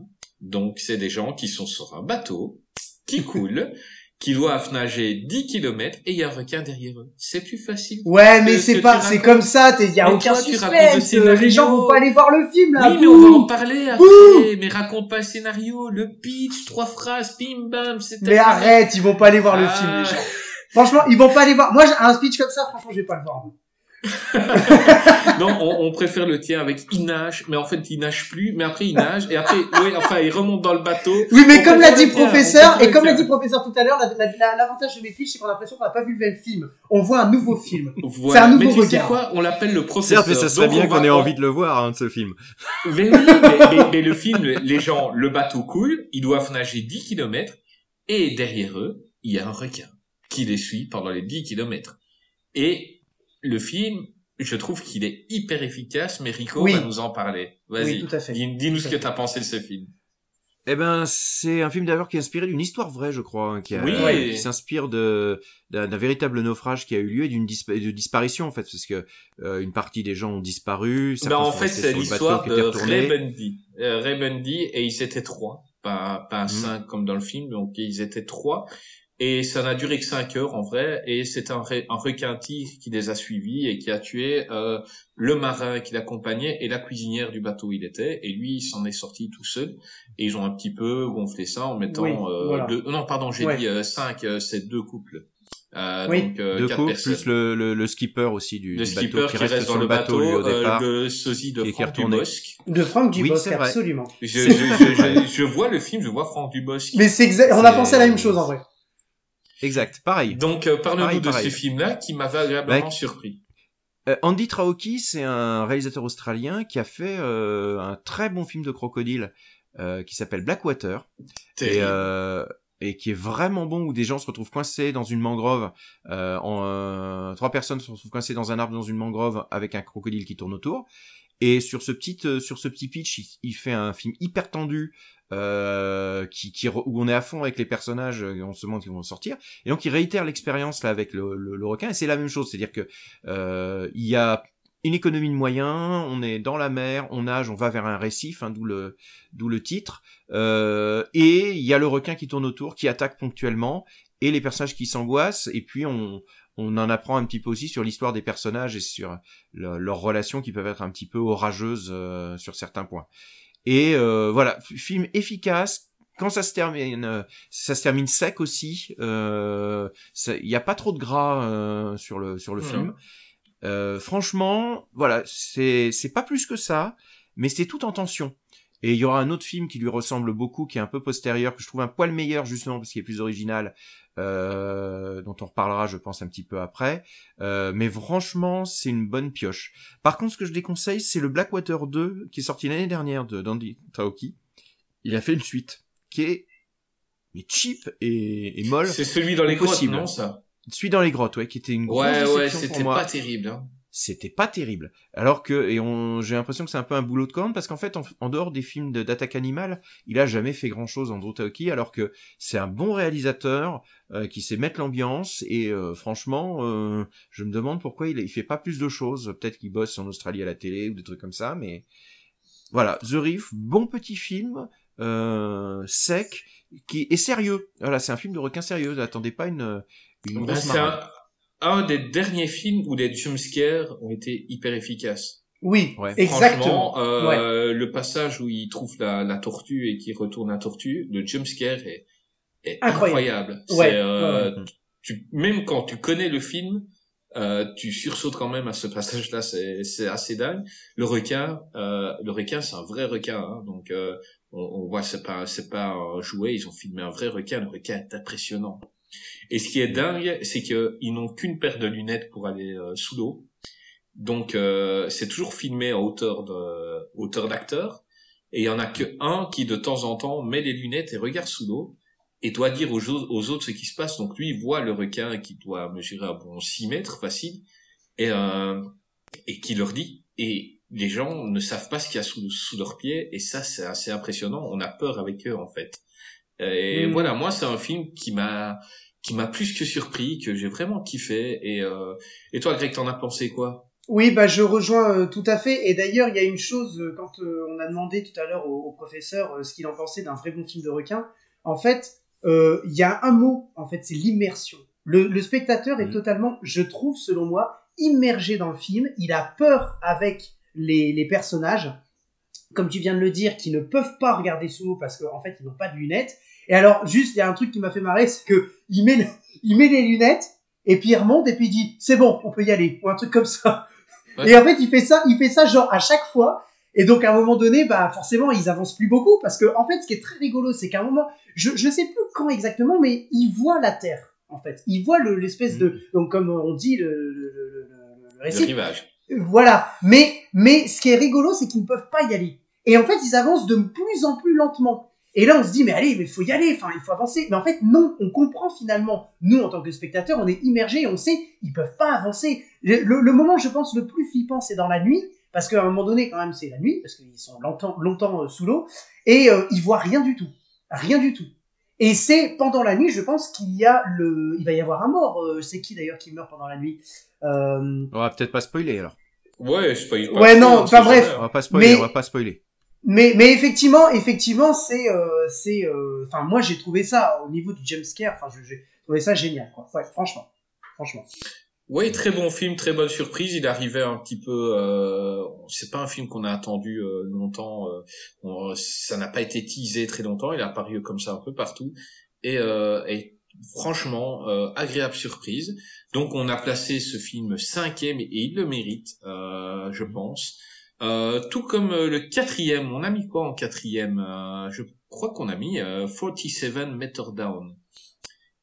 Donc, c'est des gens qui sont sur un bateau, qui coulent, qui doivent nager 10 km et il y a un requin derrière eux. C'est plus facile. ouais, mais c'est pas, c'est comme ça. Il y a Mais aucun toi, suspense. Les gens vont pas aller voir le film là. Oui, mais on va en parler après. Mais raconte pas le scénario, le pitch, trois phrases, bim bam, c'est Mais arrête, ils vont pas aller voir le Ah. film, les gens. Franchement, ils vont pas aller voir. Moi, j'ai un speech comme ça, franchement, je vais pas le voir. non, on, on préfère le tien avec il nage, mais en fait il nage plus, mais après il nage et après, oui, enfin il remonte dans le bateau. Oui, mais On comme l'a dit le professeur, et comme l'a dit professeur tout à l'heure, la- la- la- l'avantage de mes fiches, c'est qu'on a l'impression qu'on n'a pas vu le même film. On voit un nouveau film. Voilà. C'est un nouveau mais tu sais quoi, on l'appelle le professeur. Certes, mais ça serait bien qu'on ait envie de le voir, hein, ce film. Mais oui, mais, mais- mais le film, les gens, le bateau coule, ils doivent nager 10 kilomètres, et derrière eux, il y a un requin qui les suit pendant les 10 kilomètres. Et le film, je trouve qu'il est hyper efficace, mais Rico Oui. va nous en parler. Vas-y, Oui, tout à fait. dis- dis-nous ce que fait. t'as pensé de ce film. Eh ben, c'est un film d'ailleurs qui est inspiré d'une histoire vraie, je crois, hein, qui, a- Oui. qui s'inspire de d'un véritable naufrage qui a eu lieu et d'une dispa- de disparition en fait, parce que euh, une partie des gens ont disparu. Ben, en fait, c'est l'histoire de. Ray Bundy. Euh, Ray Bundy, et ils étaient trois, pas, pas Mhm. cinq comme dans le film, donc ils étaient trois. Et ça n'a duré que cinq heures en vrai, et c'est un, re- un requin tigre qui les a suivis et qui a tué euh, le marin qui l'accompagnait et la cuisinière du bateau où il était. Et lui, il s'en est sorti tout seul. Et ils ont un petit peu gonflé ça en mettant Oui, euh, voilà. deux- non pardon, j'ai Ouais. dit euh, cinq, euh, c'est deux couples. Euh, Oui. donc euh, Deux personnes. plus le, le, le skipper aussi du, le du skipper bateau qui reste, sur dans le bateau, lui, au euh, départ. le sosie de qui Franck. Dubosc. De Franck Dubosc, absolument. Je, je, je, je, je vois le film, je vois Franck Dubosc. Mais c'est exact, on a pensé à la même chose en vrai. Exact, pareil. Donc, euh, parle-nous de pareil. ce film-là qui m'avait agréablement Bah, surpris. Euh, Andy Traoki, c'est un réalisateur australien qui a fait euh, un très bon film de crocodile euh, qui s'appelle Blackwater. et, euh, et qui est vraiment bon où des gens se retrouvent coincés dans une mangrove euh, en trois personnes se retrouvent coincées dans un arbre dans une mangrove avec un crocodile qui tourne autour et sur ce petit sur ce petit pitch il, il fait un film hyper tendu euh, qui, qui où on est à fond avec les personnages euh, on se demande qu'ils vont sortir et donc il réitère l'expérience là avec le, le, le requin et c'est la même chose c'est à dire que euh, il y a une économie de moyens, on est dans la mer, on nage, on va vers un récif, hein, d'où le d'où le titre. Euh, et il y a le requin qui tourne autour, qui attaque ponctuellement, et les personnages qui s'angoissent. Et puis on on en apprend un petit peu aussi sur l'histoire des personnages et sur le- leurs relations qui peuvent être un petit peu orageuses euh, sur certains points. Et euh, voilà, film efficace. Quand ça se termine, euh, ça se termine sec aussi. euh, Il n'y a pas trop de gras euh, sur le sur le film. Euh, franchement, voilà, c'est c'est pas plus que ça, mais c'est tout en tension. Et il y aura un autre film qui lui ressemble beaucoup, qui est un peu postérieur, que je trouve un poil meilleur justement parce qu'il est plus original, euh, dont on reparlera, je pense, un petit peu après. Euh, mais franchement, c'est une bonne pioche. Par contre, ce que je déconseille, c'est le Blackwater 2 qui est sorti l'année dernière de d'Andy Taoki. Il a fait une suite qui est mais cheap et, et molle. C'est celui dans les grottes, non, ça? Celui dans les grottes, ouais, qui était une grosse Ouais, ouais, c'était pas terrible, hein. C'était pas terrible. Alors que, et on, j'ai l'impression que c'est un peu un boulot de corne parce qu'en fait, en, en dehors des films de- d'attaque animale, il a jamais fait grand chose Andrew Taoki, alors que c'est un bon réalisateur euh, qui sait mettre l'ambiance et euh, franchement, euh, je me demande pourquoi il, il fait pas plus de choses. Peut-être qu'il bosse en Australie à la télé ou des trucs comme ça, mais voilà, The Reef, bon petit film, euh, sec, qui est sérieux. Voilà, c'est un film de requin sérieux. N'attendez pas une, une Ben, grosse marade. Un, des derniers films où les jumpscares ont été hyper efficaces. Oui, Ouais. exactement. Franchement, euh, le passage où il trouve la, la tortue et qu'il retourne la tortue, le jumpscare est, est Incroyable. incroyable. Ouais, C'est, euh, ouais. tu, même quand tu connais le film, euh, tu sursautes quand même à ce passage-là, c'est, c'est assez dingue. Le requin, euh, le requin, c'est un vrai requin, hein, donc euh, on, on voit c'est pas c'est pas un jouet, ils ont filmé un vrai requin. Le requin est impressionnant. Et ce qui est dingue, c'est qu'ils n'ont qu'une paire de lunettes pour aller euh, sous l'eau. Donc euh, c'est toujours filmé à hauteur de hauteur d'acteur. Et il y en a que un qui de temps en temps met les lunettes et regarde sous l'eau et doit dire aux, au- aux autres ce qui se passe. Donc lui il voit le requin qui doit mesurer à bon 6 mètres facile et euh, et qui leur dit et les gens ne savent pas ce qu'il y a sous, sous leurs pieds et ça c'est assez impressionnant. On a peur avec eux en fait. Et Mm. voilà, moi c'est un film qui m'a qui m'a plus que surpris, que j'ai vraiment kiffé. Et euh, et toi Greg, t'en as pensé quoi? Oui, bah je rejoins euh, tout à fait. Et d'ailleurs, il y a une chose euh, quand euh, on a demandé tout à l'heure au, au professeur euh, ce qu'il en pensait d'un vrai bon film de requin. En fait, euh, il y a un mot. En fait, c'est l'immersion. Le, le spectateur est Mhm. totalement, je trouve, selon moi, immergé dans le film. Il a peur avec les, les personnages, comme tu viens de le dire, qui ne peuvent pas regarder sous l'eau parce qu'en fait, ils n'ont pas de lunettes. Et alors, juste, il y a un truc qui m'a fait marrer, c'est que il met, le- il met les lunettes et puis il remonte et puis il dit c'est bon, on peut y aller ou un truc comme ça. Ouais. Et en fait, il fait ça, il fait ça genre à chaque fois. Et donc à un moment donné, bah forcément, ils avancent plus beaucoup parce que en fait, ce qui est très rigolo, c'est qu'à un moment, je je sais plus quand exactement, mais ils voient la Terre. En fait, ils voient le- l'espèce de donc comme on dit le, le, le, le- le- le Le récit. rivage. Voilà. Mais, mais ce qui est rigolo, c'est qu'ils ne peuvent pas y aller. Et en fait, ils avancent de plus en plus lentement. Et là, on se dit, mais allez, mais il faut y aller, enfin, il faut avancer. Mais en fait, non, on comprend finalement. Nous, en tant que spectateurs, on est immergés on sait, ils peuvent pas avancer. Le, le- le moment, je pense, le plus flippant, c'est dans la nuit. Parce qu'à un moment donné, quand même, c'est la nuit, parce qu'ils sont longtemps, longtemps euh, sous l'eau. Et euh, ils voient rien du tout. Rien du tout. Et c'est pendant la nuit, je pense qu'il y a le, il va y avoir un mort. Euh, c'est qui d'ailleurs qui meurt pendant la nuit? Euh... On va peut-être pas spoiler alors. Ouais, je spoil pas Ouais, non, on enfin, bref. On va pas spoiler, Mais- on va pas spoiler. Mais, mais effectivement, effectivement, c'est, euh, c'est, euh, enfin, moi j'ai trouvé ça au niveau du jumpscare, enfin, je- j'ai trouvé ça génial, quoi. Ouais, franchement, franchement. Oui, très bon film, très bonne surprise. Il arrivait un petit peu. Euh, c'est pas un film qu'on a attendu euh, longtemps. euh, ça n'a pas été teasé très longtemps. Il est apparu comme ça un peu partout. Et, euh, et franchement, euh, agréable surprise. Donc, on a placé ce film cinquième et il le mérite, euh, je pense. Tout comme le quatrième. On a mis quoi en quatrième? Je crois qu'on a mis euh, 47 Meter Down.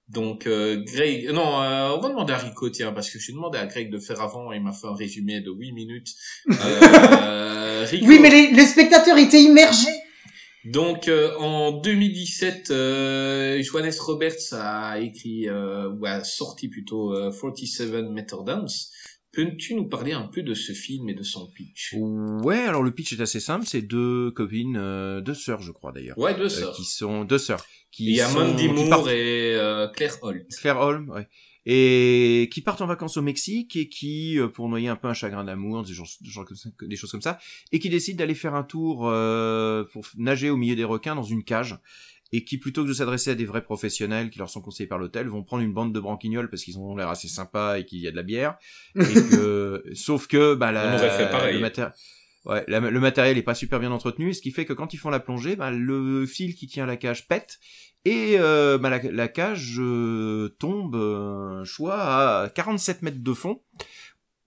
Donc euh, Greg, non, euh, on va demander à Rico, tiens, parce que j'ai demandé à Greg de faire avant, et il m'a fait un résumé de 8 minutes. Euh, Rico, Oui, mais les, les spectateurs étaient immergés. donc euh, en 2017, euh, Johannes Roberts a écrit, euh, ou a sorti plutôt euh, 47 Meter Dance. Peux-tu nous parler un peu de ce film et de son pitch? Ouais, alors le pitch est assez simple, c'est deux copines, euh, deux sœurs je crois d'ailleurs, Ouais, deux euh, sœurs. qui sont deux sœurs, qui Il y a sont Mandy Moore partent- et euh, Claire Holt. Claire Holm, ouais. Et qui partent en vacances au Mexique et qui, pour noyer un peu un chagrin d'amour, des, choses comme ça, et qui décident d'aller faire un tour pour nager au milieu des requins dans une cage, et qui, plutôt que de s'adresser à des vrais professionnels qui leur sont conseillés par l'hôtel, vont prendre une bande de branquignoles parce qu'ils ont l'air assez sympas et qu'il y a de la bière, et que, sauf que, bah, la, On aurait fait pareil. le maté- Ouais, la- le matériel est pas super bien entretenu, ce qui fait que quand ils font la plongée, bah, le fil qui tient la cage pète et euh, bah, la, la cage euh, tombe, euh, choix, à 47 mètres de fond,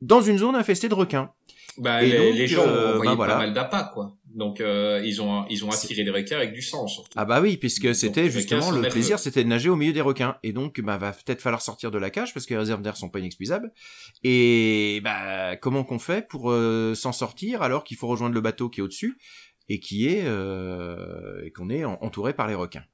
dans une zone infestée de requins. Bah, Et les, donc, les gens euh, ont envoyé bah, voilà. pas mal d'appâts, quoi. Donc, euh, ils ont ils ont attiré les requins avec du sang, surtout. Ah bah oui, puisque c'était justement le plaisir, c'était de nager au milieu des requins. Et donc, bah, va peut-être falloir sortir de la cage parce que les réserves d'air sont pas inexpuisables. Et bah, comment qu'on fait pour euh, s'en sortir alors qu'il faut rejoindre le bateau qui est au-dessus et qui est euh, et qu'on est en- entouré par les requins?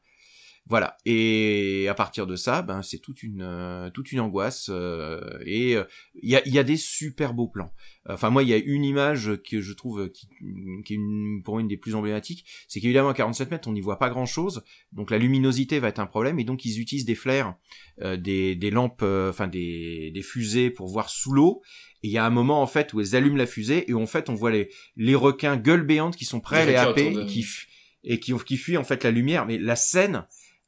Voilà. Et à partir de ça, ben c'est toute une euh, toute une angoisse euh, et euh, il y a y a des super beaux plans. Enfin moi il y a une image que je trouve qui, qui est une, pour moi une des plus emblématiques, c'est qu'évidemment à 47 mètres on n'y voit pas grand chose, donc la luminosité va être un problème et donc ils utilisent des flares, euh, des, des lampes, euh, enfin des, des fusées pour voir sous l'eau. Et il y a un moment en fait où elles allument la fusée et en fait on voit les les requins gueules béantes qui sont prêts à Les happer et qui et qui qui fuient en fait la lumière. Mais la scène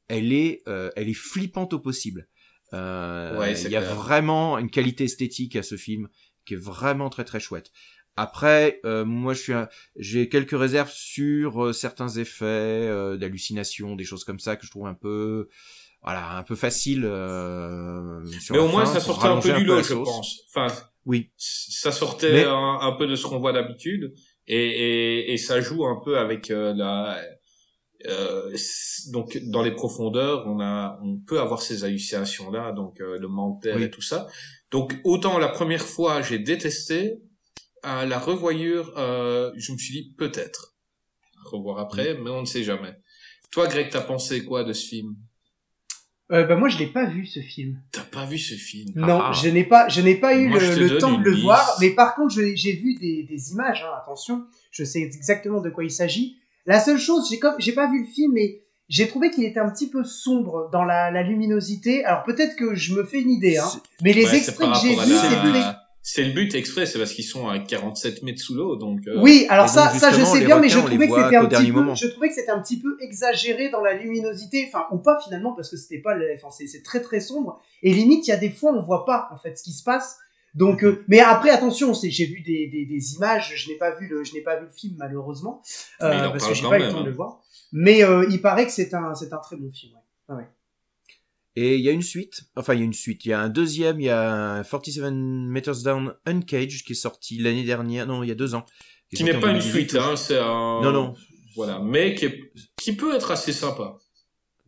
elle est euh, elle est flippante au possible. Euh, Ouais, il y a clair. vraiment une qualité esthétique à ce film qui est vraiment très très chouette. Après, euh, moi, je suis, un- j'ai quelques réserves sur euh, certains effets euh, d'hallucination, des choses comme ça que je trouve un peu, voilà, un peu facile. euh, sur Mais au moins, fin, ça sortait un peu du lot, je pense. Enfin, Oui, ça sortait Mais- un, un peu de ce qu'on voit d'habitude et, et, et ça joue un peu avec euh, la euh, donc dans les profondeurs on a on peut avoir ces hallucinations là donc euh, le manque d'air Oui. et tout ça donc autant la première fois j'ai détesté à la revoyure euh, je me suis dit peut-être revoir après mais on ne sait jamais toi Greg t'as pensé quoi de ce film? Euh, bah moi je l'ai pas vu ce film. t'as pas vu ce film? Non, Ah. je n'ai pas, je n'ai pas eu Moi, le, te le donne temps de le liste. voir, mais par contre j'ai vu des, des images. Hein, attention, je sais exactement de quoi il s'agit. La seule chose, j'ai comme, j'ai pas vu le film, mais j'ai trouvé qu'il était un petit peu sombre dans la, la luminosité. Alors peut-être que je me fais une idée, hein, mais les Ouais, extraits que j'ai vus, la- c'est le but exprès c'est parce qu'ils sont à 47 mètres sous l'eau donc euh, Oui, alors ça, ça je sais bien, mais je trouvais que c'était un petit peu, moment. je trouvais que c'était un petit peu exagéré dans la luminosité, enfin ou pas finalement parce que c'était pas, le- enfin c'est c'est très très sombre et limite il y a des fois on voit pas en fait ce qui se passe. Donc, Mhm. euh, mais après attention, c'est j'ai vu des, des, des images, je n'ai pas vu le, je n'ai pas vu le film malheureusement euh, Mais parce que j'ai pas eu le temps de hein. le voir. Mais euh, il paraît que c'est un, c'est un très bon film. Ouais. Ah ouais. Et il y a une suite, enfin il y a une suite, il y a un deuxième, il y a un 47 Meters Down Uncaged qui est sorti l'année dernière, non il y a deux ans. Qui n'est pas une suite, hein, c'est un... Non, non. Voilà, mais qui, est... qui peut être assez sympa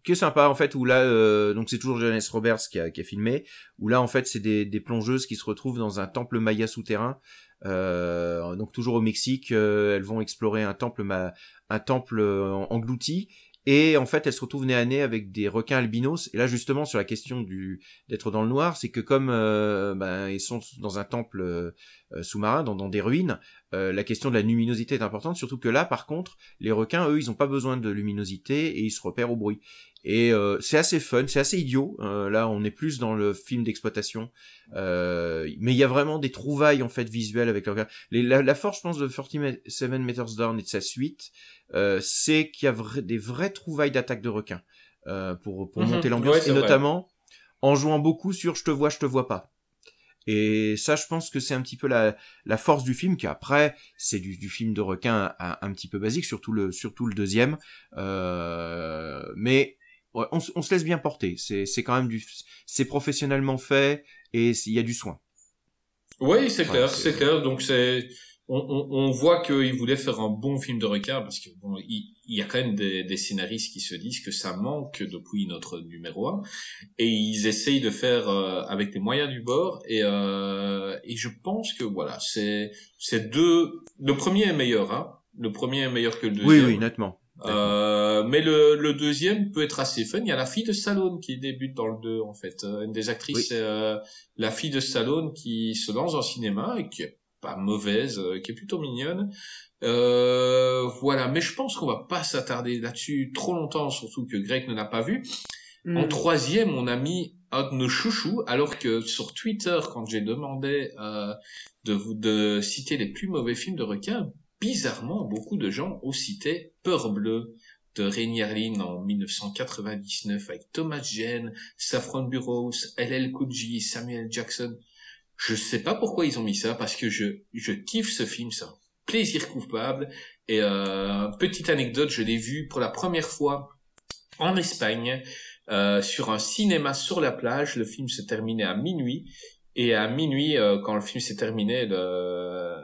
qui est sympa en fait où là euh, donc c'est toujours Janice Roberts qui a, qui a filmé où là en fait c'est des, des plongeuses qui se retrouvent dans un temple maya souterrain euh, donc toujours au Mexique euh, elles vont explorer un temple un temple englouti et en fait, elle se retrouve nez à nez avec des requins albinos. Et là, justement, sur la question du d'être dans le noir, c'est que comme euh, ben, ils sont dans un temple euh, sous-marin, dans, des ruines, euh, la question de la luminosité est importante. Surtout que là, par contre, les requins, eux, ils n'ont pas besoin de luminosité et ils se repèrent au bruit. Et c'est assez fun, c'est assez idiot. là, on est plus dans le film d'exploitation, mais il y a vraiment des trouvailles en fait visuelles avec les la, la, force, je pense, de 47 Meters Down et de sa suite, euh, c'est qu'il y a des vraies trouvailles d'attaques de requins euh, pour, pour mhm. monter l'ambiance, et notamment en jouant beaucoup sur je te vois, je te vois pas. Et ça, je pense que c'est un petit peu la, la force du film, qui après, c'est du, du film de requin un, un, petit peu basique, surtout le, surtout le deuxième. Euh, mais ouais, on, on, se laisse bien porter. C'est, c'est quand même du, c'est professionnellement fait et il y a du soin. Oui, c'est clair, c'est clair. Donc c'est, on, on, voit qu'il voulait faire un bon film de requin parce que bon, il, y a quand même des, des, scénaristes qui se disent que ça manque depuis notre numéro 1 et ils essayent de faire euh, avec les moyens du bord et, euh, et je pense que voilà c'est c'est deux le premier est meilleur hein le premier est meilleur que le deuxième oui oui nettement euh, mais le, le, deuxième peut être assez fun. Il y a la fille de Stallone qui débute dans le 2 en fait. Euh, une des actrices, euh, la fille de Stallone qui se lance en cinéma et qui pas mauvaise, euh, qui est plutôt mignonne. Euh, voilà, mais je pense qu'on va pas s'attarder là-dessus trop longtemps, surtout que Greg ne l'a pas vu. En hmm. troisième, on a mis un de nos chouchous, alors que sur Twitter, quand j'ai demandé euh, de vous de citer les plus mauvais films de requins, bizarrement, beaucoup de gens ont cité Peur bleue de Rainier Lynn en 1999 avec Thomas Jane, Saffron Burrows, LL Cool Samuel Jackson. Je sais pas pourquoi ils ont mis ça, parce que je, je kiffe ce film, ça. Plaisir coupable. Et euh, petite anecdote, je l'ai vu pour la première fois en Espagne, euh, sur un cinéma sur la plage. Le film se terminait à minuit. Et à minuit, euh, quand le film s'est terminé, le,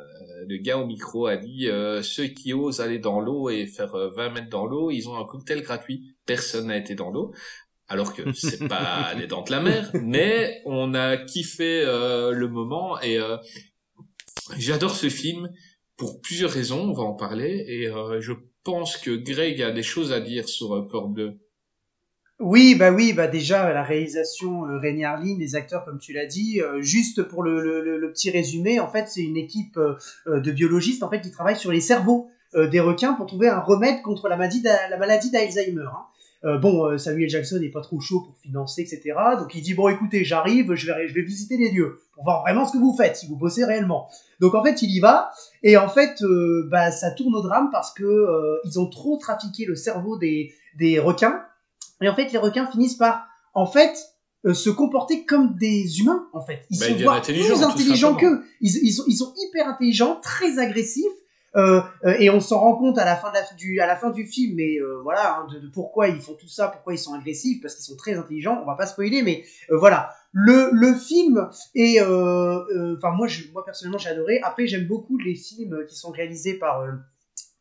le gars au micro a dit euh, ceux qui osent aller dans l'eau et faire 20 mètres dans l'eau, ils ont un cocktail gratuit. Personne n'a été dans l'eau alors que c'est pas les dents de la mer, mais on a kiffé euh, le moment et euh, j'adore ce film pour plusieurs raisons, on va en parler et euh, je pense que Greg a des choses à dire sur Peur 2. Oui, bah oui, bah déjà la réalisation euh, Arline, les acteurs comme tu l'as dit, juste pour le, le, petit résumé, en fait c'est une équipe de biologistes en fait qui travaillent sur les cerveaux des requins pour trouver un remède contre la maladie d'Alzheimer. Hein. Euh, bon, euh, Samuel Jackson n'est pas trop chaud pour financer, etc. Donc il dit bon, écoutez, j'arrive, je vais, je vais visiter les lieux pour voir vraiment ce que vous faites, si vous bossez réellement. Donc en fait, il y va et en fait, euh, bah, ça tourne au drame parce que ils ont trop trafiqué le cerveau des, des requins et en fait, les requins finissent par en fait se comporter comme des humains en fait. Ils bah, sont voire plus intelligents qu'eux. Ils, ils, sont, ils sont hyper intelligents, très agressifs euh, euh, et on s'en rend compte à la fin de la, du, à la fin du film, mais euh, voilà, hein, de, pourquoi ils font tout ça, pourquoi ils sont agressifs, parce qu'ils sont très intelligents. On va pas spoiler, mais voilà. Le, le film est, enfin moi, je, moi personnellement, j'ai adoré. Après, j'aime beaucoup les films qui sont réalisés par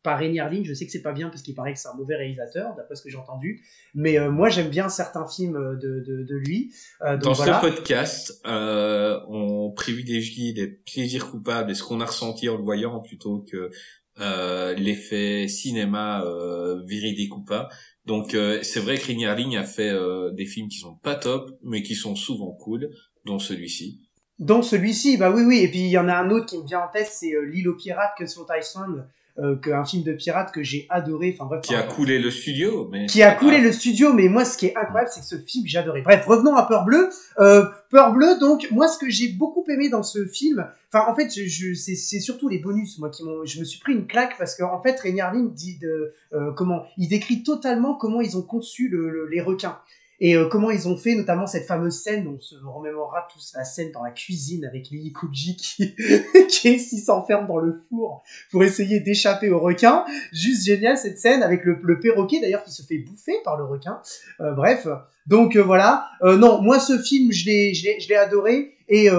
par Rémi Arline. Je sais que c'est pas bien parce qu'il paraît que c'est un mauvais réalisateur, d'après ce que j'ai entendu. Mais euh, moi, j'aime bien certains films de, de, de lui. Euh, Dans ce podcast, euh, on privilégie les plaisirs coupables et ce qu'on a ressenti en le voyant plutôt que euh, l'effet cinéma euh, véridique ou pas. Donc euh, c'est vrai que Rémi Arline a fait des films qui sont pas top, mais qui sont souvent cool, dont celui-ci. Dans celui-ci, bah oui, oui. Et puis il y en a un autre qui me vient en tête, c'est L'île aux pirates que sur Tyson euh, qu'un film de pirate que j'ai adoré. Enfin bref. Qui a coulé le studio, mais. Qui a coulé le studio, mais moi ce qui est incroyable, c'est que ce film j'ai adoré. Bref, revenons à Peur Bleue. Euh, Peur Bleue, donc moi ce que j'ai beaucoup aimé dans ce film, enfin en fait je, je c'est surtout les bonus moi qui m'ont, je me suis pris une claque parce qu'en en fait Rainier dit de euh, comment, il décrit totalement comment ils ont conçu le, les requins. Et euh, comment ils ont fait notamment cette fameuse scène, on se remémorera tous la scène dans la cuisine avec Lily Kuji qui, qui s'enferme dans le four pour essayer d'échapper au requin. Juste génial cette scène avec le, perroquet d'ailleurs qui se fait bouffer par le requin. Euh, bref, donc euh, voilà. non, moi ce film je l'ai je l'ai je l'ai adoré et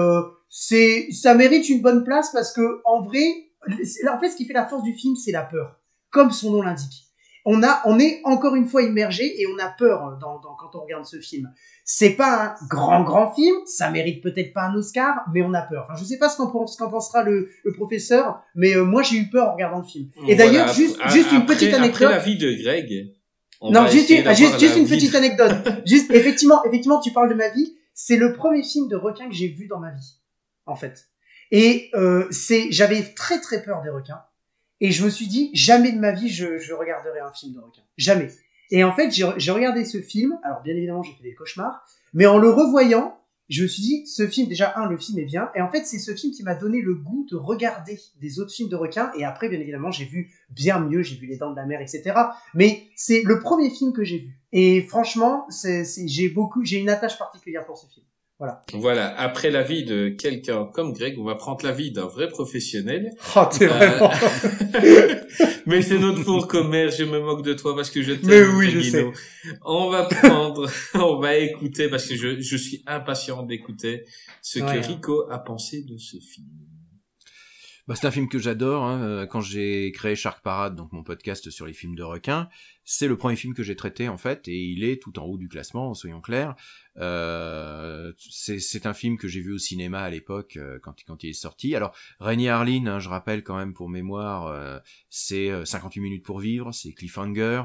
c'est ça mérite une bonne place parce que en vrai, en fait ce qui fait la force du film c'est la peur, comme son nom l'indique on a, on est encore une fois immergé et on a peur dans, quand on regarde ce film. C'est pas un grand grand film, ça mérite peut-être pas un Oscar, mais on a peur. Enfin, je sais pas ce qu'en pensera le, professeur, mais euh, moi j'ai eu peur en regardant le film. Et d'ailleurs, juste, juste une petite anecdote. Après l'avis de Greg. non, juste, une, juste, une petite anecdote. juste, effectivement, effectivement, tu parles de ma vie. C'est le premier film de requin que j'ai vu dans ma vie, en fait. Et euh, c'est, j'avais très très peur des requins. Et je me suis dit, jamais de ma vie, je, je regarderai un film de requin. Jamais. Et en fait, j'ai regardé ce film. Alors, bien évidemment, j'ai fait des cauchemars. Mais en le revoyant, je me suis dit, ce film, déjà, un, le film est bien. Et en fait, c'est ce film qui m'a donné le goût de regarder des autres films de requins. Et après, bien évidemment, j'ai vu bien mieux. J'ai vu Les Dents de la Mer, etc. Mais c'est le premier film que j'ai vu. Et franchement, j'ai beaucoup, j'ai une attache particulière pour ce film. Voilà. Voilà. Après l'avis de quelqu'un comme Greg, on va prendre l'avis d'un vrai professionnel. Oh, t'es vraiment. Mais c'est notre four commerce. Je me moque de toi parce que je t'aime. Mais oui, je sais. On va prendre, on va écouter parce que je, je suis impatient d'écouter ce que Rico a pensé de ce film. Bah, c'est un film que j'adore. Hein. Euh, quand j'ai créé Shark Parade, donc mon podcast sur les films de requins, c'est le premier film que j'ai traité en fait, et il est tout en haut du classement, soyons clairs. Euh, c'est un film que j'ai vu au cinéma à l'époque euh, quand, il est sorti. Alors Rainy Harlin, hein, je rappelle quand même pour mémoire, euh, c'est 58 minutes pour vivre, c'est Cliffhanger,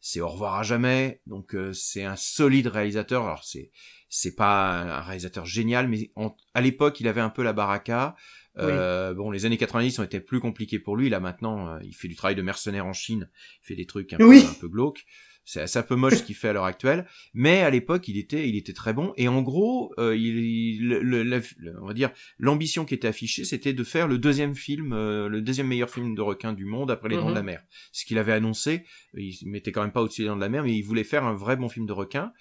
c'est Au revoir à jamais. Donc c'est un solide réalisateur. Alors c'est c'est pas un réalisateur génial, mais à l'époque il avait un peu la baraka. Euh, bon, les années 90 ont été plus compliquées pour lui. Là maintenant, euh, il fait du travail de mercenaire en Chine, il fait des trucs un, peu, un peu glauques. C'est un peu moche ce qu'il fait à l'heure actuelle, mais à l'époque il était, il était très bon. Et en gros, euh, il, le, on va dire l'ambition qui était affichée, c'était de faire le deuxième film, le deuxième meilleur film de requin du monde après Les Dents de la mhm. Mer. Ce qu'il avait annoncé, il mettait quand même pas au-dessus des Dents de la Mer, mais il voulait faire un vrai bon film de requin.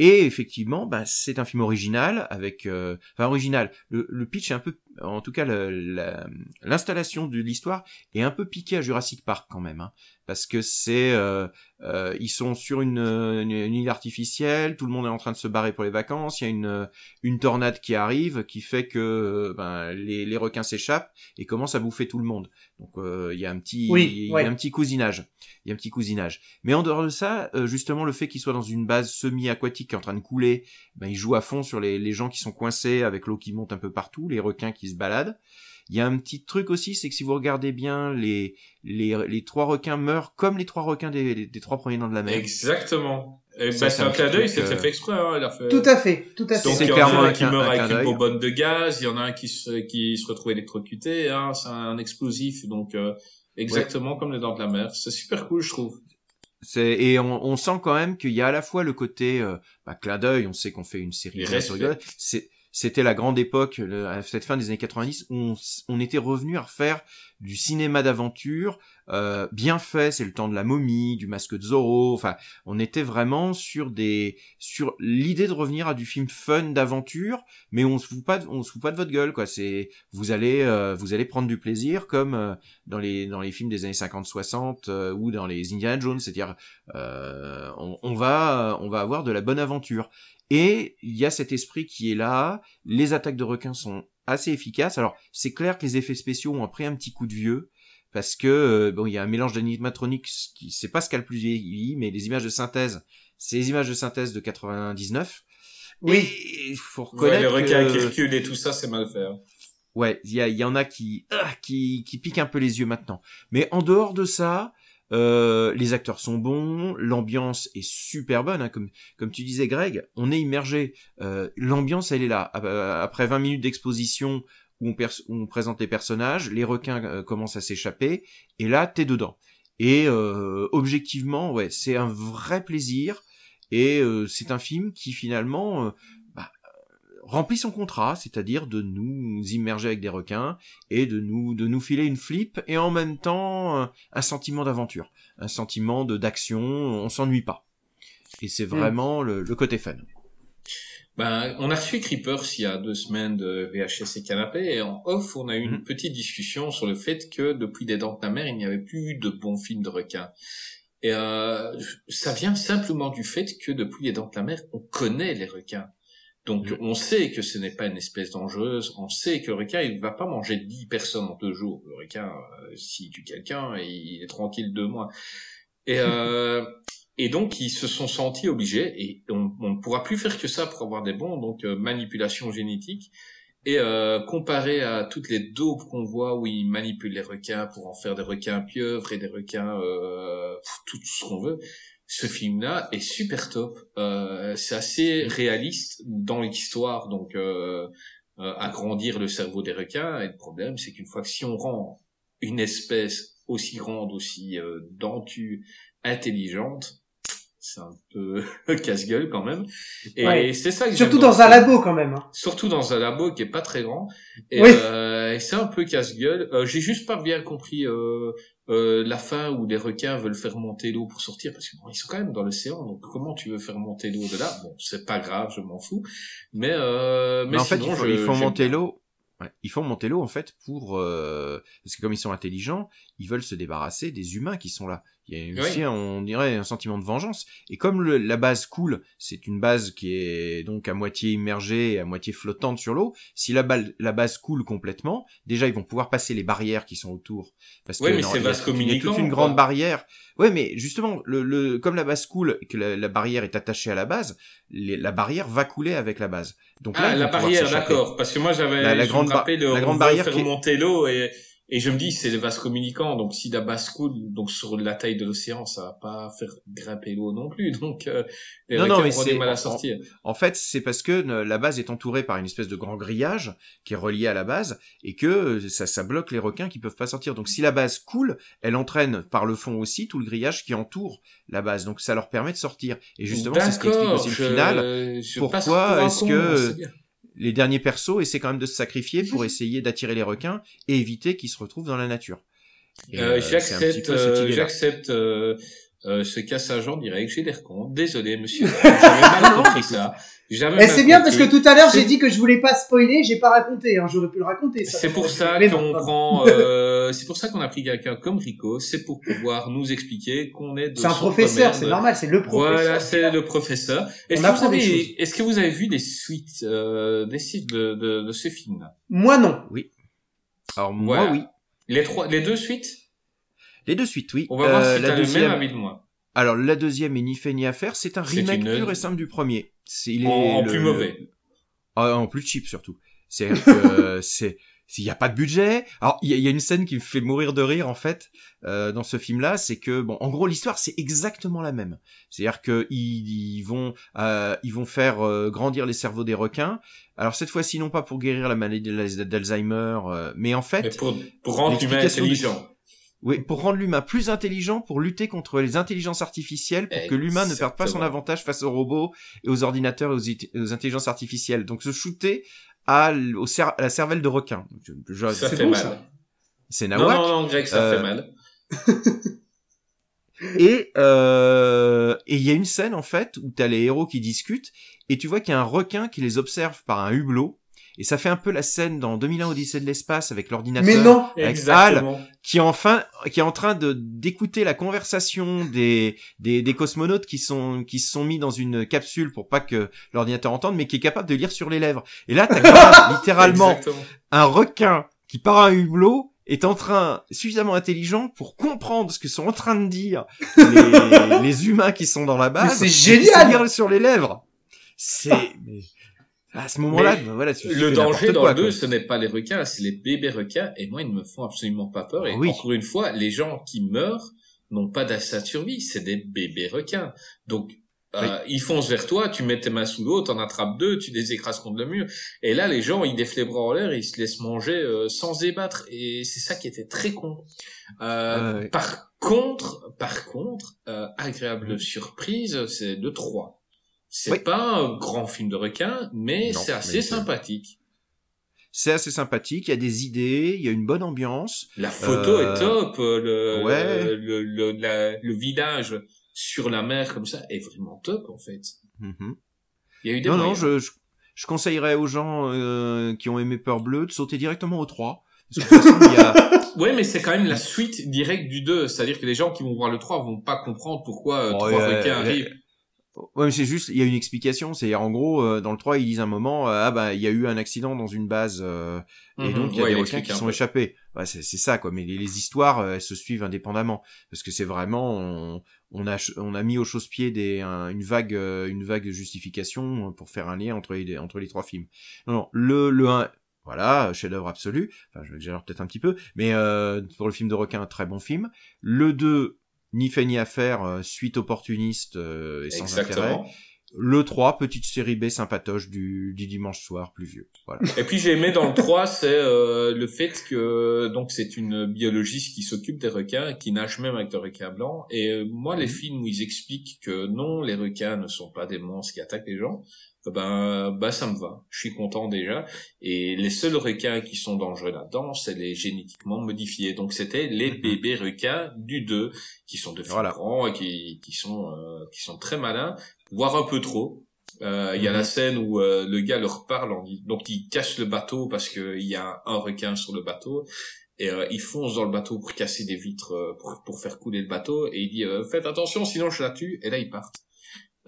Et effectivement, bah, c'est un film original avec, euh, enfin original. Le, le, pitch est un peu, en tout cas, l'installation de l'histoire est un peu piqué à Jurassic Park quand même, hein, parce que c'est, euh, euh, ils sont sur une, une, île artificielle, tout le monde est en train de se barrer pour les vacances, il y a une, une tornade qui arrive qui fait que ben, les, les requins s'échappent et commencent à bouffer tout le monde. Donc euh, il y a un petit, il y a un petit cousinage, il y a un petit cousinage. Mais en dehors de ça, euh, justement le fait qu'il soit dans une base semi-aquatique qui est en train de couler, ben il joue à fond sur les, les gens qui sont coincés avec l'eau qui monte un peu partout, les requins qui se baladent. Il y a un petit truc aussi, c'est que si vous regardez bien, les, les, les trois requins meurent comme les trois requins des, des, trois premiers noms de la mer. Exactement. Et bah, c'est un clin d'œil, c'est fait exprès. Hein, il a fait... Tout à fait, tout à fait. Donc il y en a un qui meurt avec une bonbonne de gaz, il y en a un qui se, qui se retrouve électrocuté, hein, c'est un explosif, donc euh, exactement comme les dents de la mer. C'est super cool, je trouve. C'est et on, on, sent quand même qu'il y a à la fois le côté euh, bah, clin d'œil, on sait qu'on fait une série de c'est c'était la grande époque, à cette fin des années 90, où on, on était revenu à refaire du cinéma d'aventure euh, bien fait. C'est le temps de la momie, du masque de Zorro. Enfin, on était vraiment sur des sur l'idée de revenir à du film fun d'aventure, mais on se fout pas, on se fout pas de votre gueule quoi. C'est vous allez euh, vous allez prendre du plaisir comme euh, dans les dans les films des années 50-60 ou dans les Indiana Jones, c'est-à-dire on, on va on va avoir de la bonne aventure. Et il y a cet esprit qui est là. Les attaques de requins sont assez efficaces. Alors, c'est clair que les effets spéciaux ont pris un petit coup de vieux parce que euh, bon, il y a un mélange d'animatronics qui c'est pas ce qu'a le plus vieilli, mais les images de synthèse, c'est les images de synthèse de 99. Oui, il faut reconnaître les requins qui reculent et tout ça, c'est mal fait. Hein. Ouais, il y, y, en a qui, ah, qui qui piquent un peu les yeux maintenant. Mais en dehors de ça, euh, les acteurs sont bons, l'ambiance est super bonne, hein, comme comme tu disais Greg, on est immergé. Euh, l'ambiance elle est là. Après 20 minutes d'exposition où on, on, présente les personnages, les requins euh, commencent à s'échapper, et là t'es dedans. Et objectivement, ouais, c'est un vrai plaisir. Et c'est un film qui finalement remplit son contrat, c'est-à-dire de nous immerger avec des requins et de nous de nous filer une flip et en même temps un sentiment d'aventure, un sentiment de d'action, on s'ennuie pas. Et c'est vraiment le, le côté fun. Ben, on a reçu Creepers il y a deux semaines de VHS et Canapé et en off, on a eu une Mhm. petite discussion sur le fait que depuis Les Dents de la Mer, il n'y avait plus eu de bons films de requins. Et euh, ça vient simplement du fait que depuis Les Dents de la Mer, on connaît les requins. Donc Mhm. on sait que ce n'est pas une espèce dangereuse, on sait que le requin, il va pas manger 10 personnes en deux jours. Le requin, euh, s'il tue quelqu'un, il est tranquille deux mois. Et, euh, et donc, ils se sont sentis obligés, et on, on ne pourra plus faire que ça pour avoir des bons, donc euh, manipulation génétique. Et euh, comparé à toutes les dopes qu'on voit où ils manipulent les requins pour en faire des requins pieuvres et des requins euh, tout ce qu'on veut, ce film-là est super top. Euh, c'est assez réaliste dans l'histoire, donc euh, euh, agrandir le cerveau des requins. Et le problème, c'est qu'une fois que si on rend une espèce aussi grande, aussi euh, dentue, intelligente, c'est un peu casse-gueule quand même. Et Ouais. c'est ça que Surtout dans un labo quand même. hein. Surtout dans un labo qui est pas très grand. Et, Oui. euh, et c'est un peu casse-gueule. Euh, J'ai juste pas bien compris euh, euh, la fin où les requins veulent faire monter l'eau pour sortir parce que bon, ils sont quand même dans l'océan. Donc comment tu veux faire monter l'eau de là? Bon, c'est pas grave, je m'en fous. Mais euh, mais, Mais en fait, sinon, il faut, je- ils font j'aime monter l'eau. ouais, ils font monter l'eau en fait pour euh, parce que comme ils sont intelligents, ils veulent se débarrasser des humains qui sont là. Il y a aussi, Oui. on dirait, un sentiment de vengeance. Et comme le- la base coule, c'est une base qui est donc à moitié immergée à moitié flottante sur l'eau. Si la, balle- la base coule complètement, déjà ils vont pouvoir passer les barrières qui sont autour. Parce Oui, que mais c'est toute- il y a toute une grande barrière. Ouais, mais justement, le, le, comme la base coule et que la, la barrière est attachée à la base, les- la barrière va couler avec la base. Donc là, Ah, la barrière, d'accord. Parce que moi, j'avais, La- la grande ba- rappelle, la grande barrière faire qui monter l'eau et, et je me dis, c'est les vases communicants. Donc, si la base coule, donc sur la taille de l'océan, ça va pas faire grimper l'eau non plus. Donc, euh, les Non, requins non, mais auront mal à sortir. En fait, c'est parce que euh, la base est entourée par une espèce de grand grillage qui est relié à la base et que euh, ça, ça bloque les requins qui peuvent pas sortir. Donc si la base coule, elle entraîne par le fond aussi tout le grillage qui entoure la base. Donc ça leur permet de sortir. Et justement, c'est ce qui explique aussi le final. je Pourquoi est-ce que-. Les derniers persos essaient quand même de se sacrifier pour essayer d'attirer les requins et éviter qu'ils se retrouvent dans la nature. Euh, euh, j'accepte, euh, j'accepte euh, euh, ce cassage en direct. J'ai l'air con. Désolé, monsieur. J'avais mal compris ça. Mal c'est bien parce que tout à l'heure j'ai dit que je voulais pas spoiler, j'ai pas raconté, hein, j'aurais pu le raconter. ça. C'est pour ça qu'on prend, euh, c'est pour ça qu'on a pris quelqu'un comme Rico, c'est pour pouvoir nous expliquer qu'on est de C'est un professeur, c'est normal, c'est le professeur. Voilà, c'est le professeur. Est-ce On que, vous apprend des choses. avez, est-ce que vous avez vu des suites, euh, des suites de, de, de ce film-là Moi non. Alors moi, Voilà. oui. Les trois, les deux suites? Les deux suites, oui. On va voir Euh, si la t'as le deuxième... même avis de moi. Alors la deuxième est ni fait ni à faire. C'est un C'est remake une- pur et simple du premier. C'est il est En, en le- plus le- mauvais. Ah, en plus cheap surtout. Euh, c'est s'il n'y a pas de budget. Alors il y, y a une scène qui me fait mourir de rire en fait euh, dans ce film-là, c'est que bon, en gros l'histoire c'est exactement la même. C'est-à-dire que ils, ils vont euh, ils vont faire euh, grandir les cerveaux des requins. Alors cette fois-ci non pas pour guérir la maladie d'Alzheimer, euh, mais en fait Mais pour, pour rendre l'humain du- intelligent. oui, pour rendre l'humain plus intelligent, pour lutter contre les intelligences artificielles, pour que l'humain ne perde pas son avantage face aux robots et aux ordinateurs et aux, aux intelligences artificielles. Donc se shooter à, l- au cer- à la cervelle de requin. Je- je- Ça fait mal. C'est Non, nawak. non, non, Greg, ça Euh, fait mal. Et euh, et il y a une scène en fait où t'as les héros qui discutent et tu vois qu'il y a un requin qui les observe par un hublot. Et ça fait un peu la scène dans 2001 Odyssée de l'espace avec l'ordinateur. Mais non. avec Exactement. qui est enfin qui est en train de d'écouter la conversation des, des des cosmonautes qui sont qui se sont mis dans une capsule pour pas que l'ordinateur entende mais qui est capable de lire sur les lèvres et là t'as littéralement Exactement. un requin qui par un hublot est en train suffisamment intelligent pour comprendre ce que sont en train de dire les, les humains qui sont dans la base Mais c'est génial lire sur les lèvres c'est à ce moment-là voilà tu Le danger dans quoi, le 2, quoi. ce n'est pas les requins, c'est les bébés requins. Et moi, ils ne me font absolument pas peur. Et Ah oui. encore une fois, les gens qui meurent n'ont pas d'assas de survie. C'est des bébés requins. Donc, euh, ils foncent vers toi, tu mets tes mains sous l'eau, t'en attrapes deux, tu les écrases contre le mur. Et là, les gens, ils déflent les bras en l'air et ils se laissent manger euh, sans débattre. Et c'est ça qui était très con. Euh, ouais. Par contre, par contre, euh, agréable surprise, c'est le 3. C'est Oui. pas un grand film de requin, mais c'est assez mais sympathique. c'est assez sympathique il y a des idées il y a une bonne ambiance La photo Euh, est top, euh, le, ouais. le, le, la- le village sur la mer comme ça est vraiment top en fait. Mhm. Il y a eu des Non, non, je, je, je conseillerais aux gens euh, qui ont aimé Peur Bleue de sauter directement au 3. Parce que de toute façon, il y a... Ouais, mais c'est quand même la suite directe du 2. C'est-à-dire que les gens qui vont voir le 3 vont pas comprendre pourquoi euh, Oh, trois euh, requins arrivent. Ouais, mais c'est juste, il y a une explication. C'est en gros, euh, dans le 3, ils disent un moment, euh, ah bah, il y a eu un accident dans une base, euh, et Mhm. donc il y a Ouais, des requins qui sont peu. échappés. Ouais, c'est ça, quoi. Mais les, les histoires, euh, elles se suivent indépendamment, parce que c'est vraiment, on, on a, on a mis au chausse-pied des, un- une vague, une vague de justification pour faire un lien entre les, entre les trois films. Non, non, le, le 1, voilà, chef-d'œuvre absolu. Enfin, je j'exagère peut-être un petit peu, mais euh, pour le film de requin, très bon film. Le 2, ni fait ni à faire, euh, suite opportuniste euh, et sans intérêt. Le 3, petite série B sympatoche du, du dimanche soir pluvieux. Voilà. Et puis j'ai aimé dans le 3, c'est euh, le fait que donc c'est une biologiste qui s'occupe des requins et qui nage même avec des requins blancs. Et euh, moi, Mhm. les films où ils expliquent que non, les requins ne sont pas des monstres qui attaquent les gens, ben bah ça me va. Je suis content déjà. Et les seuls requins qui sont dangereux là-dedans, c'est les génétiquement modifiés. Donc c'était les Mhm. bébés requins du 2 qui sont de Voilà. grands et qui qui sont euh, qui sont très malins, voire un peu trop. Euh, Il y a Mhm. la scène où euh, le gars leur parle, en, donc il cache le bateau parce qu'il y a un requin sur le bateau et euh, il fonce dans le bateau pour casser des vitres euh, pour, pour faire couler le bateau et il dit euh, faites attention sinon je la tue et là ils partent.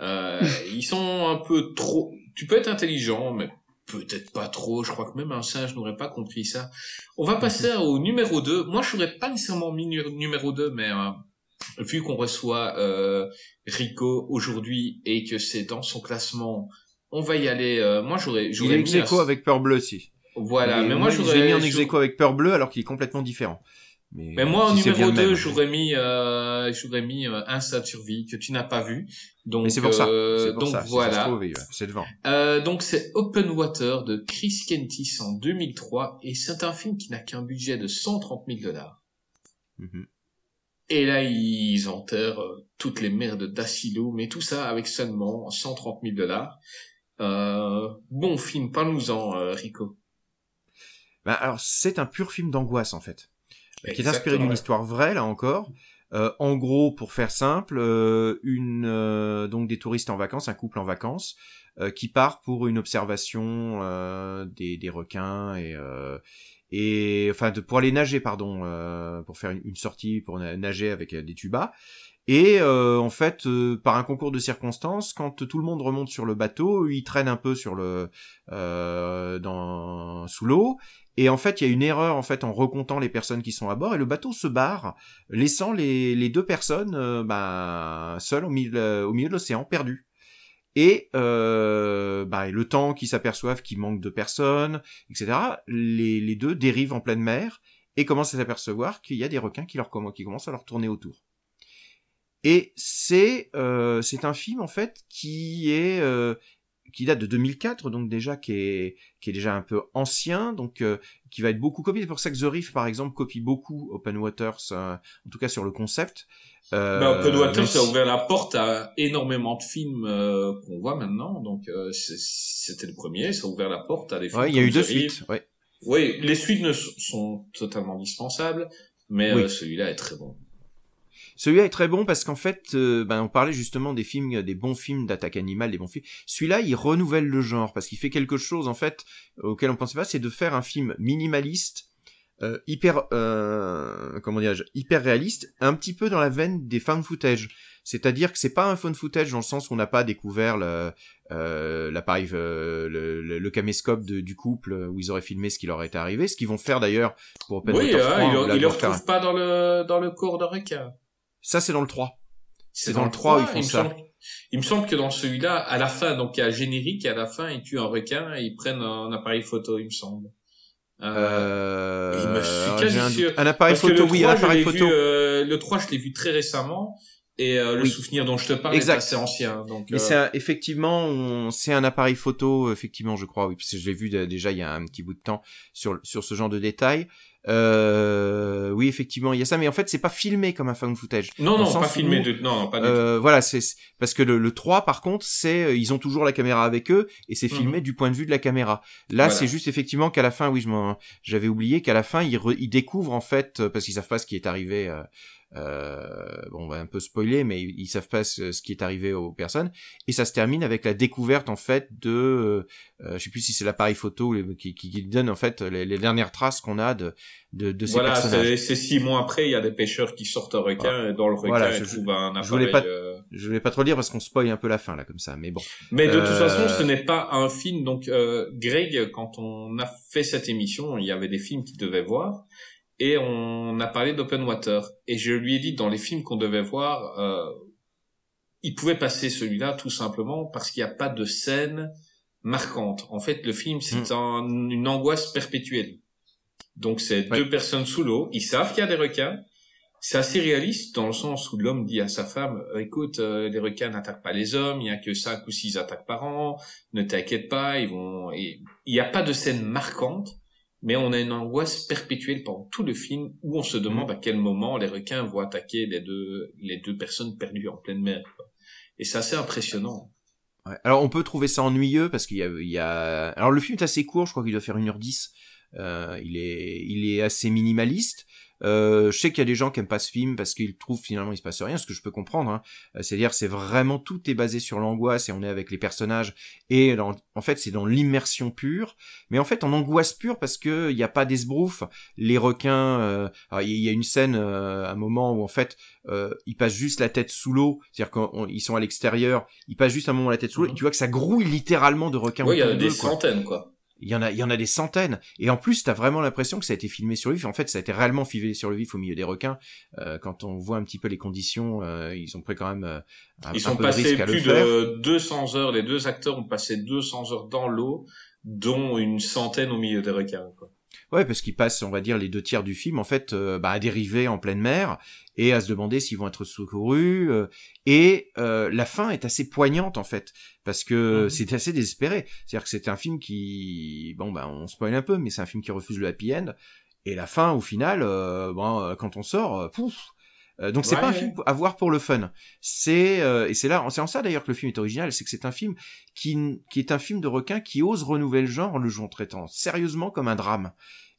Euh, ils sont un peu trop. Tu peux être intelligent mais peut-être pas trop. Je crois que même un singe n'aurait pas compris ça. On va passer au numéro 2. Moi je n'aurais pas nécessairement mis nu- numéro 2 mais euh, vu qu'on reçoit euh, Rico aujourd'hui et que c'est dans son classement, on va y aller. euh, moi, j'aurais, Il est mis ex un- aequo avec Peur Bleu aussi. Voilà, mais, moi, je j'aurais l'ai mis en ex avec Peur Bleu alors qu'il est complètement différent. Mais, Mais moi, en si numéro bien le 2, même. j'aurais mis, euh, j'aurais mis euh, Instinct de survie que tu n'as pas vu. Donc, c'est pour ça. euh, pour donc ça. Voilà. ouais, c'est devant. Euh, donc c'est Open Water de Chris Kentis en 2003 et c'est un film qui n'a qu'un budget de 130 000 dollars. Mhm. Et là, ils enterrent euh, toutes les merdes d'Asylum mais tout ça avec seulement 130 000 dollars. Euh, bon film, parle-nous-en, Rico. Bah, alors, c'est un pur film d'angoisse, en fait. Qui est inspiré d'une ouais. histoire vraie, là encore. Euh, en gros, pour faire simple, euh, une euh, donc des touristes en vacances, un couple en vacances, euh, qui part pour une observation euh, des, des requins et euh, et enfin de, pour aller nager, pardon, euh, pour faire une, une sortie pour na- nager avec des tubas. Et euh, en fait, euh, par un concours de circonstances, quand tout le monde remonte sur le bateau, ils traînent un peu sur le euh, dans sous l'eau. Et en fait, il y a une erreur en fait en recomptant les personnes qui sont à bord et le bateau se barre, laissant les, deux personnes bah, seules au milieu, de l'océan, perdues. Et bah, le temps qu'ils s'aperçoivent qu'il manque de personnes, etc., les, deux dérivent en pleine mer et commencent à s'apercevoir qu'il y a des requins qui commencent à leur tourner autour. Et c'est euh, c'est un film en fait qui est euh, qui date de 2004, donc déjà qui est qui est déjà un peu ancien, donc euh, qui va être beaucoup copié. C'est pour ça que The Reef, par exemple, copie beaucoup Open Waters, euh, en tout cas sur le concept. Euh, Ben, Open Water, même ça a si- ouvert la porte à énormément de films euh, qu'on voit maintenant. Donc, euh, c'était le premier. Ça a ouvert la porte à des films. Ouais, il y a eu deux Reef. suites. Ouais. Oui, les suites ne sont totalement dispensables, mais Oui. celui-là est très bon. Celui-là est très bon parce qu'en fait, euh, ben, on parlait justement des films, des bons films d'attaque animale, des bons films. Celui-là, il renouvelle le genre parce qu'il fait quelque chose en fait auquel on pensait pas, c'est de faire un film minimaliste, euh, hyper, euh, comment dirais-je, hyper réaliste, un petit peu dans la veine des found footage. C'est-à-dire que c'est pas un found footage dans le sens où on n'a pas découvert le, euh, l'appareil, euh, le, le, le caméscope de- du couple où ils auraient filmé ce qui leur était arrivé, ce qu'ils vont faire d'ailleurs pour Open oui, Water hein, 3, il, là, le- il ils le un- retrouve pas dans le dans le corps d'un requin. Ça, c'est dans le 3. C'est dans le 3 où ils font il me ça. semble- il me semble que dans celui-là, à la fin, donc il y a un générique, et à la fin, ils tuent un requin et ils prennent un appareil photo, il me semble. Euh, Euh, me suis alors, quasi un, sûr. un appareil parce photo, le oui, 3, un je appareil photo. Vu, euh, le 3, je l'ai vu très récemment. Et euh, le Oui. souvenir dont je te parle Exact. est assez ancien. Donc, Mais euh, c'est effectivement, c'est un appareil photo, effectivement, je crois, oui, parce que je l'ai vu déjà il y a un petit bout de temps sur sur ce genre de détails. Euh, oui, effectivement, il y a ça, mais en fait, c'est pas filmé comme un found footage. Non, non, pas filmé où, de, non, non, pas du Euh, voilà, c'est parce que le, le 3 par contre, c'est euh, ils ont toujours la caméra avec eux et c'est Mhm. filmé du point de vue de la caméra. Là, Voilà. c'est juste effectivement qu'à la fin, oui, je m'en j'avais oublié qu'à la fin ils, re- ils découvrent en fait euh, parce qu'ils savent pas ce qui est arrivé. Euh, bon, on va un peu spoiler, mais ils, ils savent pas ce, ce qui est arrivé aux personnes et ça se termine avec la découverte en fait de, euh, je sais plus si c'est l'appareil photo qui, qui, qui donne en fait les, les dernières traces qu'on a de de, de ces Voilà, personnages. c'est six mois après, il y a des pêcheurs qui sortent un requin et dans le requin, Voilà, ils je- trouvent un je voulais appareil. pas- euh, Je voulais pas trop dire parce qu'on spoil un peu la fin là comme ça, mais bon. Mais de toute façon, ce n'est pas un film. Donc, euh, Greg, quand on a fait cette émission, il y avait des films qu'il devait voir. Et on a parlé d'Open Water. Et je lui ai dit, dans les films qu'on devait voir, euh, il pouvait passer celui-là tout simplement parce qu'il n'y a pas de scène marquante. En fait, le film, c'est un- une angoisse perpétuelle. Donc, c'est Ouais. deux personnes sous l'eau. Ils savent qu'il y a des requins. C'est assez réaliste dans le sens où l'homme dit à sa femme écoute euh, les requins n'attaquent pas les hommes il y a que cinq ou six attaques par an ne t'inquiète pas ils vont et il n'y a pas de scène marquante mais on a une angoisse perpétuelle pendant tout le film où on se demande à quel moment les requins vont attaquer les deux les deux personnes perdues en pleine mer quoi. et c'est assez impressionnant Ouais. Alors on peut trouver ça ennuyeux parce qu'il y a, il y a... Alors le film est assez court, je crois qu'il doit faire 1h10. Euh, il, est, il est assez minimaliste. Euh, je sais qu'il y a des gens qui aiment pas ce film parce qu'ils trouvent finalement il se passe rien, ce que je peux comprendre. Hein. Euh, C'est-à-dire c'est vraiment tout est basé sur l'angoisse et on est avec les personnages et dans- en fait c'est dans l'immersion pure, mais en fait en angoisse pure parce que il n'y a pas d'esbrouf. Les requins, euh, il y a une scène euh, un moment où en fait euh, ils passent juste la tête sous l'eau, c'est-à-dire qu'ils sont à l'extérieur, ils passent juste un moment la tête sous l'eau, et tu vois que ça grouille littéralement de requins oui il y en a des d'eux, quoi. centaines quoi Il y en a, il y en a des centaines. Et en plus, t'as vraiment l'impression que ça a été filmé sur le vif. En fait, ça a été réellement filmé sur le vif au milieu des requins. Euh, quand on voit un petit peu les conditions, euh, ils ont pris quand même euh, un, ils un sont peu de passés risque à le plus de 200 heures les deux acteurs ont passé 200 heures dans l'eau dont une centaine au milieu des requins quoi. Ouais, parce qu'ils passent, on va dire, les deux tiers du film, en fait, euh, bah, à dériver en pleine mer et à se demander s'ils vont être secourus. euh, et euh, la fin est assez poignante, en fait, parce que Mhm. c'est assez désespéré. C'est-à-dire que c'est un film qui, bon, bah, on spoil un peu, mais c'est un film qui refuse le happy end. Et la fin, au final, euh, bon, quand on sort, pouf. Euh, donc c'est Ouais, pas un ouais. film à voir pour le fun. C'est euh, et c'est là, c'est en ça d'ailleurs que le film est original, c'est que c'est un film qui, qui est un film de requin qui ose renouveler le genre en le jouant traitant sérieusement comme un drame.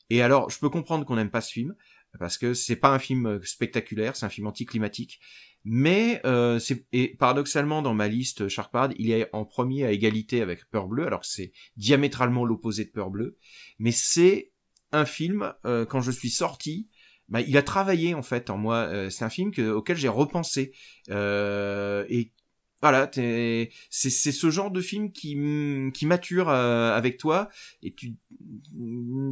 Et alors, je peux comprendre qu'on n'aime pas ce film parce que c'est pas un film euh, spectaculaire, c'est un film anticlimatique. Mais euh, c'est et paradoxalement dans ma liste Shark Parade, il est en premier à égalité avec Peur Bleu, alors que c'est diamétralement l'opposé de Peur Bleu. Mais c'est un film euh, quand je suis sorti, bah, il a travaillé en fait en moi. Euh, c'est un film que, auquel j'ai repensé euh, et voilà, t'es- c'est c'est ce genre de film qui qui mature euh, avec toi et tu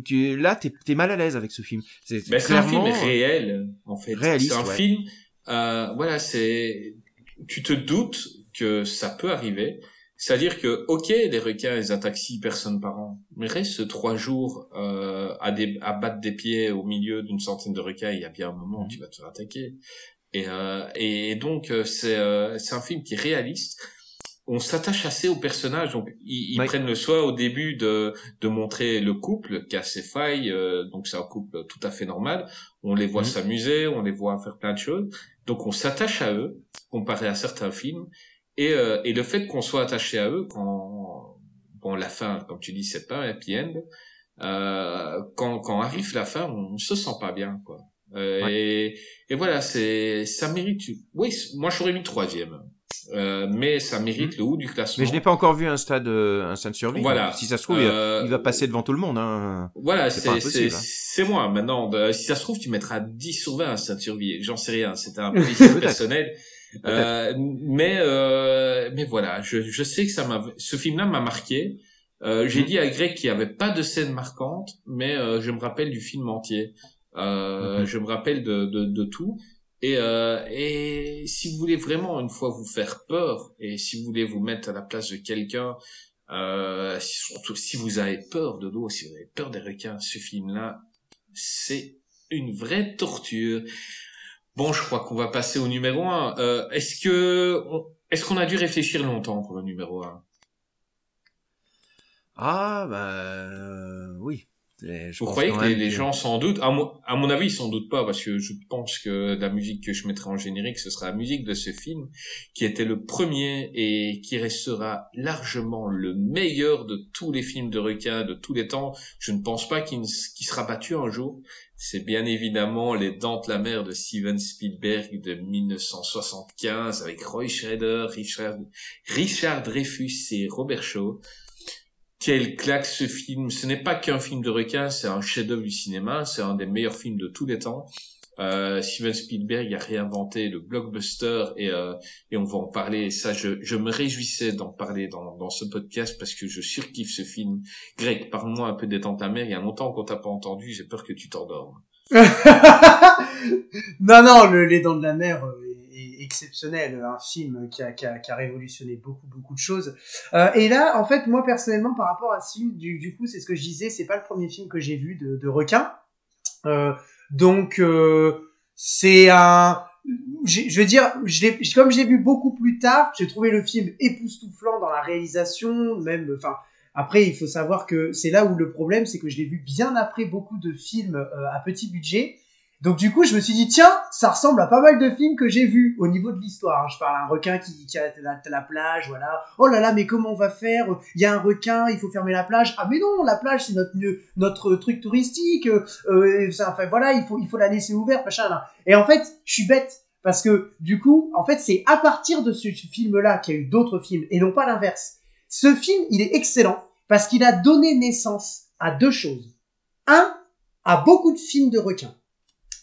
tu là t'es t'es mal à l'aise avec ce film. C'est c'est un film clairement- réel, en fait. C'est un ouais. film, euh, voilà, c'est, tu te doutes que ça peut arriver. C'est-à-dire que, ok, les requins, ils attaquent six personnes par an, mais reste trois jours euh, à, des, à battre des pieds au milieu d'une centaine de requins, il y a bien un moment Mhm. où tu vas te faire attaquer. Et, euh, et donc, euh, c'est euh, un film qui est réaliste. On s'attache assez aux personnages, donc ils, ils Oui. prennent le soin au début de, de montrer le couple qui a ses failles, euh, donc c'est un couple tout à fait normal. On les voit Mhm. s'amuser, on les voit faire plein de choses. Donc on s'attache à eux, comparé à certains films. Et, euh, et le fait qu'on soit attaché à eux, quand bon la fin, comme tu dis, c'est pas un happy end. Euh, quand, quand arrive la fin, on, se sent pas bien, quoi. Euh, et, et voilà, c'est ça mérite. Oui, moi j'aurais mis troisième, euh, mais ça mérite le haut du classement. Mais je n'ai pas encore vu un stade euh, un stade de survie. Voilà. Si ça se trouve, il va- Euh, il va passer devant tout le monde. Hein. Voilà, C'est c'est hein. moi maintenant. de- si ça se trouve, tu mettras 10 sur 20 à cette survie. J'en sais rien. C'était un plaisir personnel. Euh, mais euh, mais voilà, je, je sais que ça m'a. Ce film-là m'a marqué. Euh, J'ai Mhm. dit à Greg qu'il n'y avait pas de scène marquante, mais euh, je me rappelle du film entier. Euh, Mhm. Je me rappelle de, de, de tout. Et, euh, et si vous voulez vraiment une fois vous faire peur, et si vous voulez vous mettre à la place de quelqu'un, euh, surtout si vous avez peur de l'eau, si vous avez peur des requins, ce film-là, c'est une vraie torture. Bon, je crois qu'on va passer au numéro un. Euh, est-ce que est-ce qu'on a dû réfléchir longtemps pour le numéro un? Ah bah euh, oui. Et je Vous croyez que les, gens s'en doutent? À mon, à mon avis, ils s'en doutent pas parce que je pense que la musique que je mettrai en générique, ce sera la musique de ce film qui était le premier et qui restera largement le meilleur de tous les films de requins de tous les temps. Je ne pense pas qu'il sera battu un jour. C'est bien évidemment Les Dents de la Mer de Steven Spielberg de 1975 avec Roy Schrader, Richard, Richard Dreyfus et Robert Shaw. Quel claque ce film Ce n'est pas qu'un film de requin, c'est un chef-d'œuvre du cinéma, c'est un des meilleurs films de tous les temps. Euh, Steven Spielberg a réinventé le blockbuster et, euh, et on va en parler. Ça, je, je me réjouissais d'en parler dans, dans ce podcast parce que je surkiffe ce film. Greg, parle-moi un peu des Dents de la mer. Il y a longtemps qu'on t'a pas entendu. J'ai peur que tu t'endormes. non, non, le, Les Dents de la Mer exceptionnel, un film qui a, qui, a, révolutionné beaucoup, beaucoup de choses. Euh, et là, en fait, moi personnellement, par rapport à ce film, du, coup, c'est ce que je disais, c'est pas le premier film que j'ai vu de, requin. Euh, donc, euh, c'est un... Je veux dire, je l'ai- comme j'ai vu beaucoup plus tard, j'ai trouvé le film époustouflant dans la réalisation, même, enfin, après, il faut savoir que c'est là où le problème, c'est que je l'ai vu bien après beaucoup de films à petit budget. Donc du coup, je me suis dit, tiens, ça ressemble à pas mal de films que j'ai vus au niveau de l'histoire. hein. Je parle d'un requin qui, qui a la, la plage, voilà. Oh là là, mais comment on va faire? Il y a un requin, il faut fermer la plage. Ah mais non, la plage, c'est notre notre truc touristique. Euh, ça, enfin voilà, il faut il faut la laisser ouverte, machin. Là. Et en fait, je suis bête parce que du coup, en fait, c'est à partir de ce film-là qu'il y a eu d'autres films et non pas l'inverse. Ce film, il est excellent parce qu'il a donné naissance à deux choses. Un, à beaucoup de films de requins.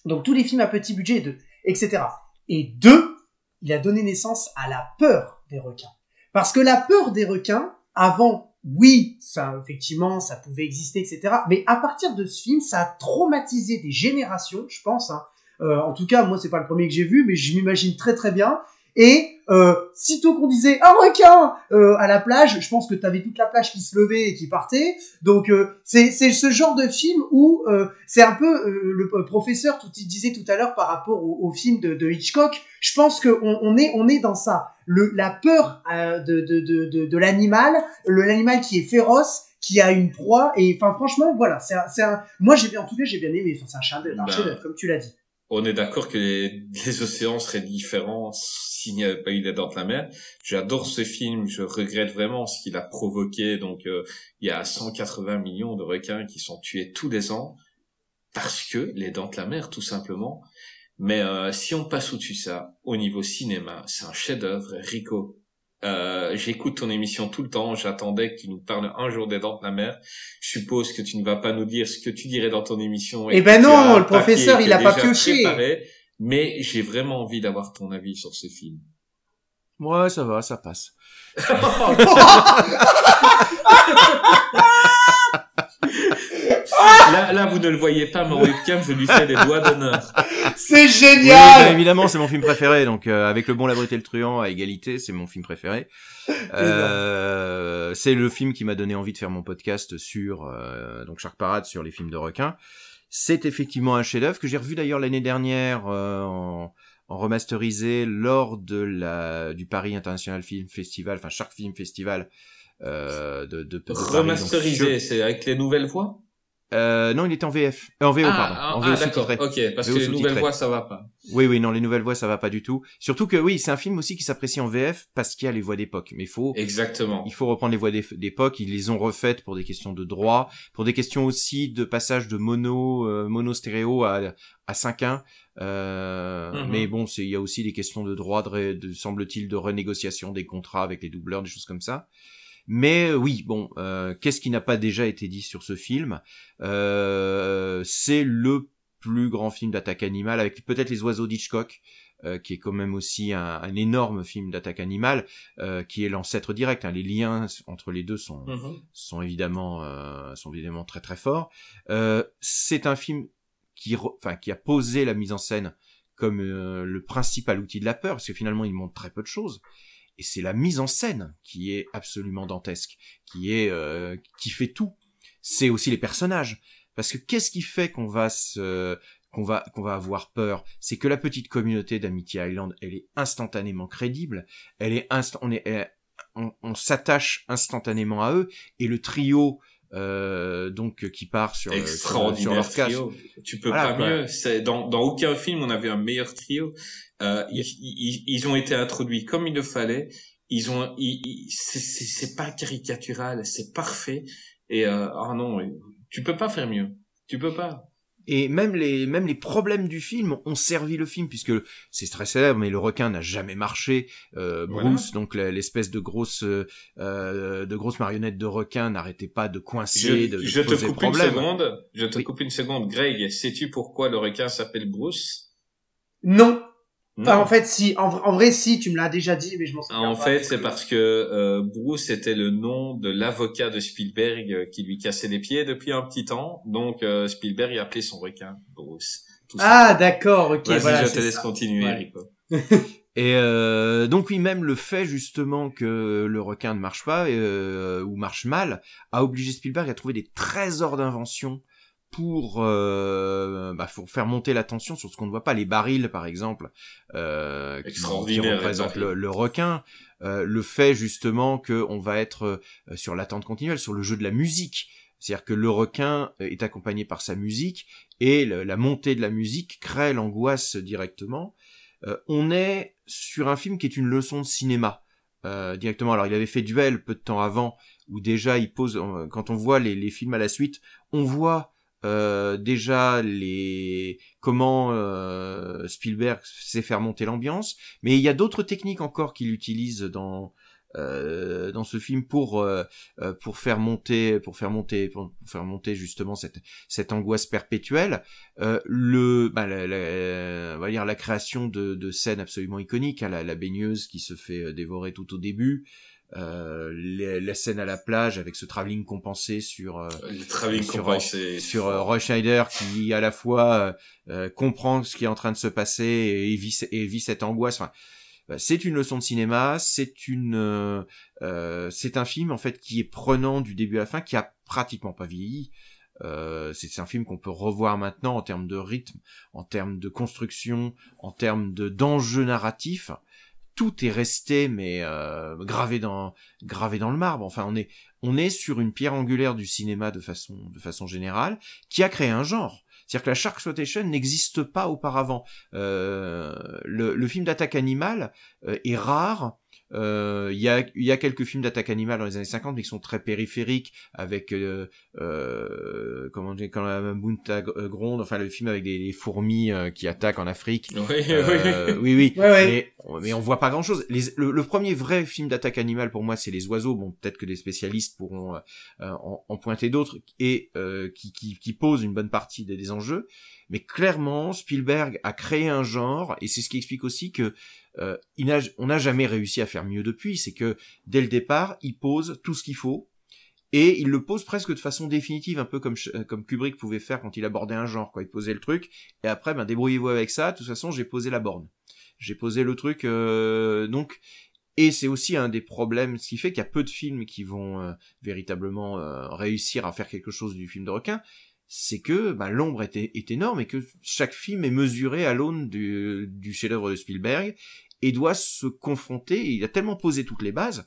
Donc tous les films à petit budget, de, etc. Et deux, il a donné naissance à la peur des requins. Parce que la peur des requins, avant, oui, ça, effectivement, ça pouvait exister, etc. Mais à partir de ce film, ça a traumatisé des générations, je pense. Hein. Euh, en tout cas, moi, c'est pas le premier que j'ai vu, mais je m'imagine très très bien. Et euh, sitôt qu'on disait un requin euh, à la plage, je pense que t'avais toute la plage qui se levait et qui partait. Donc euh, c'est c'est ce genre de film où euh, c'est un peu euh, le professeur tout il disait tout à l'heure par rapport au, au film de, de Hitchcock. Je pense que on, est on est dans ça. Le la peur euh, de de de de, l'animal, le l'animal qui est féroce, qui a une proie et enfin franchement voilà c'est un, c'est un moi j'ai bien en tout cas j'ai bien aimé. Enfin, c'est un chef-d'œuvre, Ben, comme tu l'as dit. On est d'accord que les, les océans seraient différents s'il n'y avait pas eu les dents de la mer. J'adore ce film, je regrette vraiment ce qu'il a provoqué. Donc, euh, il y a 180 millions de requins qui sont tués tous les ans parce que les dents de la mer, tout simplement. Mais euh, si on passe au-dessus de ça, au niveau cinéma, c'est un chef-d'œuvre. Rico, euh, j'écoute ton émission tout le temps. J'attendais que tu nous parles un jour des dents de la mer. Je suppose que tu ne vas pas nous dire ce que tu dirais dans ton émission. Eh ben non, le professeur, il a pas pioché. préparé, mais j'ai vraiment envie d'avoir ton avis sur ce film. Ouais, ça va, ça passe. là, là, vous ne le voyez pas, mais en webcam, je lui fais des doigts d'honneur. C'est Oui, génial. bien évidemment, c'est mon film préféré. Donc, euh, avec Le Bon, la Brute et le Truand à égalité, c'est mon film préféré. Euh, c'est le film qui m'a donné envie de faire mon podcast sur euh, donc Shark Parade sur les films de requins. C'est effectivement un chef-d'œuvre que j'ai revu d'ailleurs l'année dernière euh, en, en remasterisé lors de la du Paris International Film Festival, enfin Shark Film Festival euh, de, de, de Remasterisé, c'est avec les nouvelles voix? Euh, non, il était en VF, Euh, en VO pardon, ah, en ah, VO d'accord, sous-titré. ok, parce VO que les nouvelles voix, ça va pas. Oui, oui, non, les nouvelles voix, ça va pas du tout. Surtout que oui, c'est un film aussi qui s'apprécie en VF parce qu'il y a les voix d'époque. Mais il faut, Exactement. il faut reprendre les voix d'ép- d'époque. Ils les ont refaites pour des questions de droit, pour des questions aussi de passage de mono, euh, mono stéréo à à 5.1. Euh, Mhm. Mais bon, c'est il y a aussi des questions de droit, de, de semble-t-il, de renégociation des contrats avec les doubleurs, des choses comme ça. Mais euh, oui, bon, euh, qu'est-ce qui n'a pas déjà été dit sur ce film? Euh, C'est le plus grand film d'attaque animale, avec peut-être les oiseaux d'Hitchcock, euh, qui est quand même aussi un, un énorme film d'attaque animale, euh, qui est l'ancêtre direct. hein. Les liens entre les deux sont, Mhm. sont évidemment euh, sont évidemment très très forts. Euh, c'est un film qui enfin qui a posé la mise en scène comme le principal outil de la peur parce que finalement il montre très peu de choses et c'est la mise en scène qui est absolument dantesque, qui est euh, qui fait tout. C'est aussi les personnages. Parce que qu'est-ce qui fait qu'on va se qu'on va qu'on va avoir peur, c'est que la petite communauté d'Amity Island, elle est instantanément crédible, elle est instant on est on s'attache instantanément à eux. Et le trio euh, donc qui part sur, euh, sur, sur extraordinaire leur trio. Tu peux Voilà, pas quoi. mieux. C'est dans dans aucun film on avait un meilleur trio. Euh, ils, ils, ils ont été introduits comme il le fallait. Ils ont, ils, c'est c'est c'est pas caricatural, c'est parfait. Et euh, ah non, tu peux pas faire mieux. Tu peux pas. Et même les, même les problèmes du film ont servi le film, puisque c'est très célèbre, mais le requin n'a jamais marché. Euh, Voilà. Bruce, donc l'espèce de grosse, euh, de grosse marionnette de requin, n'arrêtait pas de coincer, Je, de, de je te coupe une seconde. Je te Oui. coupe une seconde, Greg. Sais-tu pourquoi le requin s'appelle Bruce? Non. Enfin, Non. en fait, si. En, en vrai, si, tu me l'as déjà dit, mais je m'en souviens En pas. fait, c'est parce que euh, Bruce était le nom de l'avocat de Spielberg euh, qui lui cassait les pieds depuis un petit temps. Donc euh, Spielberg a appelé son requin Bruce. Tout. Ah, d'accord, ok, Vas-y, voilà. je te laisse ça. continuer, Ouais. Rico. Et euh, donc oui, même le fait justement que le requin ne marche pas euh, ou marche mal a obligé Spielberg à trouver des trésors d'invention pour, euh, bah, pour faire monter la tension sur ce qu'on ne voit pas. Les barils, par exemple, euh, qui, représentent le, requin. Euh, le fait justement qu'on va être euh, sur l'attente continuelle, sur le jeu de la musique. C'est-à-dire que le requin euh, est accompagné par sa musique et le- la montée de la musique crée l'angoisse directement. Euh, on est sur un film qui est une leçon de cinéma euh, directement. Alors il avait fait Duel peu de temps avant, où déjà il pose, quand on voit les, les films à la suite, on voit euh, déjà les comment euh, Spielberg sait faire monter l'ambiance, mais il y a d'autres techniques encore qu'il utilise dans euh, dans ce film pour euh, euh, pour faire monter pour faire monter pour faire monter justement cette cette angoisse perpétuelle. Le bah, la, la- on va dire la création de, de scènes absolument iconiques hein, la, la baigneuse qui se fait dévorer tout au début euh, les- la scène à la plage avec ce travelling compensé sur euh, Le travelling Sur, sur euh, Roy Schneider qui à la fois euh, euh, comprend ce qui est en train de se passer et vit, et vit cette angoisse. Enfin, euh, c'est une leçon de cinéma, c'est une, euh, euh, c'est un film en fait qui est prenant du début à la fin, qui a pratiquement pas vieilli. Euh, c'est c'est un film qu'on peut revoir maintenant en termes de rythme, en termes de construction, en termes de d'enjeux narratifs. Tout est resté mais euh, gravé dans gravé dans le marbre. Enfin, on est on est sur une pierre angulaire du cinéma de façon de façon générale qui a créé un genre. C'est-à-dire que la shark exploitation n'existe pas auparavant. Euh, le, le film d'attaque animale euh, est rare. Euh, Il y, a, il y a quelques films d'attaque animale dans les années 50, mais qui sont très périphériques, avec euh, euh, comment dire, quand la Mambunta gronde, enfin le film avec des, des fourmis euh, qui attaquent en Afrique. Oui, oui, Euh, oui, oui. Ouais, ouais. Mais, mais on voit pas grand chose. Les, le, le premier vrai film d'attaque animale pour moi, c'est Les Oiseaux. Bon, peut-être que des spécialistes pourront euh, euh, en, en pointer d'autres et euh, qui, qui, qui posent une bonne partie des, des enjeux. Mais clairement, Spielberg a créé un genre et c'est ce qui explique aussi que euh, il on n'a jamais réussi à faire mieux depuis. C'est que dès le départ, il pose tout ce qu'il faut. Et il le pose presque de façon définitive, un peu comme, euh, comme Kubrick pouvait faire quand il abordait un genre, quoi. Il posait le truc, et après, ben, débrouillez-vous avec ça. De toute façon, j'ai posé la borne. J'ai posé le truc, euh, donc, et c'est aussi un des problèmes, ce qui fait qu'il y a peu de films qui vont euh, véritablement euh, réussir à faire quelque chose du film de requin, c'est que ben, l'ombre est, énorme et que chaque film est mesuré à l'aune du, du chef-d'œuvre de Spielberg et doit se confronter. Il a tellement posé toutes les bases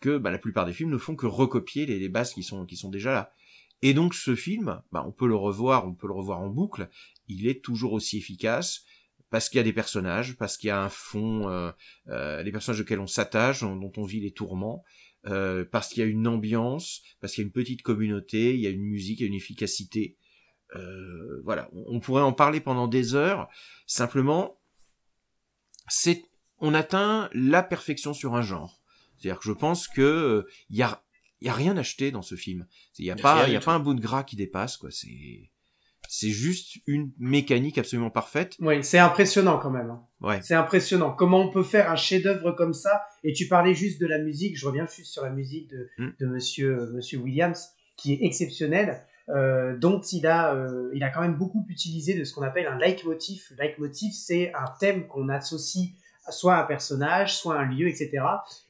que ben, la plupart des films ne font que recopier les, bases qui sont qui sont déjà là. Et donc ce film, ben, on peut le revoir, on peut le revoir en boucle. Il est toujours aussi efficace parce qu'il y a des personnages, parce qu'il y a un fond, euh, euh, personnages auxquels on s'attache, dont on vit les tourments, euh, parce qu'il y a une ambiance, parce qu'il y a une petite communauté, il y a une musique, il y a une efficacité. Euh, voilà, on, pourrait en parler pendant des heures. Simplement, c'est, on atteint la perfection sur un genre. C'est-à-dire que je pense que euh, il y a, il y a rien acheté dans ce film. Il y a pas, y a tout. pas un bout de gras qui dépasse quoi. C'est, c'est juste une mécanique absolument parfaite. Oui, c'est impressionnant quand même. hein. Ouais. C'est impressionnant. Comment on peut faire un chef-d'œuvre comme ça? Et tu parlais juste de la musique. Je reviens juste sur la musique de, Mm. de Monsieur Monsieur Williams, qui est exceptionnelle, euh, dont il a euh, il a quand même beaucoup utilisé de ce qu'on appelle un leitmotiv. Leitmotiv, c'est un thème qu'on associe soit à un personnage, soit à un lieu, etc.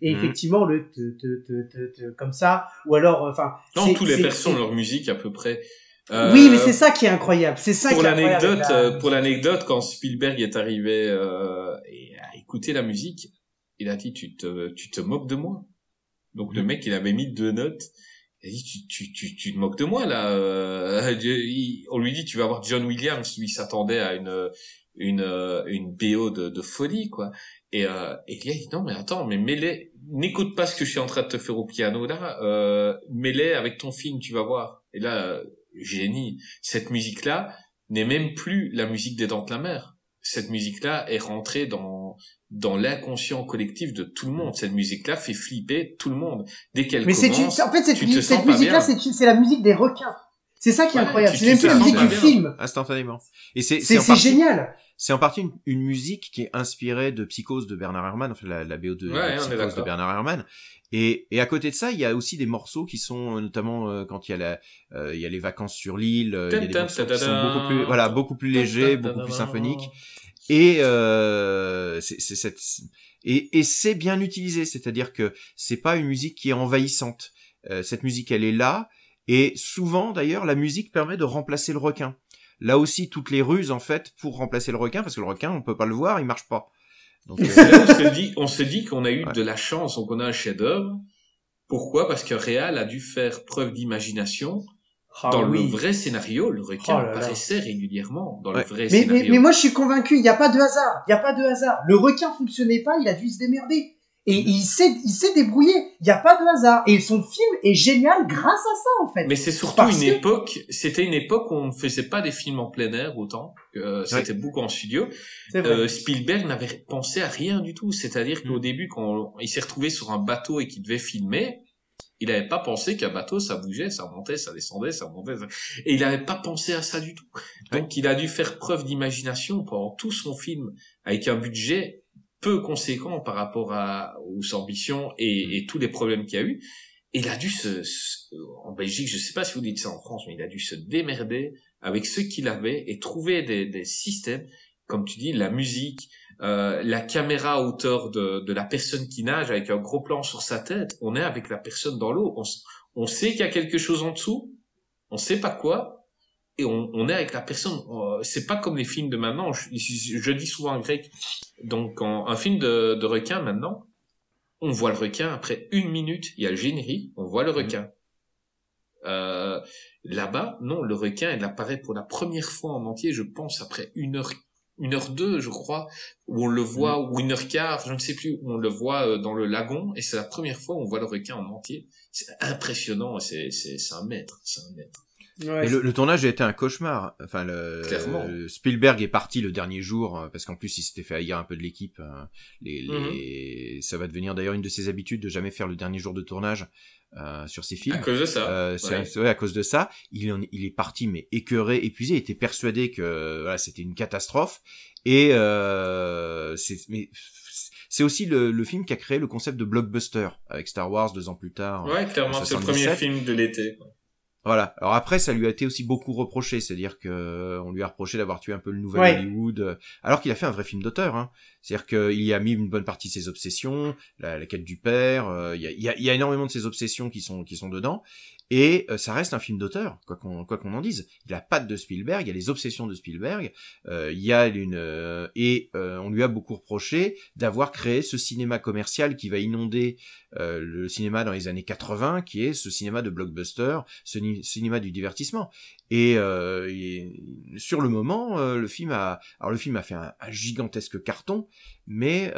Et Mm. effectivement, le te, te, te, comme ça, ou alors, enfin. Non, c'est- tous les c'est- leur musique à peu près. Euh, Oui, mais c'est ça qui est incroyable. C'est ça pour l'anecdote, la- euh, pour l'anecdote, quand Spielberg est arrivé euh, et a écouté la musique, il a dit tu te tu te moques de moi? Donc le Mhm. mec il avait mis deux notes Il dit, tu, tu, tu, tu te moques de moi là. euh, il- on lui dit, tu vas voir John Williams. Lui s'attendait à une une une BO de, de folie quoi. Et euh, et il dit non mais attends mais mets-les, n'écoute pas ce que je suis en train de te faire au piano là. Euh, mets-les avec ton film, tu vas voir. Et là euh, génie, cette musique là n'est même plus la musique des Dents de la Mer. Cette musique là est rentrée dans dans l'inconscient collectif de tout le monde. Cette musique-là fait flipper tout le monde. Dès qu'elle Mais c'est commence, en fait cette, tu te cette sens pas musique-là, bien. c'est c'est la musique des requins. C'est ça qui est Ouais, incroyable. C'est même plus la musique du bien. film. Instantanément. Et c'est partie- génial. C'est en partie une, une musique qui est inspirée de Psychose de Bernard Herrmann, enfin la, la BO de, Ouais, Psychose de. Bernard Herrmann. Et, et à côté de ça, il y a aussi des morceaux qui sont euh, notamment euh, quand il y a la, euh, il y a les vacances sur l'île, euh, il y a des morceaux qui sont beaucoup plus, voilà, beaucoup plus légers, beaucoup plus symphoniques. Et euh, c'est cette et, et c'est bien utilisé, c'est-à-dire que c'est pas une musique qui est envahissante. Euh, cette musique, elle est là, et souvent d'ailleurs, la musique permet de remplacer le requin. Là aussi, toutes les ruses en fait pour remplacer le requin, parce que le requin, on peut pas le voir, il marche pas. Donc, euh, là, on se dit, on se dit qu'on a eu Ouais. de la chance, donc on a un chef-d'œuvre. Pourquoi? Parce que Réal a dû faire preuve d'imagination. Ah dans oui. le vrai scénario, le requin Oh là là. apparaissait régulièrement dans Ouais. le vrai Mais, scénario. mais, mais moi, je suis convaincu, il n'y a pas de hasard. Il n'y a pas de hasard. Le requin fonctionnait pas, il a dû se démerder. Et il s'est, il s'est débrouillé. Il n'y a pas de hasard. Et son film est génial grâce à ça, en fait. Mais c'est surtout Parce une que- époque, c'était une époque où on ne faisait pas des films en plein air autant, que euh, c'était beaucoup en studio. Euh, Spielberg n'avait pensé à rien du tout. C'est-à-dire qu'au Mm. début, quand il s'est retrouvé sur un bateau et qu'il devait filmer, il n'avait pas pensé qu'un bateau, ça bougeait, ça montait, ça descendait, ça montait. ça- Et il n'avait pas pensé à ça du tout. Donc il a dû faire preuve d'imagination pendant tout son film, avec un budget peu conséquent par rapport à, aux ambitions et, et tous les problèmes qu'il y a eu. Et il a dû se, se- en Belgique, je sais pas si vous dites ça en France, mais il a dû se démerder avec ce qu'il avait et trouver des, des systèmes, comme tu dis, la musique, euh, la caméra à hauteur de, de la personne qui nage avec un gros plan sur sa tête. On est avec la personne dans l'eau. On, on sait qu'il y a quelque chose en dessous. On sait pas quoi. Et on, on est avec la personne. Euh, C'est pas comme les films de maintenant. Je, je- je dis souvent en grec. Donc, en- un film de, de requin maintenant, on voit le requin après une minute. Il y a le générique. On voit le requin. Euh, Là-bas, non, le requin, il apparaît pour la première fois en entier, je pense, après une heure, une heure deux, je crois, où on le voit, ou une heure quart, je ne sais plus, où on le voit euh, dans le lagon, et c'est la première fois où on voit le requin en entier. C'est impressionnant, c'est, c'est, c'est un maître, c'est un maître. Ouais. Et le, le tournage a été un cauchemar. Enfin, le, Clairement. le- Spielberg est parti le dernier jour euh, parce qu'en plus il s'était fait haïr un peu de l'équipe. euh, Les, les... Ça va devenir d'ailleurs une de ses habitudes de jamais faire le dernier jour de tournage euh, sur ses films. À cause de ça. Euh, ouais. vrai, à cause de ça, il, en- il est parti mais écœuré, épuisé, il était persuadé que voilà, c'était une catastrophe. Et euh, c'est aussi le, le film qui a créé le concept de blockbuster avec Star Wars deux ans plus tard. Ouais, clairement, en c'est le premier 77. film de l'été. Voilà. Alors après, ça lui a été aussi beaucoup reproché, c'est-à-dire que euh, on lui a reproché d'avoir tué un peu le nouvel Ouais. Hollywood, euh, alors qu'il a fait un vrai film d'auteur. Hein. C'est-à-dire qu'il y a mis une bonne partie de ses obsessions, la, la quête du père. euh, Il y, a, y a- y a énormément de ses obsessions qui sont qui sont dedans. Et euh, ça reste un film d'auteur, quoi qu'on quoi qu'on en dise. Il a pas de Spielberg, il y a les obsessions de Spielberg. euh, il y a une euh, et euh, on lui a beaucoup reproché d'avoir créé ce cinéma commercial qui va inonder euh, le cinéma dans les années 80, qui est ce cinéma de blockbuster, ce cinéma du divertissement. Et, sur le moment, le film a, alors le film a fait un, gigantesque carton, mais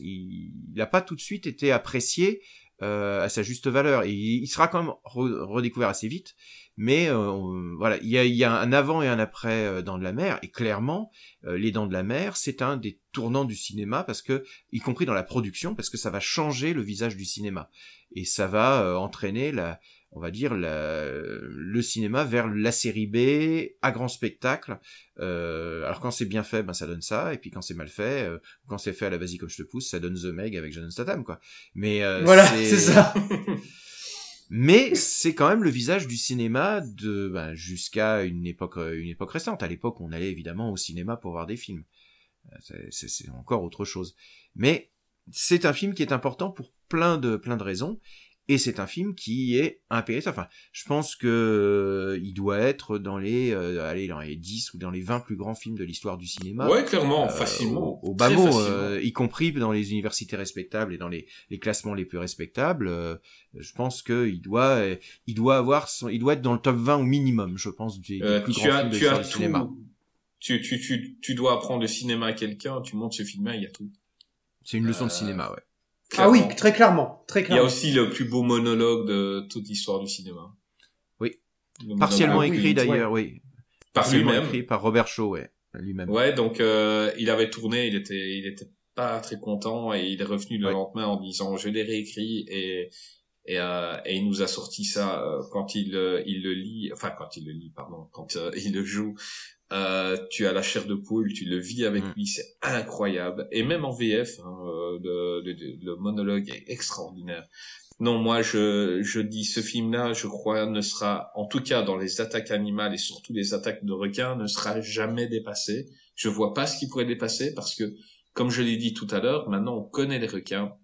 il n'a pas tout de suite été apprécié à sa juste valeur. Et il, sera quand même re- redécouvert assez vite. Mais euh, voilà, il y a, il y a un avant et un après euh, Dents de la Mer, et clairement, euh, Les Dents de la Mer, c'est un des tournants du cinéma parce que, y compris dans la production, parce que ça va changer le visage du cinéma et ça va euh, entraîner la, on va dire la, le cinéma vers la série B à grand spectacle. Euh, alors quand c'est bien fait, ben ça donne ça, et puis quand c'est mal fait, euh, quand c'est fait à la vas-y comme je te pousse, ça donne The Meg avec Jason Statham quoi. Mais euh, Voilà, c'est ça. mais c'est quand même le visage du cinéma de ben, jusqu'à une époque une époque récente. À l'époque, on allait évidemment au cinéma pour voir des films. Euh, c'est encore autre chose. Mais c'est un film qui est important pour plein de plein de raisons. Et c'est un film qui est impérissable. Enfin, je pense que euh, il doit être dans les, euh, allez, dans les 10 ou dans les 20 plus grands films de l'histoire du cinéma. Ouais, clairement, Euh, facilement. Au, au bas mot, y compris dans les universités respectables et dans les, les classements les plus respectables. je pense que il doit, il doit avoir, son, il doit être dans le top 20 au minimum, je pense, des, des plus grands as, films de l'histoire du cinéma. Tu, tu, tu, tu dois apprendre le cinéma à quelqu'un, tu montes ce film-là, il y a tout. C'est une leçon de cinéma, ouais. Ah oui, Clairement. très clairement, très Il y a clairement. aussi le plus beau monologue de toute l'histoire du cinéma. Oui. Le Partiellement oui, écrit ouais. d'ailleurs, oui. Par Partiellement lui-même. écrit par Robert Shaw, ouais, lui-même. Ouais, donc euh, il avait tourné, il était, il était pas très content et il est revenu le Ouais. lendemain en disant je l'ai réécrit et et, euh, et il nous a sorti ça euh, quand il euh, il le lit, enfin quand il le lit, pardon, quand euh, il le joue. Euh, tu as la chair de poule, tu le vis avec Mm. lui, c'est incroyable. Et même en VF, hein, euh, le, le- le monologue est extraordinaire. Non, moi je je dis ce film-là, je crois ne sera, en tout cas dans les attaques animales et surtout les attaques de requins, ne sera jamais dépassé. Je vois pas ce qui pourrait dépasser parce que, comme je l'ai dit tout à l'heure, maintenant on connaît les requins.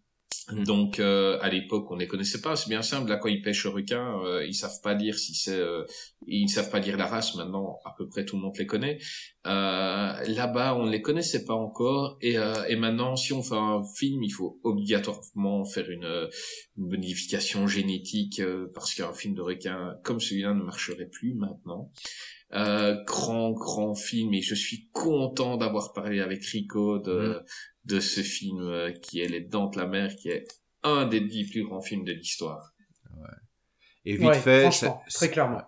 Donc euh, à l'époque on les connaissait pas, c'est bien simple. Là quand ils pêchent au requin, euh, ils savent pas dire si c'est, euh, ils ne savent pas dire la race. Maintenant à peu près tout le monde les connaît. Euh, Là-bas on ne les connaissait pas encore et, euh, et maintenant si on fait un film, il faut obligatoirement faire une, euh, une modification génétique euh, parce qu'un film de requin comme celui-là ne marcherait plus maintenant. Euh, grand grand film et je suis content d'avoir parlé avec Rico de de ce film euh, qui est Les Dents de la Mer qui est un des dix plus grands films de l'histoire. Et vite Ouais, fait, ça- très clairement.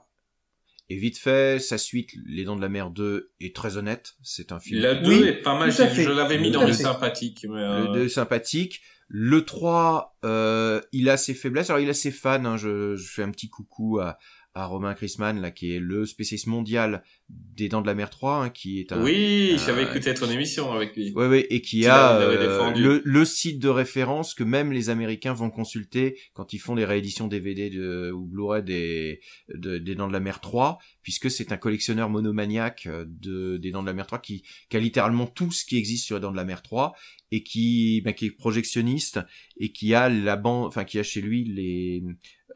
Et vite fait, sa suite, Les Dents de la Mer 2, est très honnête. C'est un film. Le Oui, 2 est pas mal, je, je l'avais mis dans. Mais, euh, Le 2 est sympathique. Le 3, euh, il a ses faiblesses. Alors, il a ses fans. Hein. Je, je fais un petit coucou à, à Romain Chrisman, là, qui est le spécialiste mondial des Dents de la Mer 3, hein, qui est un... Oui, euh, j'avais écouté ton émission avec lui. Ouais, ouais, et qui a euh, le, le site de référence que même les Américains vont consulter quand ils font les rééditions DVD de, ou Blu-ray des, de- des Dents de la Mer 3, puisque c'est un collectionneur monomaniaque euh, de, des Dents de la Mer 3 qui, qui a littéralement tout ce qui existe sur les Dents de la Mer 3 et qui, ben, qui est projectionniste et qui a la bande, enfin qui a chez lui les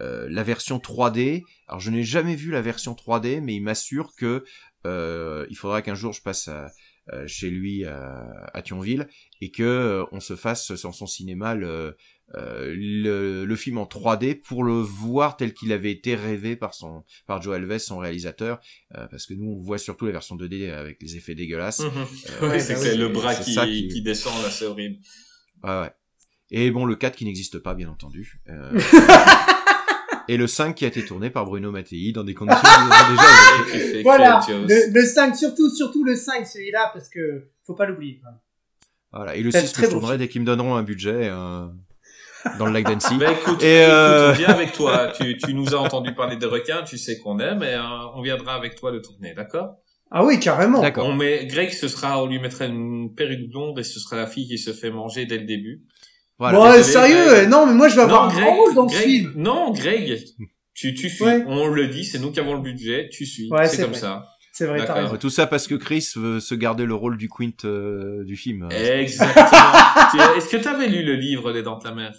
euh, la version 3D. Alors je n'ai jamais vu la version 3D, mais il m'assure que euh, il faudra qu'un jour je passe à, euh, chez lui à, à Thionville et que euh, on se fasse dans son cinéma le, euh, le, le film en 3D pour le voir tel qu'il avait été rêvé par son par Joe Alves, son réalisateur, euh, parce que nous on voit surtout la version 2D avec les effets dégueulasses. Mhm. Euh, Ouais, c'est bah que oui. le bras qui, qui- qui descend là, c'est horrible. Ouais, ouais. Et bon, le 4 qui n'existe pas, bien entendu. Euh, et le 5 qui a été tourné par Bruno Mattei dans des conditions déjà fait Voilà, le, le 5, surtout, surtout le 5, celui-là, parce que faut pas l'oublier. Voilà. Et le C'est 6 que je tournerai dès qu'ils me donneront un budget euh, dans le lac d'Annecy. Ben écoute, Et, écoute, euh, on vient avec toi. Tu, tu nous as entendu parler des requins, tu sais qu'on aime, et euh, on viendra avec toi le tourner, d'accord? Ah oui, carrément. D'accord. On met Greg, ce sera, on lui mettra une perruque blonde et ce sera la fille qui se fait manger dès le début. Voilà. Bon, euh, désolé, sérieux, Greg. euh, non, mais moi je vais avoir un Greg, grand rôle dans ce film. Non, Greg, tu, tu suis. Ouais. On le dit, c'est nous qui avons le budget, tu suis. Ouais, c'est c'est comme vrai. ça. C'est vrai, t'as raison. Tout ça parce que Chris veut se garder le rôle du Quint euh, du film. Exactement. Est-ce que tu avais lu le livre Les Dents de la Mer?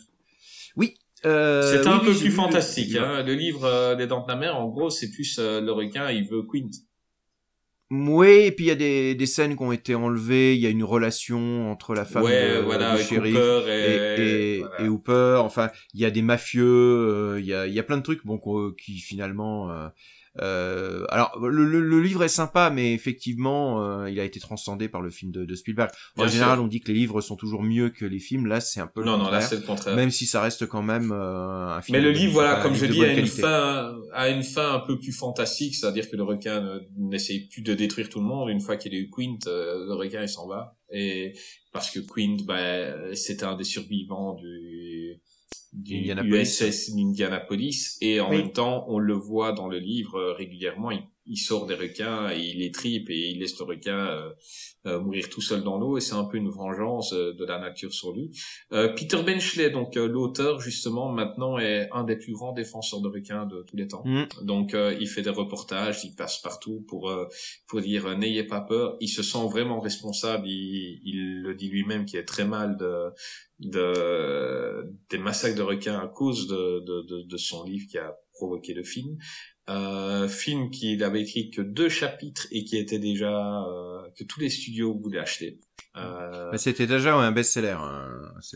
Euh, oui, un oui, peu plus vu le- fantastique. Hein. Le livre euh, Les Dents de la Mer, en gros, c'est plus euh, le requin, il veut Quint. Oui, et puis il y a des, des scènes qui ont été enlevées. Il y a une relation entre la femme ouais, de, voilà, du shérif et, et, et, voilà. et Hooper. Enfin, il y a des mafieux, euh, il y, a, il y a plein de trucs bon, qu'on- qui finalement... euh, alors, le, le, le livre est sympa, mais effectivement, euh, il a été transcendé par le film de, de Spielberg. En Bien général, sûr. on dit que les livres sont toujours mieux que les films. Là, c'est un peu le Non, non, là, contraire. c'est le contraire. même si ça reste quand même euh, un film. Mais le livre, voilà, comme je dis, a une fin, a une fin un peu plus fantastique, c'est-à-dire que le requin ne- n'essaye plus de détruire tout le monde. Une fois qu'il a eu Quint, euh, le requin il s'en va. Et parce que Quint, ben, c'était un des survivants du. USS Indianapolis, et en Oui. même temps, on le voit dans le livre euh, régulièrement. Il il sort des requins et il les tripe et il laisse le requin euh, euh, mourir tout seul dans l'eau et c'est un peu une vengeance euh, de la nature sur lui. Peter Benchley, donc l'auteur justement maintenant est un des plus grands défenseurs de requins de tous les temps. Mm. Donc il fait des reportages, il passe partout pour pour dire n'ayez pas peur. Il se sent vraiment responsable. Il, il le dit lui-même qu'il est très mal de de des massacres de requins à cause de, de, de, de son livre qui a provoqué le film. Euh, film qu'il avait écrit que deux chapitres et qui était déjà euh, que tous les studios voulaient acheter. Euh, c'était déjà un best-seller. Hein.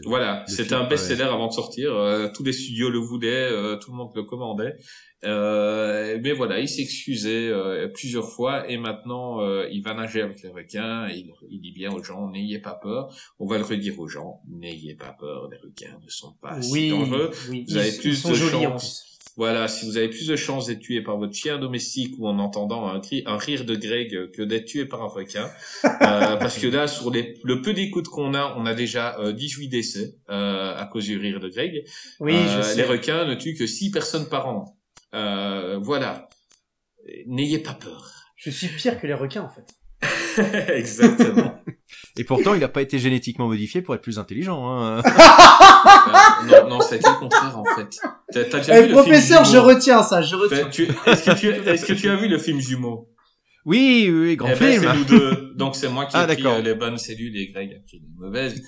Voilà, c'était un best-seller avant de sortir. Euh, tous les studios le voulaient, euh, tout le monde le commandait. mais voilà, il s'excusait plusieurs fois et maintenant il va nager avec les requins. Et il, il dit bien aux gens n'ayez pas peur. On va le redire aux gens n'ayez pas peur. Les requins ne sont pas si dangereux. Oui, Vous avez plus de chance voilà, si vous avez plus de chances d'être tué par votre chien domestique ou en entendant un, cri, un rire de Greg que d'être tué par un requin, euh, parce que là, sur les, le peu d'écoute qu'on a, on a déjà euh, 18 décès euh, à cause du rire de Greg. Oui, je euh, sais. Les requins ne tuent que 6 personnes par an. Euh, voilà. N'ayez pas peur. Je suis pire que les requins en fait. Exactement. Et pourtant, il n'a pas été génétiquement modifié pour être plus intelligent. Hein. Euh, non, non, ça a été le contraire en fait. T'as, t'as déjà Eh, vu le professeur, film je retiens ça, je retiens. Est-ce que, tu, est-ce que tu as vu le film Jumeaux Oui, oui, oui, grand Eh ben, film. c'est nous deux. Donc c'est moi qui ai Ah, pris d'accord. euh, les bonnes cellules et Greg a pris les mauvaises.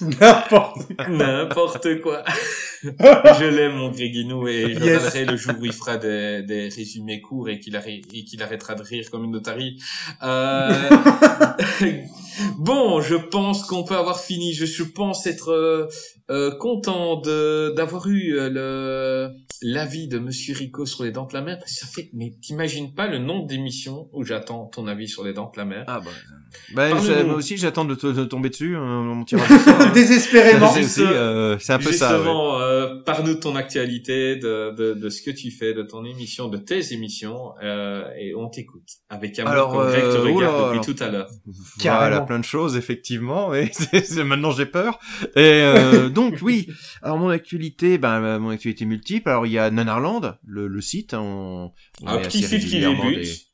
N'importe N'importe quoi. je l'aime mon Gréguinou et je Yes. le jour où il fera des, des résumés courts et qu'il qu'il arrêtera de rire comme une otarie. Euh... bon, je pense qu'on peut avoir fini. Je, je pense être euh, euh, content de d'avoir eu le l'avis de Monsieur Rico sur les dents de la mer parce que ça fait. Mais t'imagines pas le nombre d'émissions où j'attends ton avis sur les dents de la mer? Ah bah, bah Parle-nous. ça- moi aussi j'attends de, de tomber dessus, tirage au sort, hein. Désespérément. C'est euh, un peu ça. ouais. Justement, euh, parle-nous de ton actualité, de, de, de ce que tu fais, de ton émission, de tes émissions, euh, et on t'écoute. Avec amour, Alors, comme Greg te euh, regarde oula, depuis alors. tout à l'heure. Voilà, plein de choses effectivement. Et c'est- c'est- maintenant j'ai peur. Et euh, donc oui. Alors mon actualité, ben euh, mon actualité multiple. Alors il y a Nanarland, le, le site. hein, On, on Un petit site qui débute. des-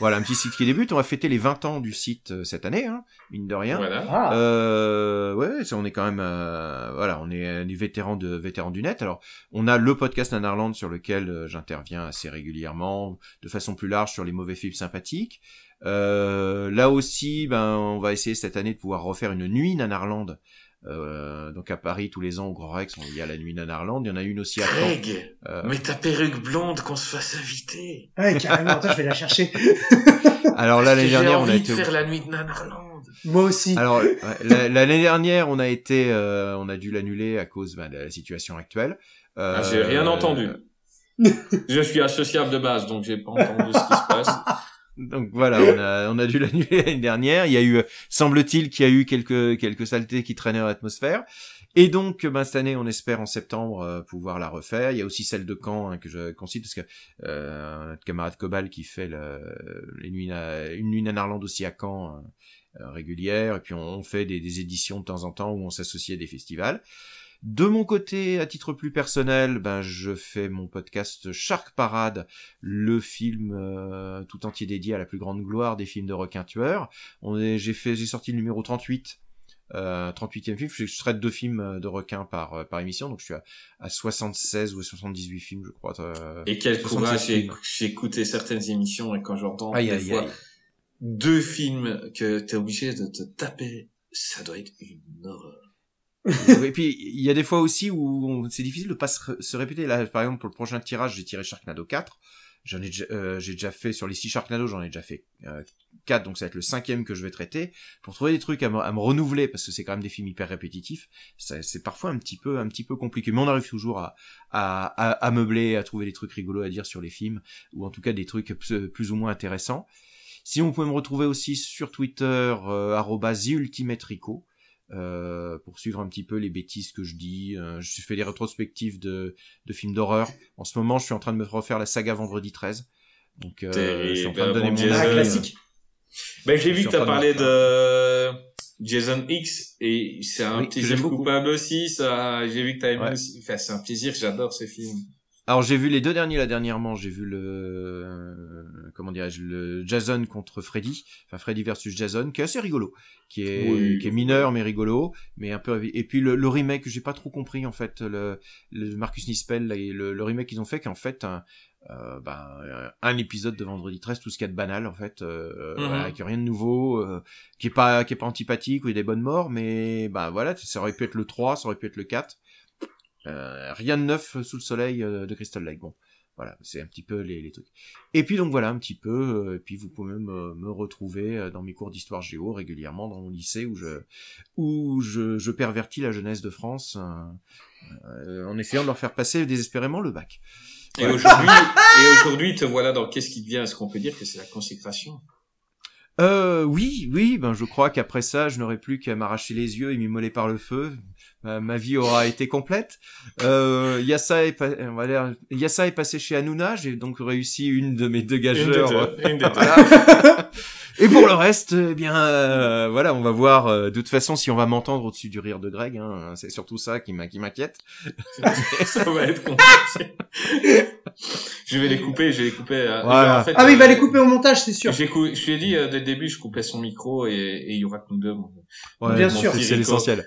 Voilà, un petit site qui débute. On va fêter les 20 ans du site euh, cette année, hein, mine de rien. Voilà. Ah, Euh, ouais, ça, on est quand même, euh, voilà, on est euh, des vétérans de vétérans du net. Alors, on a le podcast Nanarland sur lequel euh, j'interviens assez régulièrement, de façon plus large sur les mauvais films sympathiques. Euh, là aussi, ben, on va essayer cette année de pouvoir refaire une nuit Nanarland. Euh, donc à Paris tous les ans au Grand Rex, il y a la nuit Nanarland. Il y en a une aussi à Caen. Greg, Euh, mets ta perruque blonde qu'on se fasse inviter. ouais, carrément. Attends, je vais la chercher. alors là l'année dernière, j'ai on a envie été de faire la nuit de Nanarland. Moi aussi. Alors l'année dernière, on a été, euh, on a dû l'annuler à cause ben, de la situation actuelle. Euh, Ah, j'ai rien entendu. Je suis associable de base, donc j'ai pas entendu ce qui se passe. Donc voilà, on a, on a dû l'annuler l'année dernière. Il y a eu, euh, semble-t-il, qu'il y a eu quelques, quelques saletés qui traînaient dans l'atmosphère. Et donc, ben, cette année, on espère en septembre euh, pouvoir la refaire. Il y a aussi celle de Caen hein, que je concite parce que euh, notre camarade Cobal qui fait le, les nuits, une nuit Nanarland aussi à Caen euh, euh, régulière. Et puis on, on fait des, des éditions de temps en temps où on s'associe à des festivals. De mon côté, à titre plus personnel, ben je fais mon podcast Shark Parade, le film euh, tout entier dédié à la plus grande gloire des films de requins tueurs. On est, j'ai fait, j'ai sorti le numéro 38, euh, 38e film. Je, je traite deux films euh, de requins par euh, par émission, donc je suis à, à 76 ou 78 films, je crois. euh, Et quel 76 courage, j'ai j'ai écouté certaines émissions et quand j'entends Aïe, des aïe, fois aïe. deux films que t'es obligé de te taper, ça doit être une horreur. Et puis il y a des fois aussi où on- c'est difficile de pas se, ré- se répéter. Là, par exemple, pour le prochain tirage, j'ai tiré Sharknado 4. J'en ai euh, j'ai déjà fait sur les 6 Sharknado, j'en ai déjà fait euh, 4, donc ça va être le cinquième que je vais traiter. Pour trouver des trucs à me, à me renouveler, parce que c'est quand même des films hyper répétitifs, c'est parfois un petit peu un petit peu compliqué. Mais on arrive toujours à, à, à, à meubler, à trouver des trucs rigolos à dire sur les films, ou en tout cas des trucs plus, ou moins intéressants. Si vous pouvez me retrouver aussi sur Twitter, euh, euh, pour suivre un petit peu les bêtises que je dis. Euh, je fais des rétrospectives de, de films d'horreur. En ce moment, je suis en train de me refaire la saga Vendredi 13. Donc, euh, je suis en train de donner Bon mon Ah, Jason. avis. classique. Ben, j'ai vu que t'as parlé de Jason X et c'est un Oui, plaisir coupable aussi, ça. J'ai vu que t'as aimé Ouais. aussi. Enfin, c'est un plaisir, j'adore ce film. Alors j'ai vu les deux derniers là dernièrement, j'ai vu le euh, comment dirais-je le Jason contre Freddy, enfin Freddy versus Jason, qui est assez rigolo, qui est Oui. qui est mineur mais rigolo, mais un peu et puis le, le remake j'ai pas trop compris en fait le, le Marcus Nispel là, et le, le remake qu'ils ont fait qui est en fait un euh, ben, euh, un épisode de Vendredi 13 tout ce qu'il y a de banal en fait euh, Mhm. voilà, qui a rien de nouveau euh, qui est pas qui est pas antipathique où il y a des bonnes morts mais bah voilà ça aurait pu être le 3 ça aurait pu être le 4 euh, rien de neuf sous le soleil euh, de Crystal Lake. Bon, voilà, c'est un petit peu les, les trucs. Et puis donc voilà, un petit peu. euh, et puis vous pouvez me, me retrouver euh, dans mes cours d'histoire géo régulièrement dans mon lycée où je où je, je pervertis la jeunesse de France euh, euh, en essayant de leur faire passer désespérément le bac. Et aujourd'hui, et aujourd'hui, te voilà dans qu'est-ce qui devient? Est-ce qu'on peut dire que c'est la consécration? Euh, oui, oui, ben je crois qu'après ça, je n'aurai plus qu'à m'arracher les yeux et m'immoler par le feu. Ma, ma vie aura été complète. Euh, Yassa est, Yassa est passé chez Hanouna, j'ai donc réussi une de mes deux Une des gageurs. deux, une des deux. Et pour le reste, eh bien, euh, voilà, on va voir. euh, de toute façon, si on va m'entendre au-dessus du rire de Greg, hein, c'est surtout ça qui m'inquiète. Ça va être compliqué. je vais les couper, je vais les couper. euh, Voilà. en fait, Ah oui, il va euh, les couper au montage, c'est sûr. J'ai cou- je lui ai dit euh, dès le début, je coupais son micro et et il y aura que nous deux. mon- Ouais, Bien sûr. c'est- l'essentiel.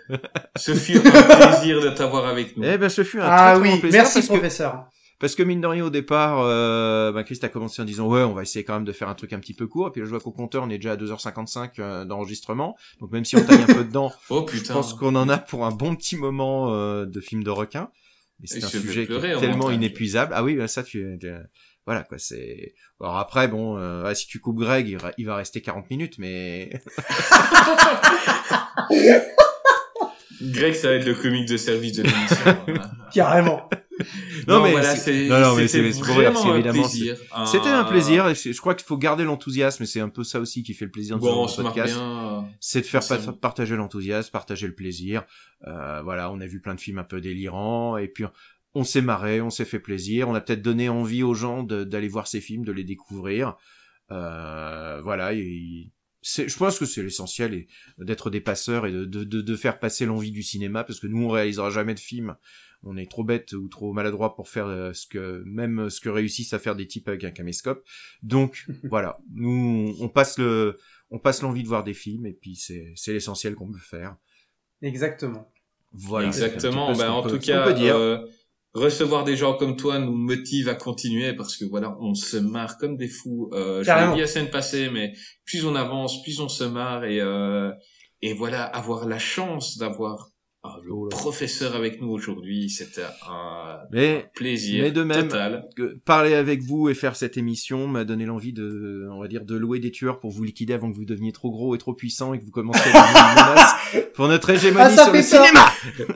Ce fut un plaisir de t'avoir avec nous. Eh ben, ce fut un Ah très, très oui, bon plaisir merci parce que professeur. Parce que mine de rien au départ, euh, bah, Christ a commencé en disant ouais on va essayer quand même de faire un truc un petit peu court, et puis là, je vois qu'au compteur on est déjà à 2h55 euh, d'enregistrement, donc même si on taille un peu dedans, Oh je pense qu'on en a pour un bon petit moment euh, de film de requin. Mais c'est un sujet qui est tellement montage. inépuisable. Ah oui, bah, ça tu... tu- Voilà quoi, c'est... Alors après, bon, euh, ouais, si tu coupes Greg, il, va rester 40 minutes, mais... Greg, ça va être le comique de service de l'émission. Carrément. Non, mais voilà, c'est- c'est non, non, mais c'était c'est- vraiment un évidemment, plaisir. C'était un plaisir, je crois qu'il faut garder l'enthousiasme, et c'est un peu ça aussi qui fait le plaisir de ce Bon, marre podcast. bien. c'est de faire pa- partager l'enthousiasme, partager le plaisir. Euh, voilà, on a vu plein de films un peu délirants et puis on s'est marré, on s'est fait plaisir, on a peut-être donné envie aux gens d'aller voir ces films, de les découvrir. Euh, voilà, et je pense que c'est l'essentiel et d'être des passeurs et de, de, de, de faire passer l'envie du cinéma parce que nous on réalisera jamais de film. On est trop bête ou trop maladroit pour faire euh, ce que même ce que réussissent à faire des types avec un caméscope. Donc voilà, nous on passe le on passe l'envie de voir des films et puis c'est c'est l'essentiel qu'on peut faire. Exactement. Voilà. Exactement. Ben, qu'on en peut- tout cas, peut dire. euh, recevoir des gens comme toi nous motive à continuer parce que voilà, on se marre comme des fous. Euh, je l'ai dit la semaine passée, mais plus on avance, plus on se marre et euh, et voilà, avoir la chance d'avoir professeur avec nous aujourd'hui, c'était un Mais plaisir mais de même, total. que parler avec vous et faire cette émission m'a donné l'envie de, on va dire, de louer des tueurs pour vous liquider avant que vous deveniez trop gros et trop puissant et que vous commenciez à devenir une menace pour notre hégémonie Ah, sur le cinéma.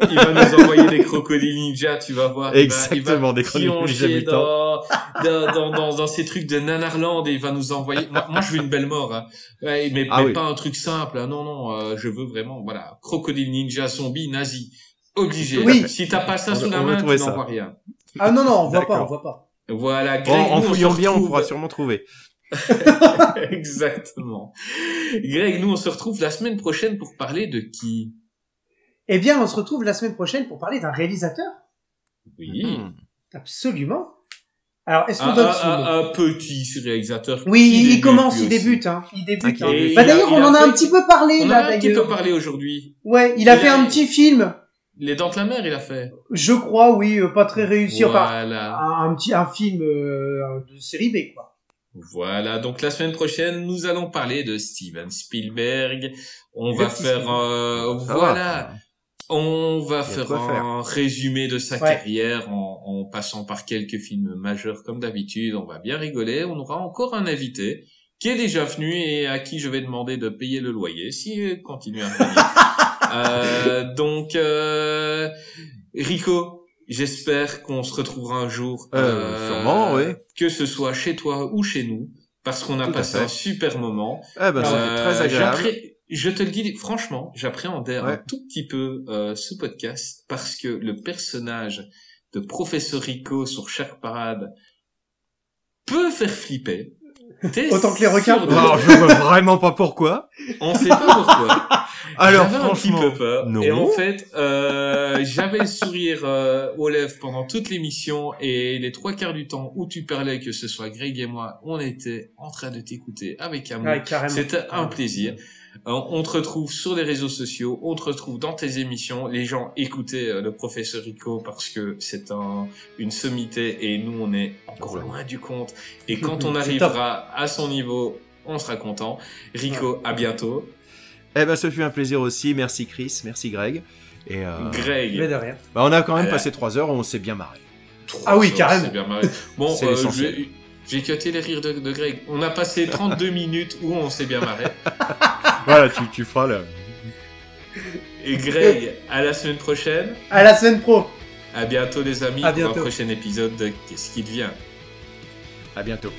Il va nous envoyer des crocodiles ninja, tu vas voir. Il va- Exactement, il va des crocodiles dans, dans, dans, dans, dans ces trucs de Nanarland et il va nous envoyer. Moi, moi, je veux une belle mort, hein. Mais, Ah mais oui. pas un truc simple. hein. Non, non, euh, je veux vraiment, voilà, crocodile ninja, zombie, nazi. Obligé. Oui. Si t'as pas ça On sous la main, tu n'en vois rien. Ah non, non, on voit pas, on voit pas. Voilà, En, Greg, en fouillant bien, on pourra sûrement trouver. Exactement. Greg, nous, on se retrouve la semaine prochaine pour parler de qui? Eh bien, on se retrouve la semaine prochaine pour parler d'un réalisateur. Oui. Hmm. Absolument. Alors, est-ce qu'on donne son un- nom un- un petit réalisateur. Oui, il commence, il débute, hein. Il débute. Hein. Bah d'ailleurs, il on en a fait- un petit peu parlé On en là a un petit peu d'ailleurs. parlé aujourd'hui. Ouais, il a Il fait a- un petit film. Les Dents de la Mer, il a fait. Je crois, oui, euh, pas très réussi. Enfin, Voilà. un, un petit, un film euh, de série B, quoi. Voilà. Donc la semaine prochaine, nous allons parler de Steven Spielberg. On va faire, euh, voilà. va. On va Il faire un résumé de sa Ouais. carrière en, en passant par quelques films majeurs comme d'habitude. On va bien rigoler. On aura encore un invité qui est déjà venu et à qui je vais demander de payer le loyer s'il continue à venir. euh, donc, euh, Rico, j'espère qu'on se retrouvera un jour. Euh, sûrement, oui. Que ce soit chez toi ou chez nous, parce qu'on a Tout passé un super moment. Eh ben, c'était Euh, très agréable. Je te le dis, franchement, j'appréhendais un tout petit peu euh, ce podcast parce que le personnage de Professeur Rico sur chaque parade peut faire flipper. T'es Autant que les requins. de- Alors, je vois vraiment pas pourquoi. On sait pas pourquoi. Alors, J'avais un petit franchement, peu peur. non. Et en fait, euh, j'avais le sourire euh, aux lèvres pendant toute l'émission et les trois quarts du temps où tu parlais, que ce soit Greg et moi, on était en train de t'écouter avec amour. Ouais, carrément. C'était un plaisir. Euh, On te retrouve sur les réseaux sociaux, on te retrouve dans tes émissions. Les gens écoutaient euh, le professeur Rico parce que c'est un, une sommité et nous on est encore Ouais. loin du compte. Et quand on arrivera à son niveau, on sera content. Rico, à bientôt. Eh ben, ce fut un plaisir aussi. Merci Chris, merci Greg. Et euh, Greg. Mais de rien. bah, on a quand même Euh, passé trois heures, on s'est bien marré. Ah oui, carrément. bien marré. Bon, C'est euh, j'ai cuté les rires de, de Greg. On a passé 32 minutes où on s'est bien marré. Voilà, tu, tu feras le. Et Greg, à la semaine prochaine. À la semaine pro. À bientôt les amis À pour un prochain épisode de Qu'est-ce qui devient? À bientôt.